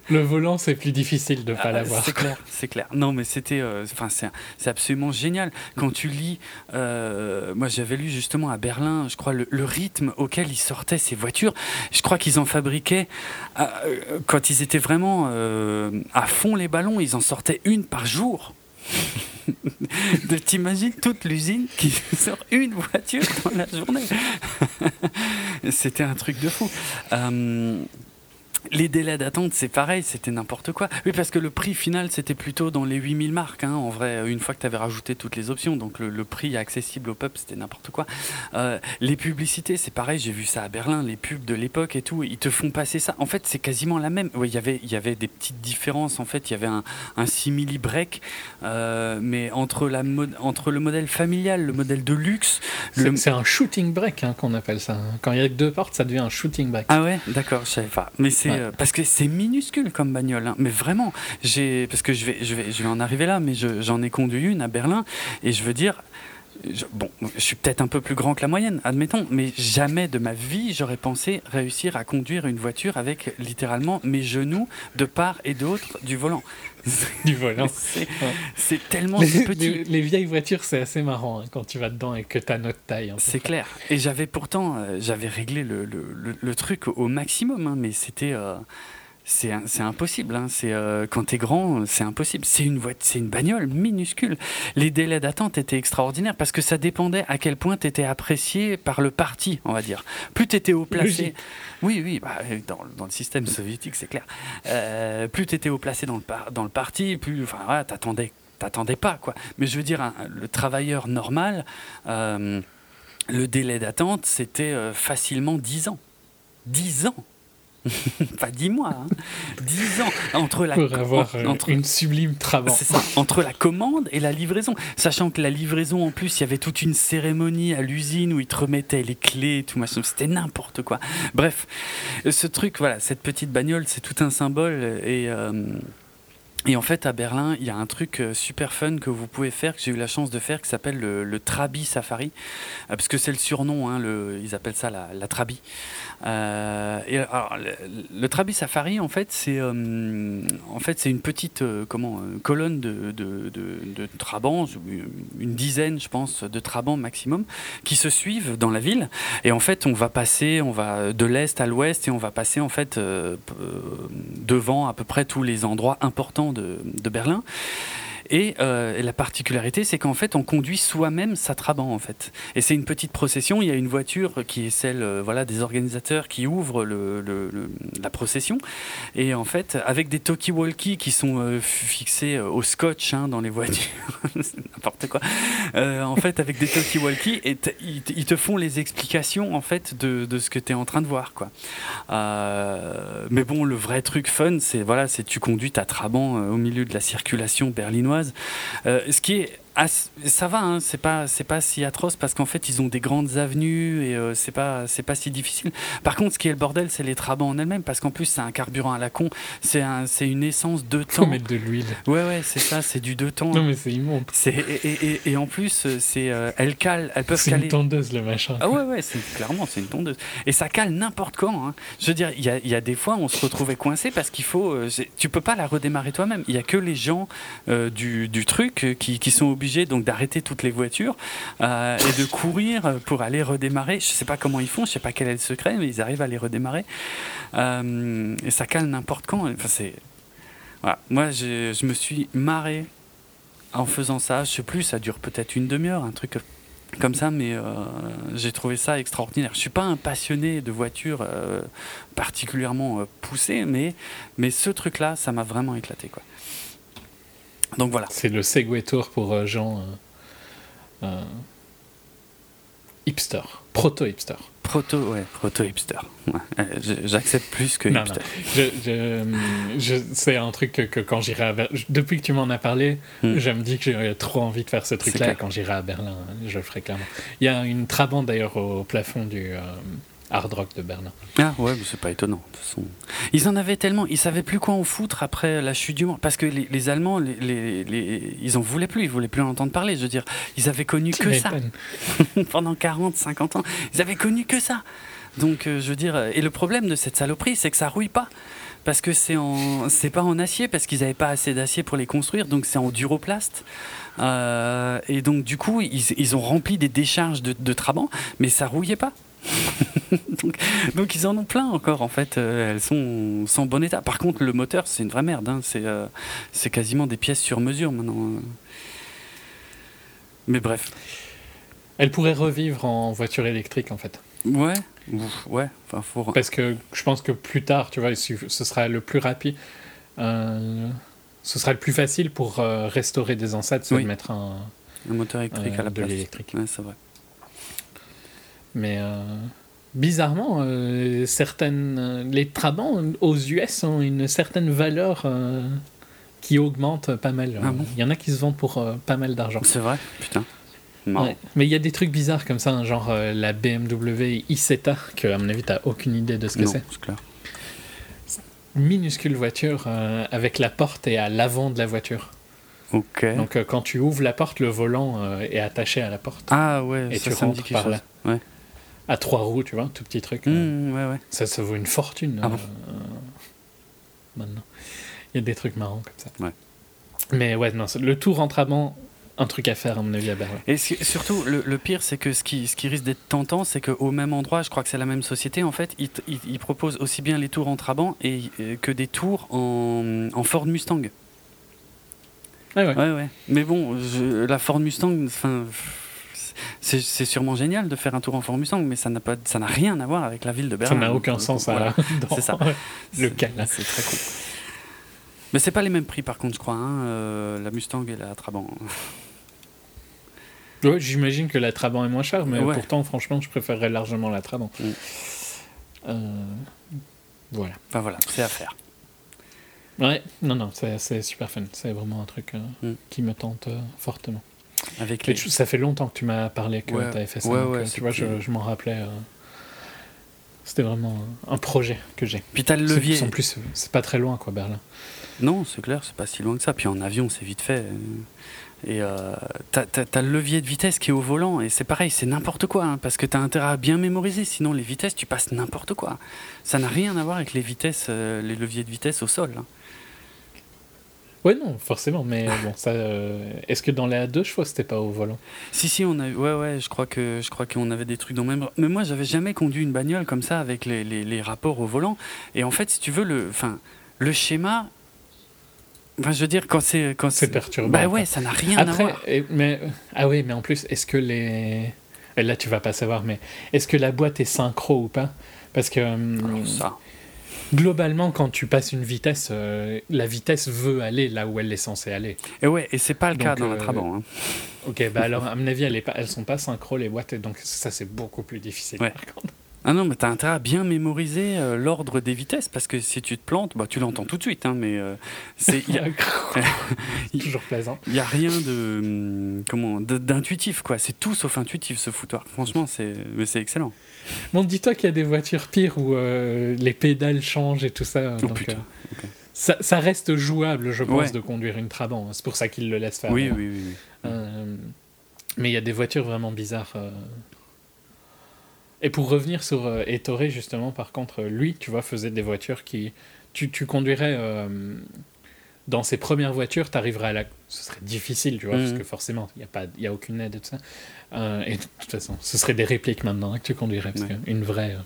le volant, c'est plus difficile de ne pas ah, l'avoir. C'est clair, c'est clair. Non, mais c'était. Enfin, euh, c'est absolument génial. Quand tu lis. Euh, moi, j'avais lu justement à Berlin, je crois, le, le, rythme auquel ils sortaient ces voitures. Je crois qu'ils en fabriquaient. Euh, quand ils étaient vraiment à fond les ballons, ils en sortaient une par jour. de t'imaginer toute l'usine qui sort une voiture dans la journée. C'était un truc de fou. Euh, les délais d'attente, c'est pareil, c'était n'importe quoi. Oui, parce que le prix final, c'était plutôt dans les 8000 marques, hein, en vrai, une fois que tu avais rajouté toutes les options. Donc le, le prix accessible au peuple, c'était n'importe quoi. Euh, les publicités, c'est pareil, j'ai vu ça à Berlin, les pubs de l'époque et tout, ils te font passer ça. En fait, c'est quasiment la même. Oui, y il y avait des petites différences, en fait, il y avait un, un simili-break, euh, mais entre, la entre le modèle familial, le modèle de luxe. C'est un shooting break hein, qu'on appelle ça. Quand il y a que deux portes, ça devient un shooting break. Ah ouais, d'accord, je savais pas. Mais c'est. Euh, parce que c'est minuscule comme bagnole, hein. mais vraiment. J'ai parce que je vais, je vais, je vais en arriver là, mais j'en ai conduit une à Berlin et je veux dire. Je, bon, je suis peut-être un peu plus grand que la moyenne, admettons, mais jamais de ma vie j'aurais pensé réussir à conduire une voiture avec littéralement mes genoux de part et d'autre du volant. Du volant. C'est ouais. tellement les, petit. Les, les, vieilles voitures, c'est assez marrant hein, quand tu vas dedans et que tu as notre taille. C'est clair. Et j'avais pourtant, euh, j'avais réglé le, le, le, le, truc au maximum, hein, mais c'était. Euh, c'est impossible. Hein. C'est euh, quand t'es grand, c'est impossible. C'est une c'est une bagnole minuscule. Les délais d'attente étaient extraordinaires parce que ça dépendait à quel point t'étais apprécié par le parti, on va dire. Plus t'étais haut placé, oui, oui, bah, dans, dans, le système soviétique, c'est clair. Euh, plus t'étais haut placé dans le par, dans le parti, plus, enfin, voilà, t'attendais, t'attendais pas quoi. Mais je veux dire, le travailleur normal, euh, le délai d'attente, c'était facilement 10 ans. 10 ans pas dix mois, hein. dix ans entre la pour avoir euh, entre, une sublime ça, entre la commande et la livraison, sachant que la livraison en plus, il y avait toute une cérémonie à l'usine où ils te remettaient les clés, et tout machin, c'était n'importe quoi. Bref, ce truc, voilà, cette petite bagnole, c'est tout un symbole et euh, et en fait, à Berlin, il y a un truc euh, super fun que vous pouvez faire, que j'ai eu la chance de faire, qui s'appelle le, le, Trabi Safari, euh, parce que c'est le surnom, hein, le, ils appellent ça la, la Trabi. Euh, le, le, Trabi Safari, en fait, c'est euh, une petite euh, colonne de, trabants, une dizaine, je pense, de trabants maximum, qui se suivent dans la ville. Et en fait, on va passer, on va de l'est à l'ouest, et on va passer en fait devant à peu près tous les endroits importants de Berlin. Et, euh, et, la particularité, c'est qu'en fait, on conduit soi-même sa Trabant, en fait. Et c'est une petite procession. Il y a une voiture qui est celle, euh, voilà, des organisateurs qui le, la procession. Et en fait, avec des talkie-walkie qui sont euh, fixés au scotch hein, dans les voitures, n'importe quoi. En fait, avec des talkie-walkie, ils, te font les explications en fait de, ce que tu es en train de voir, quoi. Mais bon, le vrai truc fun, c'est voilà, tu conduis ta Trabant au milieu de la circulation berlinoise. Euh, ce qui est ah, ça va, hein, c'est pas c'est pas si atroce parce qu'en fait ils ont des grandes avenues et euh, c'est pas c'est pas si difficile. Par contre, ce qui est le bordel, c'est les trabants en elles-mêmes parce qu'en plus c'est un carburant à la con, c'est un c'est une essence de temps. Faut mettre de l'huile. Ouais ouais, c'est ça, c'est du deux temps. Non mais c'est immonde. C'est et, et, et, en plus c'est euh, elles calent, elles peuvent caler. C'est une tondeuse le machin. Ah ouais ouais, c'est clairement c'est une tondeuse et ça cale n'importe quand. Hein. Je veux dire, il y a, y a, des fois on se retrouvait coincé parce qu'il faut euh, tu peux pas la redémarrer toi-même. Il y a que les gens du, du truc qui, qui sont obligés donc d'arrêter toutes les voitures euh, et de courir pour aller redémarrer. Je sais pas comment ils font, je sais pas quel est le secret, mais ils arrivent à les redémarrer. Euh, et ça cale n'importe quand. Enfin, c'est. Moi, je me suis marré en faisant ça. Je sais plus, ça dure peut-être une demi-heure, un truc comme ça, mais euh, j'ai trouvé ça extraordinaire. Je suis pas un passionné de voitures particulièrement poussé, mais, mais ce truc-là, ça m'a vraiment éclaté. Quoi. Donc voilà. C'est le Segway Tour pour gens euh, hipster, proto-hipster. Proto, ouais, proto-hipster. Euh, j'accepte plus que hipster. Je, c'est un truc que, quand j'irai à Berlin, depuis que tu m'en as parlé, hmm. je me dis que j'ai trop envie de faire ce truc-là. Quand j'irai à Berlin, je le ferai clairement. Il y a une Trabant d'ailleurs au plafond du, euh, hard rock de Berlin. Ah ouais, mais c'est pas étonnant. De façon. Ils en avaient tellement, ils savaient plus quoi en foutre après la chute du mur, parce que les, Allemands, les, les, ils en voulaient plus, ils voulaient plus en entendre parler. Je veux dire, ils avaient connu que ça pendant 40, 50 ans. Ils avaient connu que ça. Donc, euh, je veux dire, et le problème de cette saloperie, c'est que ça rouille pas. Parce que c'est en, c'est pas en acier, parce qu'ils n'avaient pas assez d'acier pour les construire, donc c'est en duroplast. Euh, et donc, du coup, ils, ils, ont rempli des décharges de, de Trabant, mais ça rouillait pas. donc, ils en ont plein encore en fait. Euh, elles sont sans bon état. Par contre, le moteur, c'est une vraie merde. Hein. Euh, c'est quasiment des pièces sur mesure maintenant. Hein. Mais bref. Elle pourrait revivre en voiture électrique en fait. Ouais, ouais. Parce que je pense que plus tard, tu vois, ce sera le plus rapide. Euh, ce sera le plus facile pour restaurer des enceintes, c'est de mettre un, un moteur électrique à la place. De l'électrique. Ouais, c'est vrai. Mais euh, bizarrement, euh, certaines, euh, les Trabants aux US ont une certaine valeur qui augmente pas mal. Ah il y en a qui se vendent pour pas mal d'argent. C'est vrai, putain. Mais il y a des trucs bizarres comme ça, hein, genre la BMW i7A, que à mon avis, t'as aucune idée de ce que c'est. c'est clair. Minuscule voiture avec la porte et à l'avant de la voiture. Ok. Donc quand tu ouvres la porte, le volant est attaché à la porte. Ah ouais, et tu rentres par là. Ouais à trois roues, tu vois, tout petit truc. Mmh, ouais, ouais. Ça, ça vaut une fortune. Ah euh, maintenant. Il y a des trucs marrants comme ça. Ouais. Mais ouais, non, le tour entre un truc à faire à mon avis à Berlin. Et surtout, le, pire, c'est que ce qui, ce qui risque d'être tentant, c'est qu'au même endroit, je crois que c'est la même société, en fait, ils, proposent aussi bien les tours en Trabant et, que des tours en, en Ford Mustang. Ouais, ouais. ouais, ouais. Mais bon, la Ford Mustang, enfin c'est sûrement génial de faire un tour en Mustang, mais ça n'a pas, ça n'a rien à voir avec la ville de Berlin. Ça n'a aucun sens à c'est ça. le cas. C'est très cool. Mais c'est pas les mêmes prix par contre, je crois, hein, euh, la Mustang et la Trabant. Ouais, j'imagine que la Trabant est moins chère, mais pourtant, franchement, je préférerais largement la Trabant. Mm. Euh, voilà. Enfin voilà, c'est à faire. Ouais, non, non, c'est super fun. C'est vraiment un truc euh, mm. qui me tente fortement. Avec Ça fait longtemps que tu m'as parlé que tu avais fait ça. Euh, tu vois, je, je m'en rappelais. Euh, c'était vraiment un projet que j'ai. Puis t'as le levier. En plus, c'est pas très loin, quoi, Berlin. Non, c'est clair, c'est pas si loin que ça. Puis en avion, c'est vite fait. Et euh, t'as, as, le levier de vitesse qui est au volant, et c'est pareil, c'est n'importe quoi, hein, parce que t'as intérêt à bien mémoriser, sinon les vitesses, tu passes n'importe quoi. Ça n'a rien à voir avec les vitesses, les leviers de vitesse au sol. Hein. Oui, non, forcément, mais bon, ça. Euh, est-ce que dans les A2 chevaux, c'était pas au volant Si, si, on a. Ouais, ouais, je crois que je crois qu'on avait des trucs dans le même. Mais moi, j'avais jamais conduit une bagnole comme ça avec les, les, les rapports au volant. Et en fait, si tu veux, le, enfin, le schéma. Enfin, je veux dire, quand c'est. C'est perturbant. Bah ouais, ça n'a rien à voir. mais, ah oui, mais en plus, est-ce que les. Là, tu vas pas savoir, mais est-ce que la boîte est synchro ou pas? Parce que. Hum, ça globalement, quand tu passes une vitesse, euh, la vitesse veut aller là où elle est censée aller. Et ouais, et c'est pas le cas dans la euh, Trabant. Hein. Ok, bah alors à mon avis, elles, sont pas synchro les boîtes, donc ça c'est beaucoup plus difficile. Ouais. Ah non, mais t'as intérêt à bien mémoriser euh, l'ordre des vitesses parce que si tu te plantes, bah, tu l'entends tout de suite, hein, mais euh, c'est y a, toujours plaisant. Il y a rien de hum, comment d'intuitif quoi. C'est tout sauf intuitif ce foutoir. Franchement, c'est c'est excellent. Bon, dis-toi qu'il y a des voitures pires où euh, les pédales changent et tout ça. Oh, putain. ça, ça, reste jouable, je pense, de conduire une Trabant. C'est pour ça qu'ils le laissent faire. Oui, oui, oui. oui. mais il y a des voitures vraiment bizarres. Et pour revenir sur euh, Ettore, justement, par contre, lui, tu vois, faisait des voitures qui. Tu, tu conduirais. Euh, dans ses premières voitures, tu arriverais à la. Ce serait difficile, tu vois, parce mhm. que forcément, il n'y a, pas, y a aucune aide et tout ça. Euh, et de toute façon, ce serait des répliques maintenant hein, que tu conduirais, parce qu'une vraie.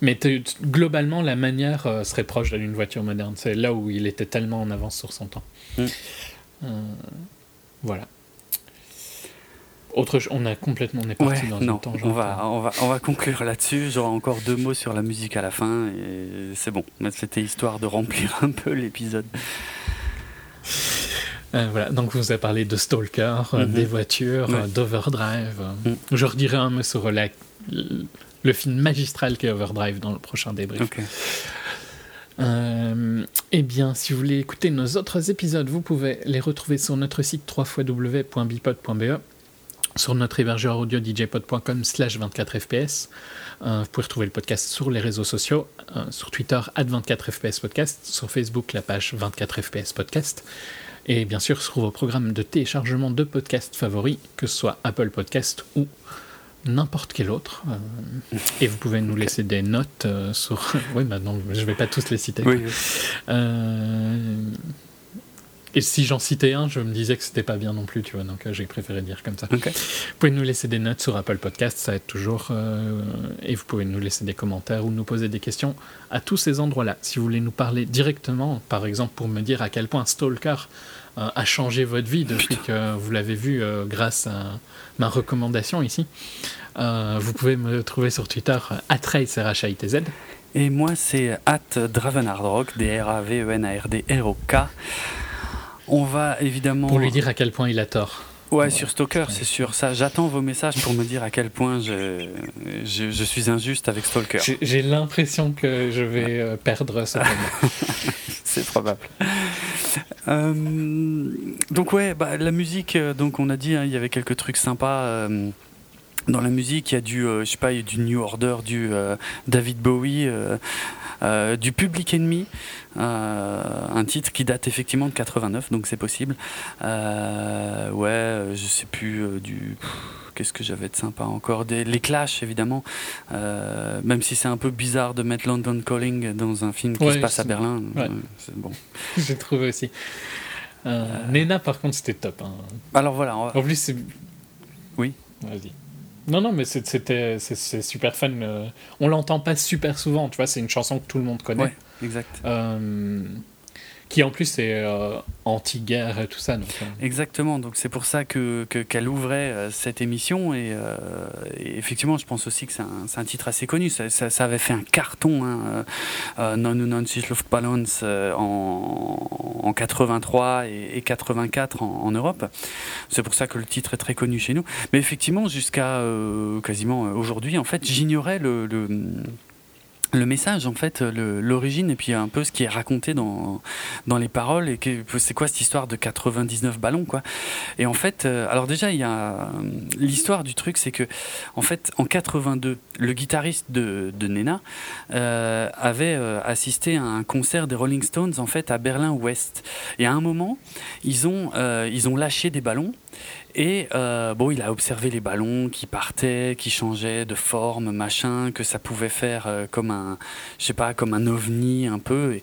Mais globalement, la manière serait proche d'une voiture moderne. C'est là où il était tellement en avance sur son temps. Mhm. voilà. Autre, on a complètement, on est parti dans non, On va, on va, on va conclure là-dessus. J'aurai encore deux mots sur la musique à la fin et c'est bon. C'était histoire de remplir un peu l'épisode. Euh, voilà, donc vous avez parlé de Stalker, euh, mhm. des voitures, euh, d'Overdrive. Mhm. Je redirai un mot sur le film magistral qu'est Overdrive dans le prochain débrief. eh bien, si vous voulez écouter nos autres épisodes, vous pouvez les retrouver sur notre site www.bipod.be sur notre hébergeur audio djpod.com slash 24fps. Euh, vous pouvez retrouver le podcast sur les réseaux sociaux, euh, sur Twitter, at 24fps podcast, sur Facebook, la page 24fps podcast, et bien sûr sur vos programmes de téléchargement de podcasts favoris, que ce soit Apple Podcast ou n'importe quel autre. Euh, et vous pouvez nous laisser des notes sur... oui, maintenant, je ne vais pas tous les citer. Oui. Et si j'en citais un, je me disais que c'était pas bien non plus, tu vois, donc euh, j'ai préféré dire comme ça. Vous pouvez nous laisser des notes sur Apple Podcast, ça aide toujours, euh, et vous pouvez nous laisser des commentaires ou nous poser des questions à tous ces endroits-là. Si vous voulez nous parler directement, par exemple pour me dire à quel point Stalker euh, a changé votre vie depuis que vous l'avez vu grâce à ma recommandation ici, vous pouvez me trouver sur Twitter, z Et moi, c'est at Dravenardrock, D-R-A-V-E-N-A-R-D-R-O-K. On va évidemment. Pour lui dire à quel point il a tort. Ouais, sur Stalker, c'est sûr. Ça, j'attends vos messages pour me dire à quel point je, je, suis injuste avec Stalker. J'ai l'impression que je vais euh, perdre ce c'est probable. Euh, donc ouais, bah, la musique. Euh, donc on a dit, hein, il y avait quelques trucs sympas. Dans la musique, il y a du, je sais pas, il y a du New Order, du David Bowie. Euh, du Public Enemy, euh, un titre qui date effectivement de 89, donc c'est possible. Euh, ouais, je sais plus du qu'est-ce que j'avais de sympa encore? Des, Les Clash, évidemment. même si c'est un peu bizarre de mettre London Calling dans un film qui se passe à Berlin. c'est bon. J'ai trouvé aussi. Nena, par contre, c'était top. Hein. Alors voilà. En plus, c'est. Oui. Vas-y. Non, non, mais c'était c'est super fun. Euh. On l'entend pas super souvent, tu vois, c'est une chanson que tout le monde connaît. Ouais, exact. Euh, qui en plus est euh, anti-guerre et tout ça. Donc, euh. Exactement, donc c'est pour ça que, qu'elle ouvrait euh, cette émission et, effectivement je pense aussi que c'est un, titre assez connu, ça, avait fait un carton, hein, Non Non Sich Luftballons en, en 83 et, 84 en, Europe, c'est pour ça que le titre est très connu chez nous, mais effectivement jusqu'à quasiment aujourd'hui en fait j'ignorais le message en fait l'origine et puis un peu ce qui est raconté dans dans les paroles et c'est quoi cette histoire de 99 ballons quoi. Et en fait euh, alors déjà il y a l'histoire du truc c'est que en fait en 82 le guitariste de, de Nena euh, avait euh, assisté à un concert des Rolling Stones en fait à Berlin Ouest et à un moment ils ont ils ont lâché des ballons et euh, bon, il a observé les ballons qui partaient, qui changeaient de forme, machin, que ça pouvait faire euh, comme un, je sais pas, comme un ovni un peu.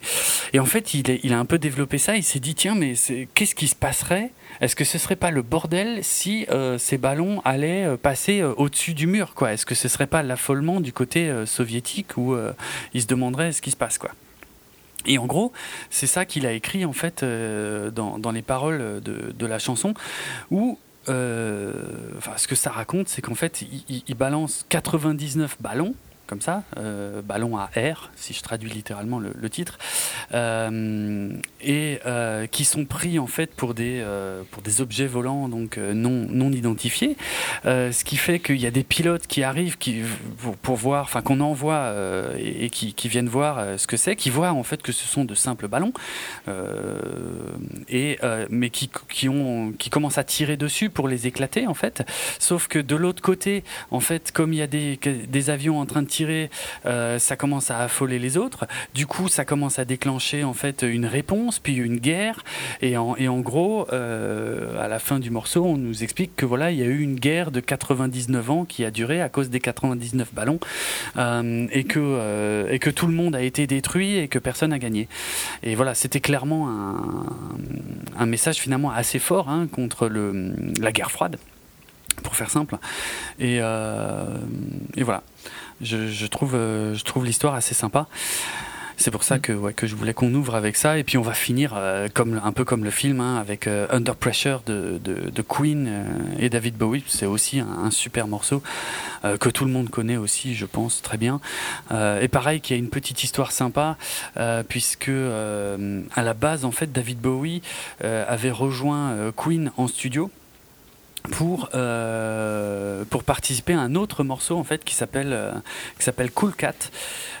Et, en fait, il, il, a un peu développé ça. Il s'est dit tiens, mais qu'est-ce qui se passerait? Est-ce que ce serait pas le bordel si euh, ces ballons allaient passer au-dessus du mur, quoi? Est-ce que ce serait pas l'affolement du côté soviétique où il se demanderait ce qui se passe, quoi? Et en gros, c'est ça qu'il a écrit en fait dans, dans, les paroles de, de la chanson, où euh, enfin, ce que ça raconte, c'est qu'en fait, il, balance 99 ballons comme ça, euh, ballon à air, si je traduis littéralement le, titre, et qui sont pris en fait pour des pour des objets volants donc non non identifiés, ce qui fait qu'il y a des pilotes qui arrivent qui pour, voir, enfin qu'on envoie et, qui viennent voir ce que c'est, qui voient en fait que ce sont de simples ballons et mais qui, qui ont qui commencent à tirer dessus pour les éclater en fait. Sauf que de l'autre côté, en fait, comme il y a des, des avions en train de tirer, euh, ça commence à affoler les autres. Du coup, ça commence à déclencher en fait une réponse, puis une guerre. Et en, et en gros, euh, à la fin du morceau, on nous explique que voilà, il y a eu une guerre de 99 ans qui a duré à cause des 99 ballons euh, et que et que tout le monde a été détruit et que personne n'a gagné. Et voilà, c'était clairement un, un, message finalement assez fort hein, contre la guerre froide pour faire simple. Et, euh, voilà, euh, je trouve l'histoire assez sympa. C'est pour ça que, que je voulais qu'on ouvre avec ça. Et puis on va finir euh, comme, un peu comme le film, hein, avec Under Pressure de, de, Queen et David Bowie. C'est aussi un, super morceau que tout le monde connaît aussi, je pense, très bien. et pareil, qui a une petite histoire sympa, puisque à la base, en fait, David Bowie avait rejoint Queen en studio pour euh, pour participer à un autre morceau en fait qui s'appelle euh, qui s'appelle Cool Cat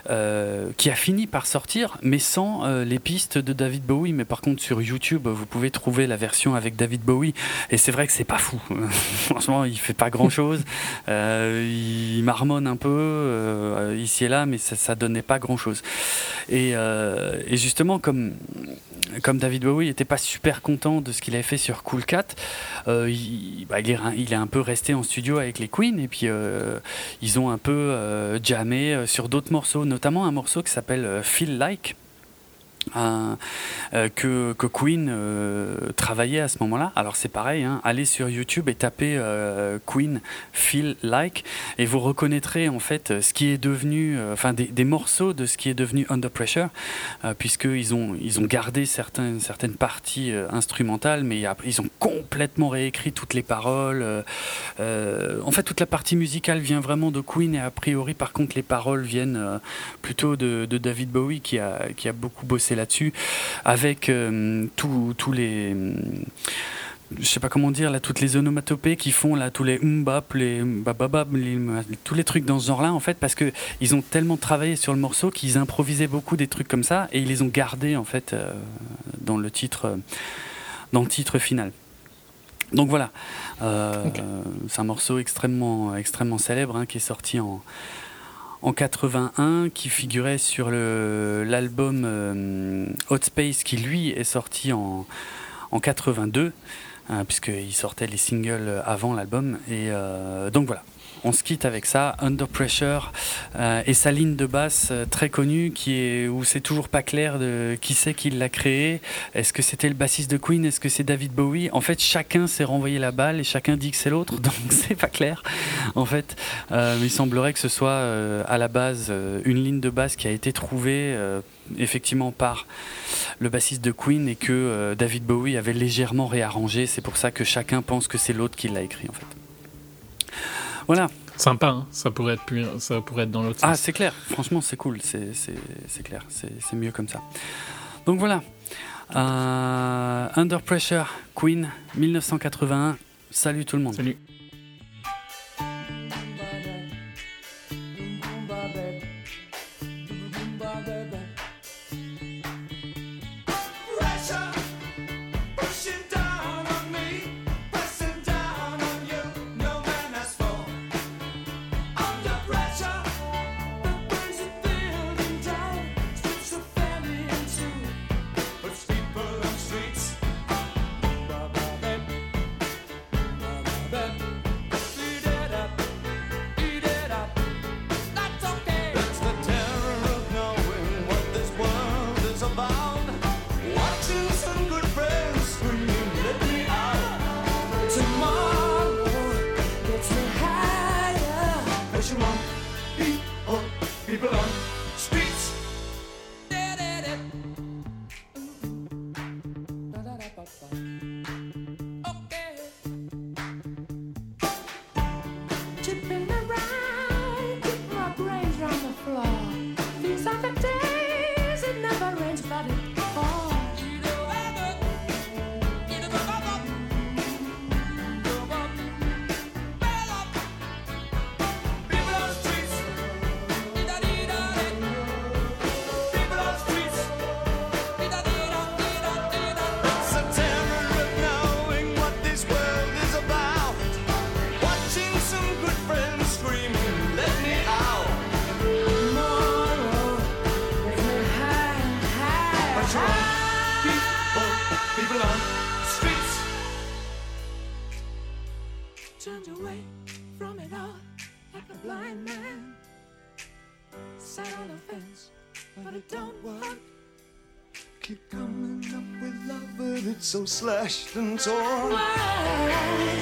euh, qui a fini par sortir mais sans les pistes de David Bowie. Mais par contre sur YouTube vous pouvez trouver la version avec David Bowie. Et c'est vrai que c'est pas fou. Franchement il fait pas grand chose il marmonne un peu ici et là mais ça, ça donnait pas grand chose et, et justement comme comme David Bowie n'était pas super content de ce qu'il avait fait sur Cool Cat, euh, il, bah, il, est, un peu resté en studio avec les Queen et puis euh, ils ont un peu euh, jammé sur d'autres morceaux, notamment un morceau qui s'appelle Feel Like euh, que, que, Queen euh, travaillait à ce moment-là. Alors c'est pareil, hein, allez sur YouTube et tapez euh, Queen Feel Like et vous reconnaîtrez en fait ce qui est devenu, enfin des, des, morceaux de ce qui est devenu Under Pressure, puisqu'ils ont, ils ont gardé certaines, parties instrumentales, mais ils ont complètement réécrit toutes les paroles. en fait, toute la partie musicale vient vraiment de Queen et a priori, par contre, les paroles viennent plutôt de, de David Bowie qui a, qui a beaucoup bossé là-dessus, avec euh, tous les je sais pas comment dire là toutes les onomatopées qui font là tous les mbap les bababab tous les trucs dans ce genre là en fait parce que ils ont tellement travaillé sur le morceau qu'ils improvisaient beaucoup des trucs comme ça et ils les ont gardés en fait euh, dans le titre euh, dans le titre final. Donc voilà. C'est un morceau extrêmement extrêmement célèbre hein, qui est sorti en en 81 qui figurait sur l'album euh, Hot Space qui lui est sorti en, en 82 hein, puisqu'il sortait les singles avant l'album. Et euh, donc voilà on se quitte avec ça, Under Pressure, euh, et sa ligne de basse euh, très connue, qui est où c'est toujours pas clair de qui c'est qui l'a créé. Est-ce que c'était le bassiste de Queen? Est-ce que c'est David Bowie? En fait, chacun s'est renvoyé la balle et chacun dit que c'est l'autre, donc c'est pas clair. En fait, euh, il semblerait que ce soit à la base une ligne de basse qui a été trouvée effectivement par le bassiste de Queen et que David Bowie avait légèrement réarrangé. C'est pour ça que chacun pense que c'est l'autre qui l'a écrit en fait. Voilà. Sympa, hein ça, pourrait être plus, ça pourrait être dans l'autre ah, sens. Ah, c'est clair. Franchement, c'est cool. C'est clair. C'est mieux comme ça. Donc voilà. Euh, Under Pressure, Queen, 1981. Salut tout le monde. Salut. So slashed and torn. Why?